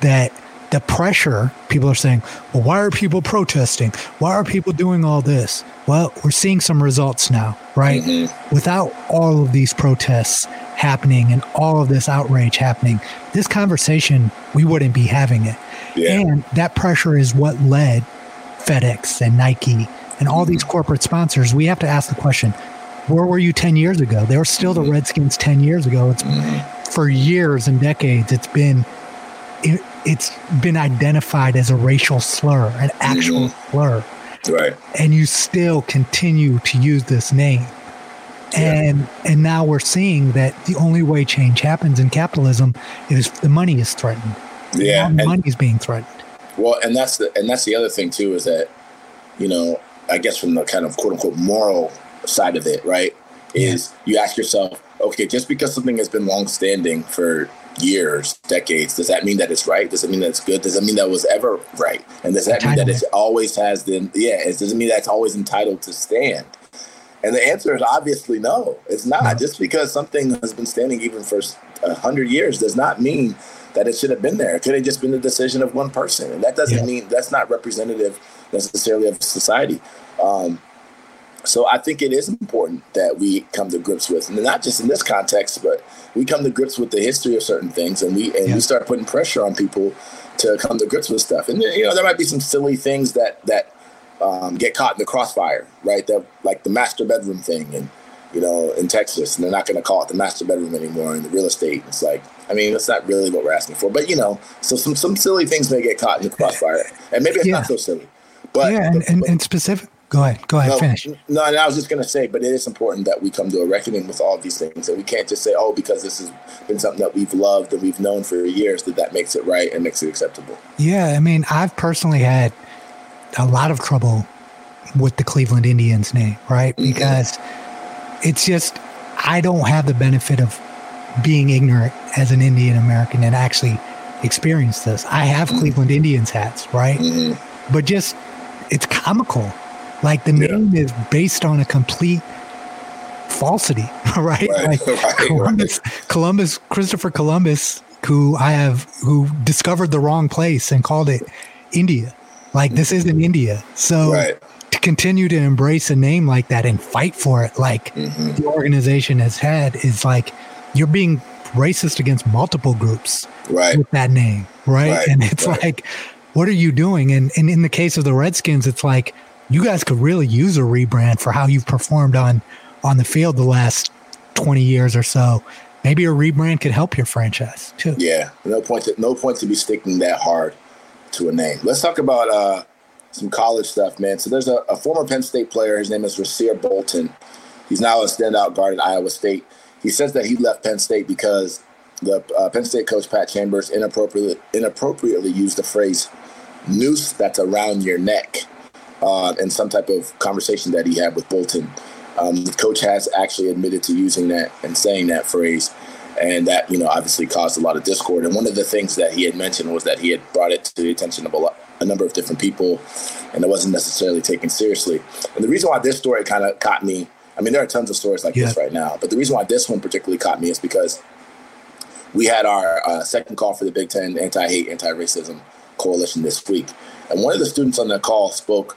that the pressure, people are saying, well, why are people protesting? Why are people doing all this? Well, we're seeing some results now, right? Mm-hmm. Without all of these protests happening and all of this outrage happening, this conversation, we wouldn't be having it. Yeah. And that pressure is what led FedEx and Nike and all mm-hmm. these corporate sponsors. We have to ask the question where were you 10 years ago? They were still the mm-hmm. Redskins 10 years ago. It's for years and decades, it's been. It, it's been identified as a racial slur, an mm-hmm. actual slur, Right. and you still continue to use this name. And and now we're seeing that the only way change happens in capitalism is the money is threatened. Yeah. And, money is being threatened. well, and that's the and that's the other thing too is that, you know, I guess from the kind of quote unquote moral side of it, right? Is you ask yourself, okay, just because something has been long standing for years, decades, does that mean that it's right? Does it mean that it's good? Does it mean that it was ever right? And does that mean that it always has the yeah? It doesn't mean that's always entitled to stand. And the answer is obviously no. It's not. Just because something has been standing even for a hundred years does not mean that it should have been there. It could have just been the decision of one person, and that doesn't Yeah. mean that's not representative necessarily of society. Um, so I think it is important that we come to grips with, and not just in this context, but we come to grips with the history of certain things, and we and Yeah. we start putting pressure on people to come to grips with stuff. And you know, there might be some silly things that that um, get caught in the crossfire, right? That like the master bedroom thing, and you know, in Texas, and they're not going to call it the master bedroom anymore in the real estate. It's like, I mean, that's not really what we're asking for, but you know, so some some silly things may get caught in the crossfire, and maybe it's Yeah. not so silly. But yeah, and, but- and, and specific. Go ahead. Go ahead. no, finish. No, and I was just going to say, but it is important that we come to a reckoning with all these things, and we can't just say, "Oh, because this has been something that we've loved and we've known for years, that that makes it right and makes it acceptable." Yeah, I mean, I've personally had a lot of trouble with the Cleveland Indians name, right? Mm-hmm. Because it's just I don't have the benefit of being ignorant as an Indian American and actually experience this. I have mm-hmm. Cleveland Indians hats, right? Mm-hmm. But just it's comical. Like the Yeah. name is based on a complete falsity, right? Right, Like right, Columbus, Columbus, Christopher Columbus, who I have, who discovered the wrong place and called it India. Like this isn't India. So Right. to continue to embrace a name like that and fight for it, like Mm-hmm. the organization has had, is like you're being racist against multiple groups Right. with that name, right? Right, And it's right. like, what are you doing? And and in the case of the Redskins, it's like you guys could really use a rebrand for how you've performed on on the field the last twenty years or so. Maybe a rebrand could help your franchise too. Yeah. No point. To, no point to be sticking that hard to a name. Let's talk about uh, some college stuff, man. So there's a, a former Penn State player. His name is Rasir Bolton. He's now a standout guard at Iowa State. He says that he left Penn State because the uh, Penn State coach Pat Chambers inappropriately inappropriately used the phrase "noose that's around your neck" uh, in some type of conversation that he had with Bolton. Um, the coach has actually admitted to using that and saying that phrase, and that you know obviously caused a lot of discord. And one of the things that he had mentioned was that he had brought it to the attention of a, lot, a number of different people, and it wasn't necessarily taken seriously. And the reason why this story kind of caught me, I mean, there are tons of stories like this right now, but the reason why this one particularly caught me is because we had our uh, second call for the Big Ten anti-hate, anti-racism coalition this week, and one of the students on that call spoke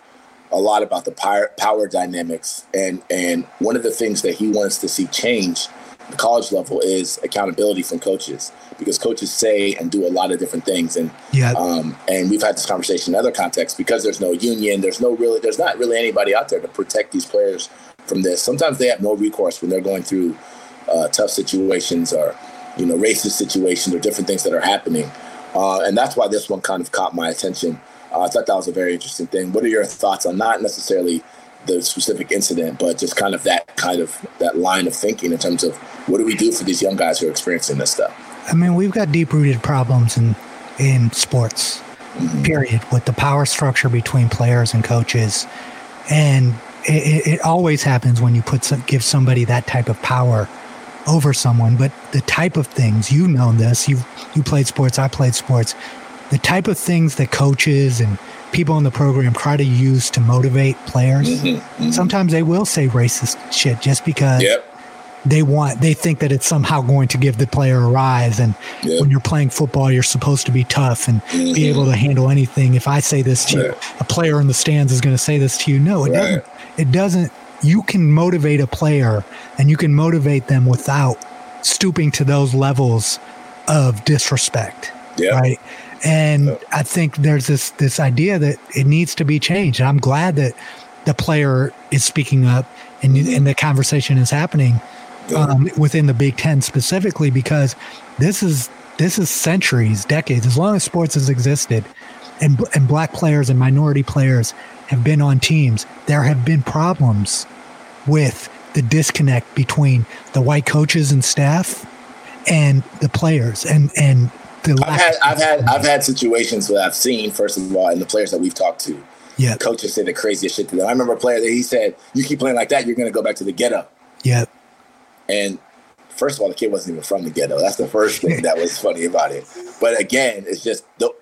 a lot about the power, power dynamics, and and one of the things that he wants to see change the college level is accountability from coaches because coaches say and do a lot of different things. And Yeah. um, and we've had this conversation in other contexts because there's no union there's no really there's not really anybody out there to protect these players from this. Sometimes they have no recourse when they're going through uh, tough situations or you know racist situations or different things that are happening. Uh, and that's why this one kind of caught my attention i thought that was a very interesting thing what are your thoughts on not necessarily the specific incident but just kind of that kind of that line of thinking in terms of what do we do for these young guys who are experiencing this stuff I mean, we've got deep rooted problems in in sports. Mm-hmm. Period. With the power structure between players and coaches, and it, it always happens when you put some, give somebody that type of power over someone. But the type of things you know this you you played sports, I played sports. The type of things that coaches and people in the program try to use to motivate players. Mm-hmm, mm-hmm. Sometimes they will say racist shit just because yep. they want they think that it's somehow going to give the player a rise. And Yep. when you're playing football you're supposed to be tough and be mm-hmm. able to handle anything. If i say this to you a player in the stands is going to say this to you. No it Right. doesn't. It doesn't. You can motivate a player and you can motivate them without stooping to those levels of disrespect Yep. right and i think there's this this idea that it needs to be changed. And i'm glad that the player is speaking up and, and the conversation is happening um, within the Big Ten specifically because this is this is centuries, decades, as long as sports has existed, and and black players and minority players have been on teams. There have been problems with the disconnect between the white coaches and staff and the players, and and the I've had, I've had, I've had situations that I've seen. First of all, and the players that we've talked to, yeah coaches say the craziest shit to them. I remember a player that he said, "You keep playing like that, you're going to go back to the ghetto." yeah And first of all, the kid wasn't even from the ghetto. That's the first thing that was funny about it. But again, it's just the,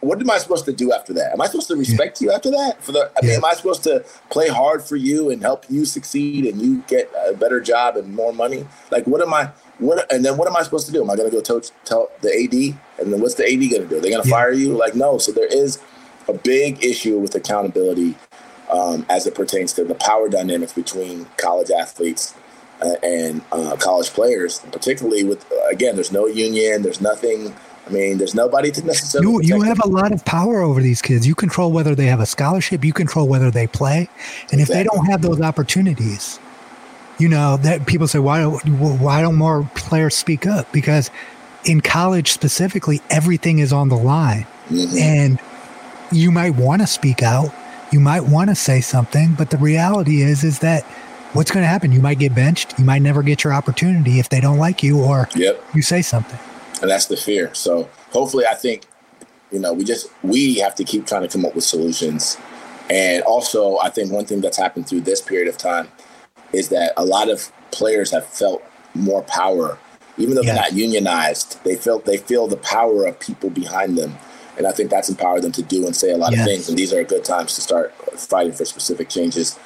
what am I supposed to do after that? Am I supposed to respect you after that? For the, I mean, Yeah. am I supposed to play hard for you and help you succeed and you get a better job and more money? Like, what am I? What and then what am I supposed to do? Am I going to go tell, tell the AD? And then what's the AD going to do? They're going to Yeah. fire you? Like, no. So there is a big issue with accountability um, as it pertains to the power dynamics between college athletes uh, and uh, college players, particularly with uh, again, there's no union, there's nothing. I mean, there's nobody to necessarily. you, you have them. a lot of power over these kids. You control whether they have a scholarship. You control whether they play, and if they don't have those opportunities, you know that people say, why don't why don't more players speak up? Because in college specifically, everything is on the line, Mhm. and you might want to speak out. You might want to say something, but the reality is is that what's going to happen? You might get benched. You might never get your opportunity if they don't like you or Yep, you say something. and that's the fear. So hopefully, I think you know we just we have to keep trying to come up with solutions, and also I think one thing that's happened through this period of time is that a lot of players have felt more power, even though they're not unionized. They felt they feel the power of people behind them, and I think that's empowered them to do and say a lot Yes. of things. And these are good times to start fighting for specific changes.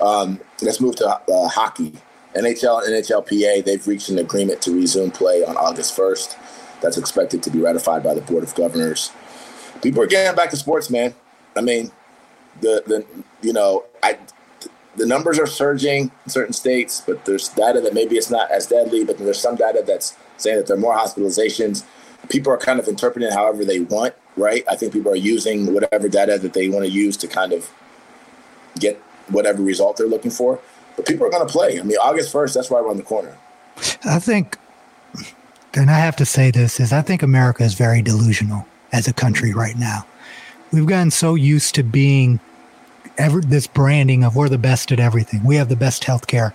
Um, let's move to uh, hockey. NHL and NHLPA, they've reached an agreement to resume play on August 1st. That's expected to be ratified by the Board of Governors. People are getting back to sports, man. I mean, the the you know, I the numbers are surging in certain states, but there's data that maybe it's not as deadly, but there's some data that's saying that there are more hospitalizations. People are kind of interpreting however they want, right? I think people are using whatever data that they want to use to kind of get whatever result they're looking for. But people are going to play. I mean, August 1st, that's right around the corner. I think, and I have to say this, is I think America is very delusional as a country right now. We've gotten so used to being ever this branding of we're the best at everything. We have the best healthcare,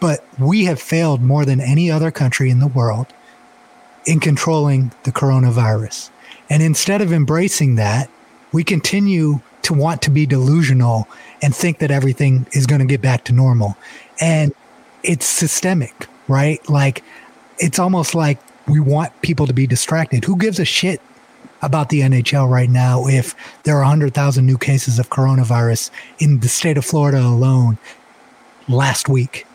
but we have failed more than any other country in the world in controlling the coronavirus. And instead of embracing that, we continue to want to be delusional and think that everything is going to get back to normal. And it's systemic, right? Like it's almost like we want people to be distracted. Who gives a shit about the NHL right now if there are 100,000 new cases of coronavirus in the state of Florida alone last week?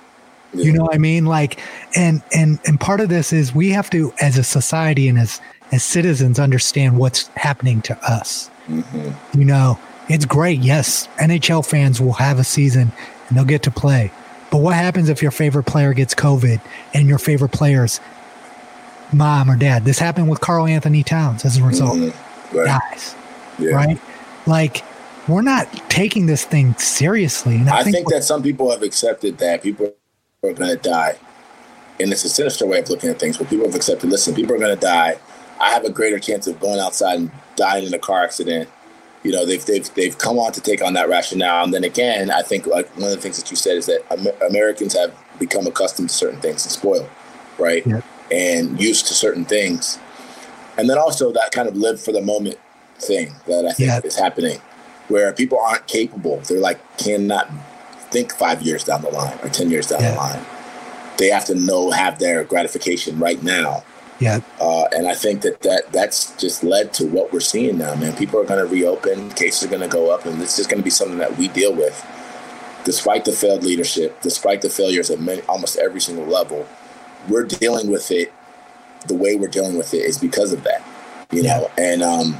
You know what I mean? Like, and and and part of this is we have to, as a society and as as citizens, understand what's happening to us. Mm-hmm. You know, It's great. Yes, NHL fans will have a season and they'll get to play. But what happens if your favorite player gets COVID and your favorite player's mom or dad? This happened with Karl-Anthony Towns as a result. Mhm. Right. Dies, Yeah. right? Like, we're not taking this thing seriously. And I think that some people have accepted that people are going to die. And it's a sinister way of looking at things, but people have accepted listen, people are going to die. I have a greater chance of going outside and dying in a car accident. You know, they've, they've, they've come on to take on that rationale. And then again, I think like one of the things that you said is that Amer- Americans have become accustomed to certain things and spoiled, right? Yeah. And used to certain things. And then also that kind of live for the moment thing that I think Yeah. is happening where people aren't capable. They're like cannot think five years down the line or ten years down Yeah. the line. They have to know have their gratification right now, yeah, uh, and I think that, that that's just led to what we're seeing now. Man, people are going to reopen, cases are going to go up, and it's just going to be something that we deal with, despite the failed leadership, despite the failures at many, almost every single level. We're dealing with it. The way we're dealing with it is because of that, you know, and um,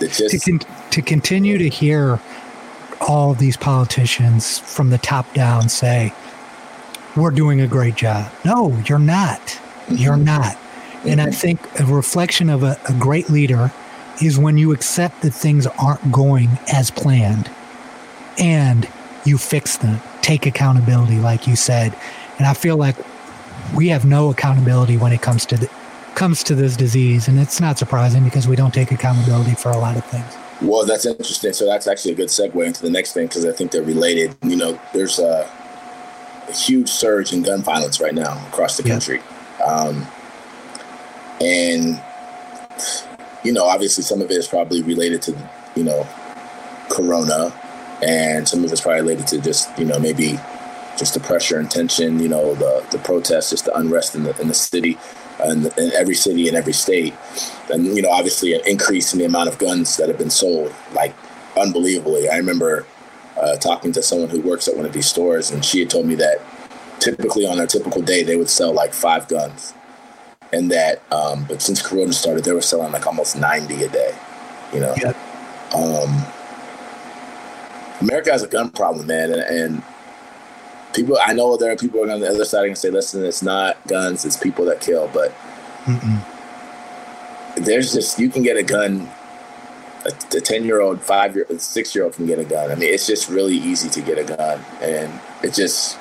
it to, just con- to continue to hear all these politicians from the top down say, we're doing a great job. No, you're not. You're not. And I think a reflection of a, a great leader is when you accept that things aren't going as planned and you fix them, take accountability, like you said. And I feel like we have no accountability when it comes to the, comes to this disease, and it's not surprising because we don't take accountability for a lot of things. Well, that's interesting. So that's actually a good segue into the next thing because I think they're related. You know, there's a, a huge surge in gun violence right now across the Yeah. country, um, and you know, obviously, some of it is probably related to you know, Corona, and some of it's probably related to just you know maybe just the pressure and tension. You know, the the protests, just the unrest in the in the city, and in every city and every state and you know obviously an increase in the amount of guns that have been sold like unbelievably i remember uh, talking to someone who works at one of these stores and she had told me that typically on a typical day they would sell like five guns and that um, but since corona started they were selling like almost 90 a day you know Yep. um, america has a gun problem man and, and people i know there are people on the other side to say listen it's not guns it's people that kill but Mm-mm. there's just you can get a gun a 10 year old five year six year old can get a gun i mean it's just really easy to get a gun and it just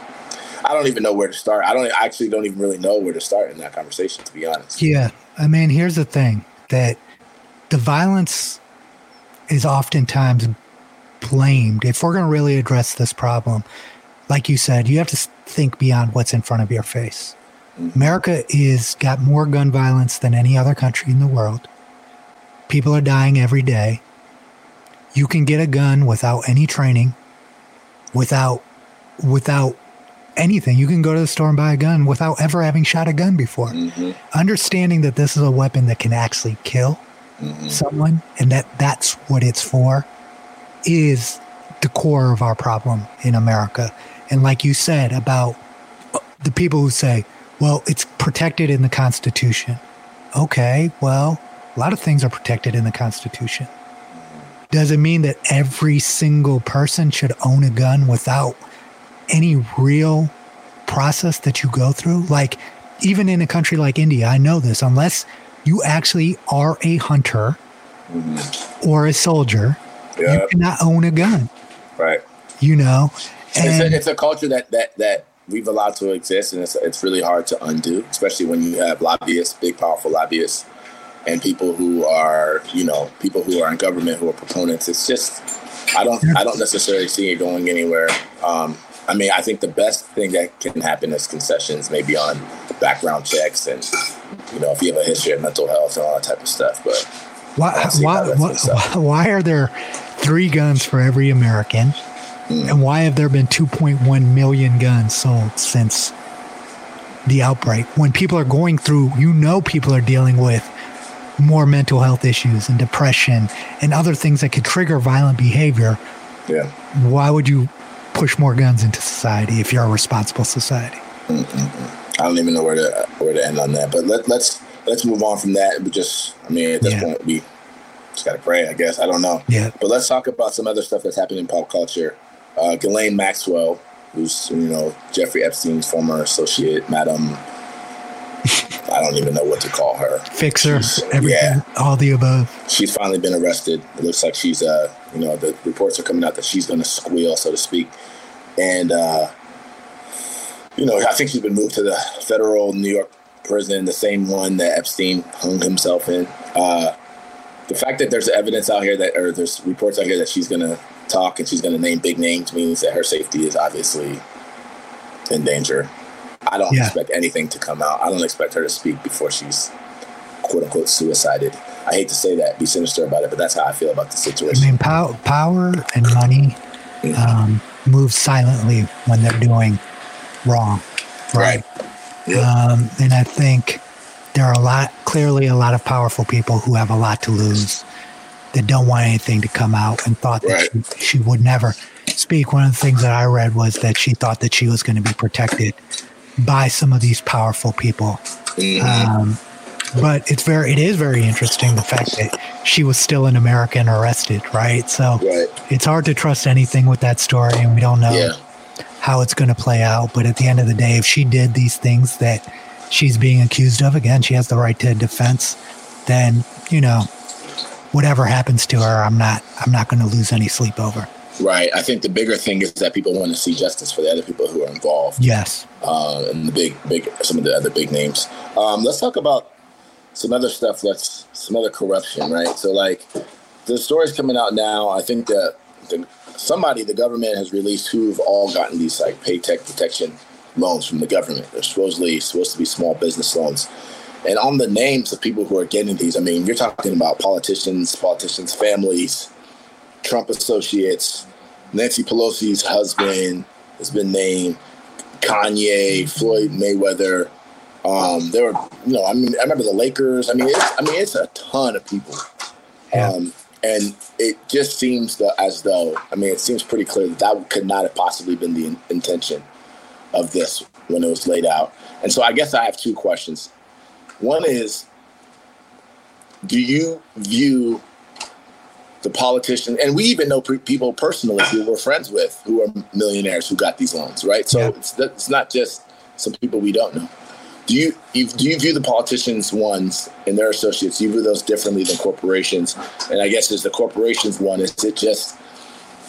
i don't even know where to start i don't I actually don't even really know where to start in that conversation to be honest Yeah. I mean, here's the thing that the violence is oftentimes blamed. If we're going to really address this problem, like you said, you have to think beyond what's in front of your face. America is got more gun violence than any other country in the world. People are dying every day. You can get a gun without any training, without without anything. You can go to the store and buy a gun without ever having shot a gun before mm-hmm. understanding that this is a weapon that can actually kill Mm-hmm. someone and that that's what it's for is the core of our problem in America. And like you said about uh, the people who say, well, it's protected in the Constitution. Okay, well, a lot of things are protected in the Constitution. Does it mean that every single person should own a gun without any real process that you go through? Like, even in a country like India, I know this, unless you actually are a hunter or a soldier, yeah you cannot own a gun, you know? it's a, it's a culture that that that we've allowed to exist and it's, it's really hard to undo especially when you have lobbyists big powerful lobbyists and people who are you know people who are in government who are proponents it's just i don't i don't necessarily see it going anywhere um, i mean i think the best thing that can happen is concessions maybe on background checks and you know if you have a history of mental health and all that type of stuff but why, why, why, why are there three guns for every American? And why have there been 2.1 million guns sold since the outbreak? When people are going through, you know, people are dealing with more mental health issues and depression and other things that could trigger violent behavior. yeah Why would you push more guns into society if you're a responsible society? I don't even know where to where to end on that. But let, let's let's move on from that. We just, I mean, at this Yeah. point, we just gotta pray, I guess. I don't know. Yeah. But let's talk about some other stuff that's happening in pop culture. Uh, Ghislaine Maxwell, who's you know Jeffrey Epstein's former associate, Madam. I don't even know what to call her. Fixer, She's- everything, yeah. all the above. She's finally been arrested. It looks like she's, uh, you know, the reports are coming out that she's going to squeal, so to speak. And, uh, you know, I think she's been moved to the federal New York prison, the same one that Epstein hung himself in. Uh, the fact that there's evidence out here that, or there's reports out here that she's going to talk and she's going to name big names means that her safety is obviously in danger. I don't Yeah. expect anything to come out. I don't expect her to speak before she's quote unquote suicided. I hate to say that, be sinister about it, but that's how I feel about the situation. I mean, pow- power and money um, move silently when they're doing wrong. Right. Um, and I think there are a lot, clearly, a lot of powerful people who have a lot to lose that don't want anything to come out and thought that she, she would never speak. One of the things that I read was that she thought that she was going to be protected by some of these powerful people. Um, but it's very, it is very interesting the fact that she was still an American arrested, right? So Right. it's hard to trust anything with that story, and we don't know Yeah. how it's going to play out. But at the end of the day, if she did these things that she's being accused of, again, she has the right to defense. Then you know, whatever happens to her, I'm not, I'm not going to lose any sleep over. Right. I think the bigger thing is that people want to see justice for the other people who are involved. Yes. uh, and the big, big, some of the other big names. Um, let's talk about some other stuff. That's some other corruption, right? So, like, the stories coming out now. I think that the, somebody, the government, has released who've all gotten these like paycheck protection loans from the government. They're supposedly supposed to be small business loans. And on the names of people who are getting these, I mean, you're talking about politicians, politicians' families, Trump associates, Nancy Pelosi's husband has been named. Kanye, Floyd Mayweather. Um, there were, you know, I mean, I remember the Lakers. I mean, it's, I mean, it's a ton of people. Yeah. Um, and it just seems as though, I mean, it seems pretty clear that that could not have possibly been the in- intention of this when it was laid out. And so I guess I have two questions. One is, do you view the politician, and we even know pre- people personally who we're friends with who are millionaires who got these loans, right? So Yeah. it's, it's not just some people we don't know. Do you, you do you view the politicians ones and their associates? Do you view those differently than corporations? And I guess is the corporations one is it just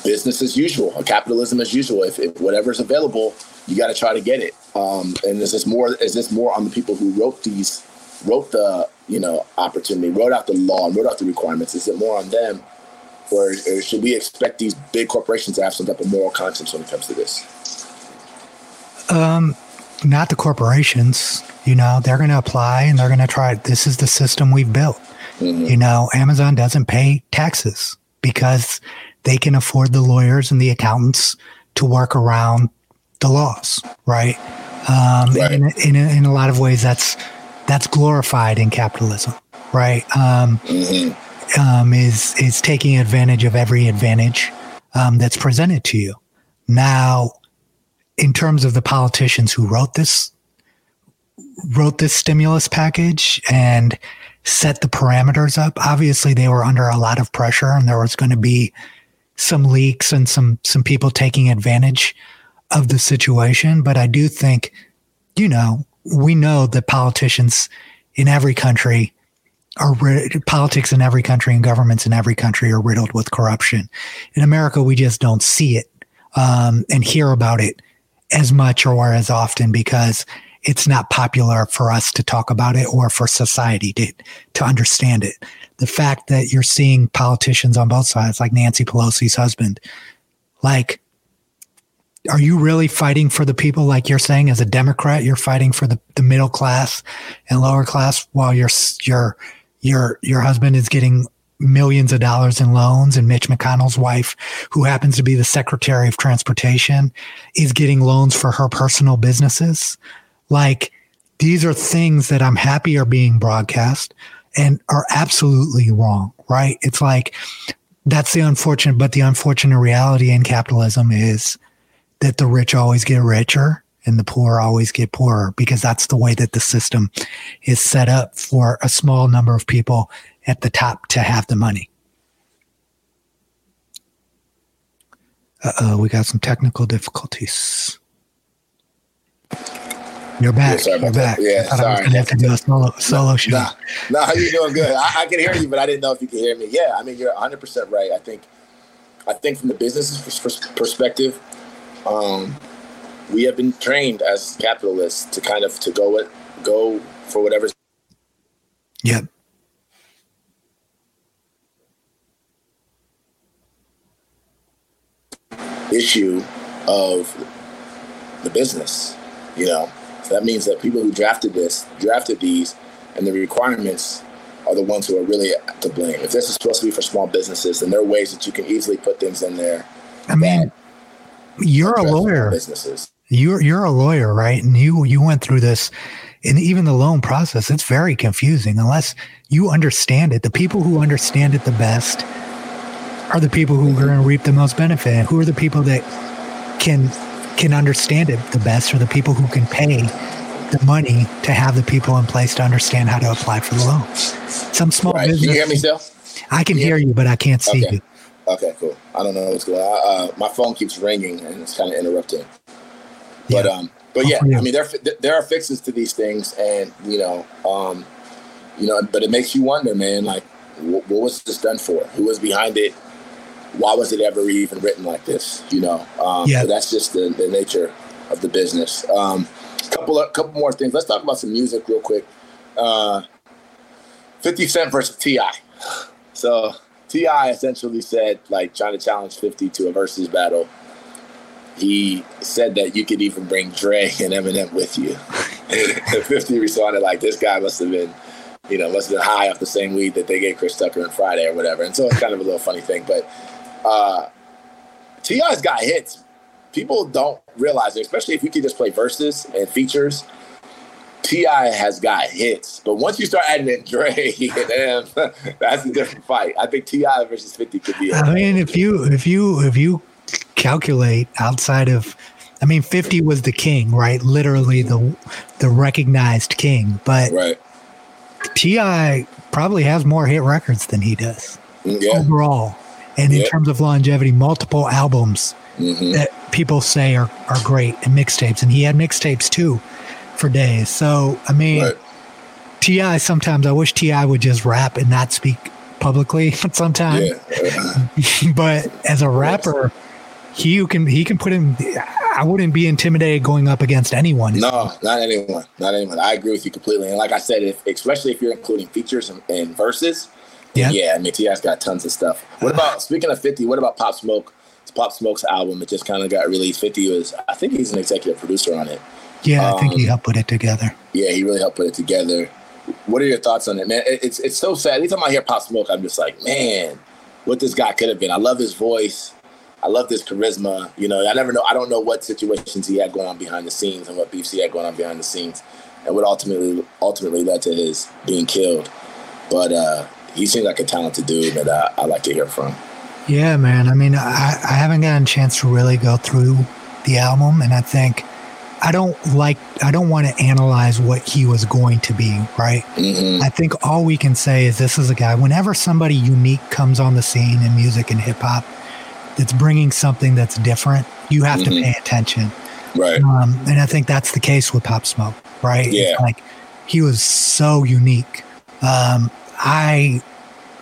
business as usual, a capitalism as usual? If, if whatever's available, you got to try to get it. Um, and is this more is this more on the people who wrote these wrote the you know opportunity, wrote out the law, and wrote out the requirements? Is it more on them, or, or should we expect these big corporations to have some type of moral conscience when it comes to this? Um, not the corporations. You know, they're going to apply and they're going to try. This is the system we've built. You know, Amazon doesn't pay taxes because they can afford the lawyers and the accountants to work around the laws, right? Um, Right. In, in, in a lot of ways, that's that's glorified in capitalism, right? Um, um, is is taking advantage of every advantage um, that's presented to you. Now, in terms of the politicians who wrote this wrote this stimulus package and set the parameters up obviously they were under a lot of pressure and there was going to be some leaks and some some people taking advantage of the situation but i do think you know we know that politicians in every country are politics in every country and governments in every country are riddled with corruption in america we just don't see it um, and hear about it as much or as often because it's not popular for us to talk about it or for society to, to understand it. The fact that you're seeing politicians on both sides, like Nancy Pelosi's husband, like, are you really fighting for the people like you're saying as a Democrat? You're fighting for the, the middle class and lower class while your your your your husband is getting millions of dollars in loans and Mitch McConnell's wife, who happens to be the Secretary of Transportation, is getting loans for her personal businesses. Like these are things that I'm happy are being broadcast and are absolutely wrong, right? It's like that's the unfortunate, but the unfortunate reality in capitalism is that the rich always get richer and the poor always get poorer because that's the way that the system is set up for a small number of people at the top to have the money. Uh-oh, we got some technical difficulties. You're back. Yeah, You're back. That. Yeah, I sorry. I was have to do a solo, solo show. Nah, nah, you're doing good. I, I, can hear you, but I didn't know if you could hear me. Yeah, I mean, you're 100% right. I think, I think from the business perspective, um, we have been trained as capitalists to kind of to go with, go for whatever's Yep. issue of the business. You know, so that means that people who drafted this, drafted these, and the requirements are the ones who are really to blame. If this is supposed to be for small businesses, then there are ways that you can easily put things in there. I mean, you're a lawyer. Businesses. You're you're a lawyer, right? And you you went through this, and even the loan process. It's very confusing unless you understand it. The people who understand it the best are the people who are going to reap the most benefit. And who are the people that can can understand it the best? Are the people who can pay the money to have the people in place to understand how to apply for the loan. Some small Right. Can business. you hear me still? I can Yeah. hear you, but I can't see Okay. you. Okay, cool. I don't know what's going on. Uh, my phone keeps ringing and it's kind of interrupting. But Yeah. um, but yeah, Hopefully- I mean, there there are fixes to these things, and you know, um, you know, but it makes you wonder, man. Like, wh- what was this done for? Who was behind it? Why was it ever even written like this? You know, um, Yeah. that's just the, the nature of the business. Um, couple of couple more things. Let's talk about some music real quick. Uh, Fifty Cent versus Ti. So T.I. essentially said, like, trying to challenge Fifty to a versus battle. He said that you could even bring Dre and Eminem with you. And Fifty responded like, "This guy must have been, you know, must have been high off the same weed that they gave Chris Tucker on Friday or whatever." And so it's kind of a little funny thing, but uh, T.I.'s got hits. People don't realize it, especially if you could just play verses and features. T.I. has got hits, but once you start adding in Dre and that's a different fight. I think T.I. versus Fifty could be. a- I mean, if you if you if you calculate outside of, I mean, fifty was the king, right? Literally the the recognized king. But right, T.I. probably has more hit records than he does Mm, yeah, overall, and in terms of longevity, multiple albums hmm that people say are are great and mixtapes, and he had mixtapes too for days. So I mean, right, T.I. sometimes I wish T.I. would just rap and not speak publicly sometimes. yeah, but as a rapper, he can he can put in. I wouldn't be intimidated going up against anyone. No, not anyone. Not anyone. I agree with you completely. And like I said, if, especially if you're including features and, and verses, Yeah. yeah. yeah, I mean, T.I.'s got tons of stuff. What about, speaking of 50, what about Pop Smoke? It's Pop Smoke's album. It just kind of got released. 50 was, I think he's an executive producer on it. Yeah, I think he Um, helped put it together. Yeah, he really helped put it together. What are your thoughts on it, man? It's it's so sad. Anytime I hear Pop Smoke, I'm just like, man, what this guy could have been. I love his voice. I love his charisma. You know, I never know. I don't know what situations he had going on behind the scenes and what beefs he had going on behind the scenes, and what ultimately ultimately led to his being killed. But uh, he seems like a talented dude that I, I like to hear from. Yeah, man. I mean, I, I haven't gotten a chance to really go through the album, and I think I don't like I don't want to analyze what he was going to be, right? hmm I think all we can say is this is a guy. Whenever somebody unique comes on the scene in music and hip hop, that's bringing something that's different, you have Mhm. to pay attention. Right. Um, and I think that's the case with Pop Smoke, right? It's Yeah. like he was so unique. Um, I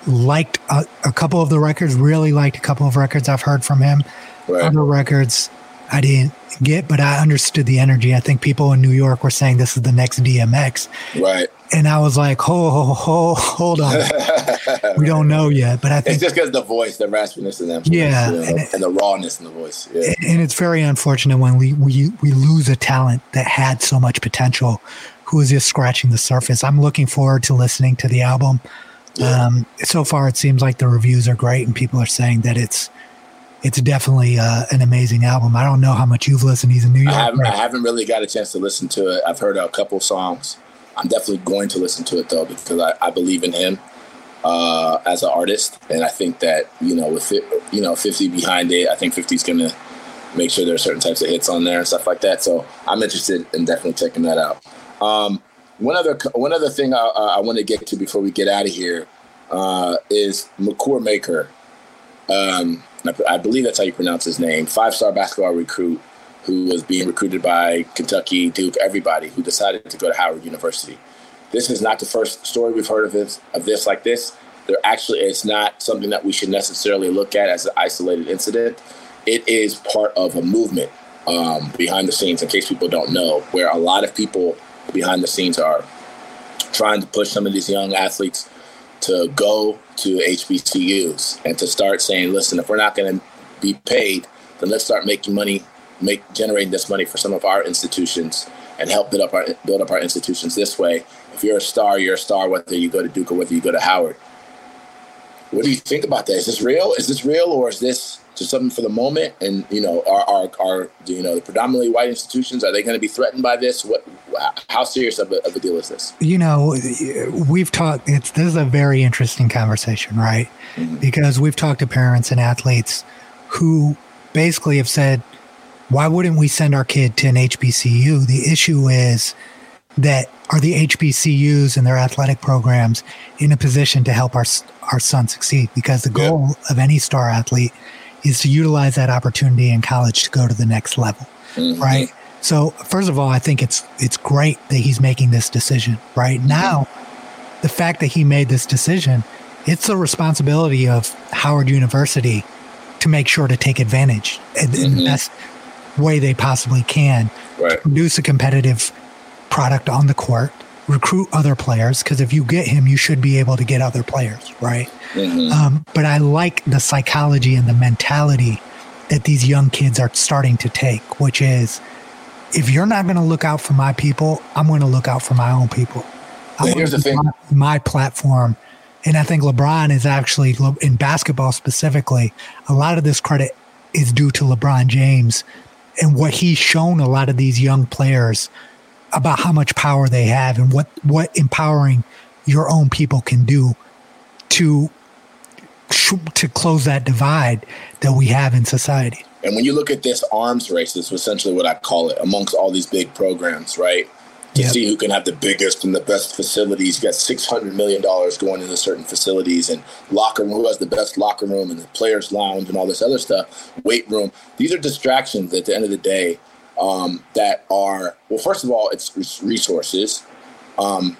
liked a, a couple of the records, really liked a couple of records I've heard from him. Right. Other records I didn't get, but I understood the energy. I think people in New York were saying this is the next DMX. Right. And I was like, ho, ho, ho, hold on. We don't know yet, but I It's think just because the voice, the raspiness in them, Yeah, you know, and and the rawness in the voice. Yeah. and it's very unfortunate when we, we we lose a talent that had so much potential who is just scratching the surface i'm looking forward to listening to the album Yeah. um, so far it seems like the reviews are great and people are saying that it's it's definitely uh, an amazing album i don't know how much you've listened he's a new I haven't, I haven't really got a chance to listen to it. I've heard a couple songs. I'm definitely going to listen to it though because I, I believe in him uh, as an artist, and I think that you know with it, you know 50 behind it, I think 50's gonna make sure there are certain types of hits on there and stuff like that. So I'm interested in definitely checking that out. Um, one other one other thing I, I want to get to before we get out of here uh, is Makur Maker. Um, I believe that's how you pronounce his name, five star basketball recruit who was being recruited by Kentucky, Duke, everybody who decided to go to Howard University. This is not the first story we've heard of this of this like this. There actually it's not something that we should necessarily look at as an isolated incident. It is part of a movement um, behind the scenes, in case people don't know, where a lot of people behind the scenes are trying to push some of these young athletes to go to HBCUs and to start saying, listen, if we're not going to be paid, then let's start making money, make generating this money for some of our institutions and help build up our build up our institutions this way. If you're a star, you're a star, whether you go to Duke or whether you go to Howard. What do you think about that? Is this real? Is this real, or is this just something for the moment? And you know, are are, are you know the predominantly white institutions are they going to be threatened by this? What? How serious of a, of a deal is this? You know, we've talked. It's this is a very interesting conversation, right? Mm-hmm. Because we've talked to parents and athletes who basically have said, "Why wouldn't we send our kid to an HBCU?" The issue is that are the HBCUs and their athletic programs in a position to help our our son succeed? Because the goal yeah. of any star athlete is to utilize that opportunity in college to go to the next level, mm-hmm. right? So first of all, I think it's it's great that he's making this decision right mm-hmm. now. The fact that he made this decision, it's the responsibility of Howard University to make sure to take advantage in mm-hmm. the best way they possibly can right. to produce a competitive product on the court, recruit other players because if you get him, you should be able to get other players, right? Mm-hmm. Um, but I like the psychology and the mentality that these young kids are starting to take, which is if you're not going to look out for my people, I'm going to look out for my own people. here's the thing my, my platform. And I think LeBron is actually, in basketball specifically, a lot of this credit is due to LeBron James and what he's shown a lot of these young players about how much power they have and what what empowering your own people can do to to close that divide that we have in society. And when you look at this arms race, this is essentially what I call it amongst all these big programs, right? To yep. see who can have the biggest and the best facilities. You got six hundred million dollars going into certain facilities and locker room. Who has the best locker room and the players' lounge and all this other stuff? Weight room. These are distractions. At the end of the day, um, that are well. First of all, it's resources um,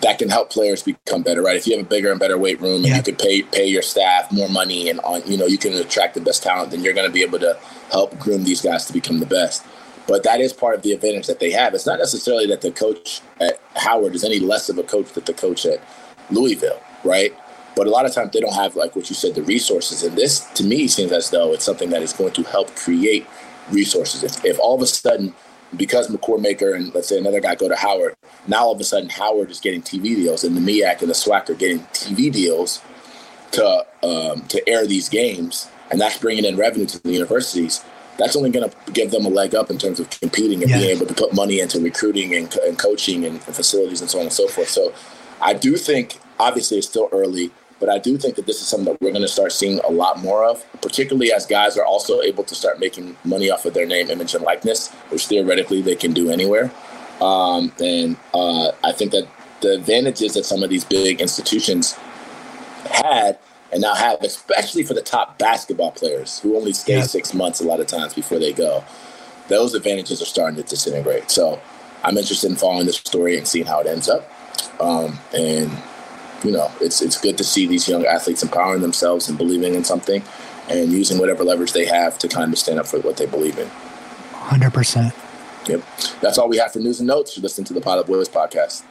that can help players become better. Right? If you have a bigger and better weight room, and yeah. you can pay pay your staff more money, and on you know you can attract the best talent, then you're going to be able to help groom these guys to become the best. But that is part of the advantage that they have. It's not necessarily that the coach at Howard is any less of a coach than the coach at Louisville, right? But a lot of times they don't have, like what you said, the resources. And this, to me, seems as though it's something that is going to help create resources. If, if all of a sudden, because Makur Maker and let's say another guy go to Howard, now all of a sudden Howard is getting TV deals and the MEAC and the SWAC are getting TV deals to um, to air these games, and that's bringing in revenue to the universities. That's only going to give them a leg up in terms of competing and yeah. being able to put money into recruiting and, and coaching and, and facilities and so on and so forth. So, I do think obviously it's still early but I do think that this is something that we're going to start seeing a lot more of, particularly as guys are also able to start making money off of their name, image, and likeness, which theoretically they can do anywhere. Um, and uh, I think that the advantages that some of these big institutions had and now have, especially for the top basketball players who only stay yeah. six months a lot of times before they go, those advantages are starting to disintegrate. So I'm interested in following this story and seeing how it ends up. Um, and you know, it's it's good to see these young athletes empowering themselves and believing in something, and using whatever leverage they have to kind of stand up for what they believe in. Hundred percent. Yep, that's all we have for news and notes. Listen to the Pilot Boys podcast.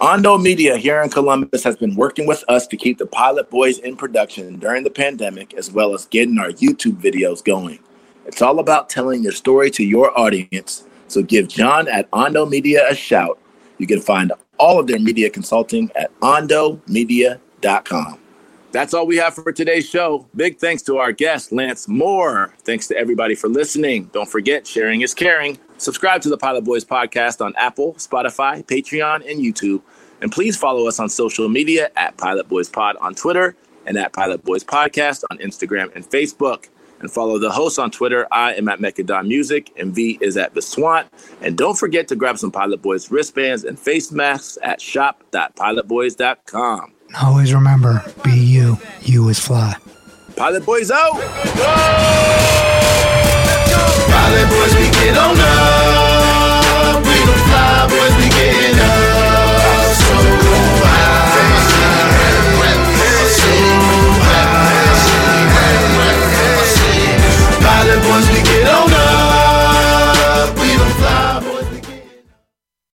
Ondo Media here in Columbus has been working with us to keep the Pilot Boys in production during the pandemic, as well as getting our YouTube videos going. It's all about telling your story to your audience. So give John at Ondo Media a shout. You can find all of their media consulting at ondomedia.com. That's all we have for today's show. Big thanks to our guest, Lance Moore. Thanks to everybody for listening. Don't forget, sharing is caring. Subscribe to the Pilot Boys podcast on Apple, Spotify, Patreon, and YouTube. And please follow us on social media at Pilot Boys Pod on Twitter and at Pilot Boys Podcast on Instagram and Facebook and follow the host on Twitter. I am at Mechadon Music, and V is at The Swant. And don't forget to grab some Pilot Boys wristbands and face masks at shop.pilotboys.com. Always remember be you, you is fly. Pilot Boys out! Pilot Boys, we get on up. We gon' fly, boys, we get up.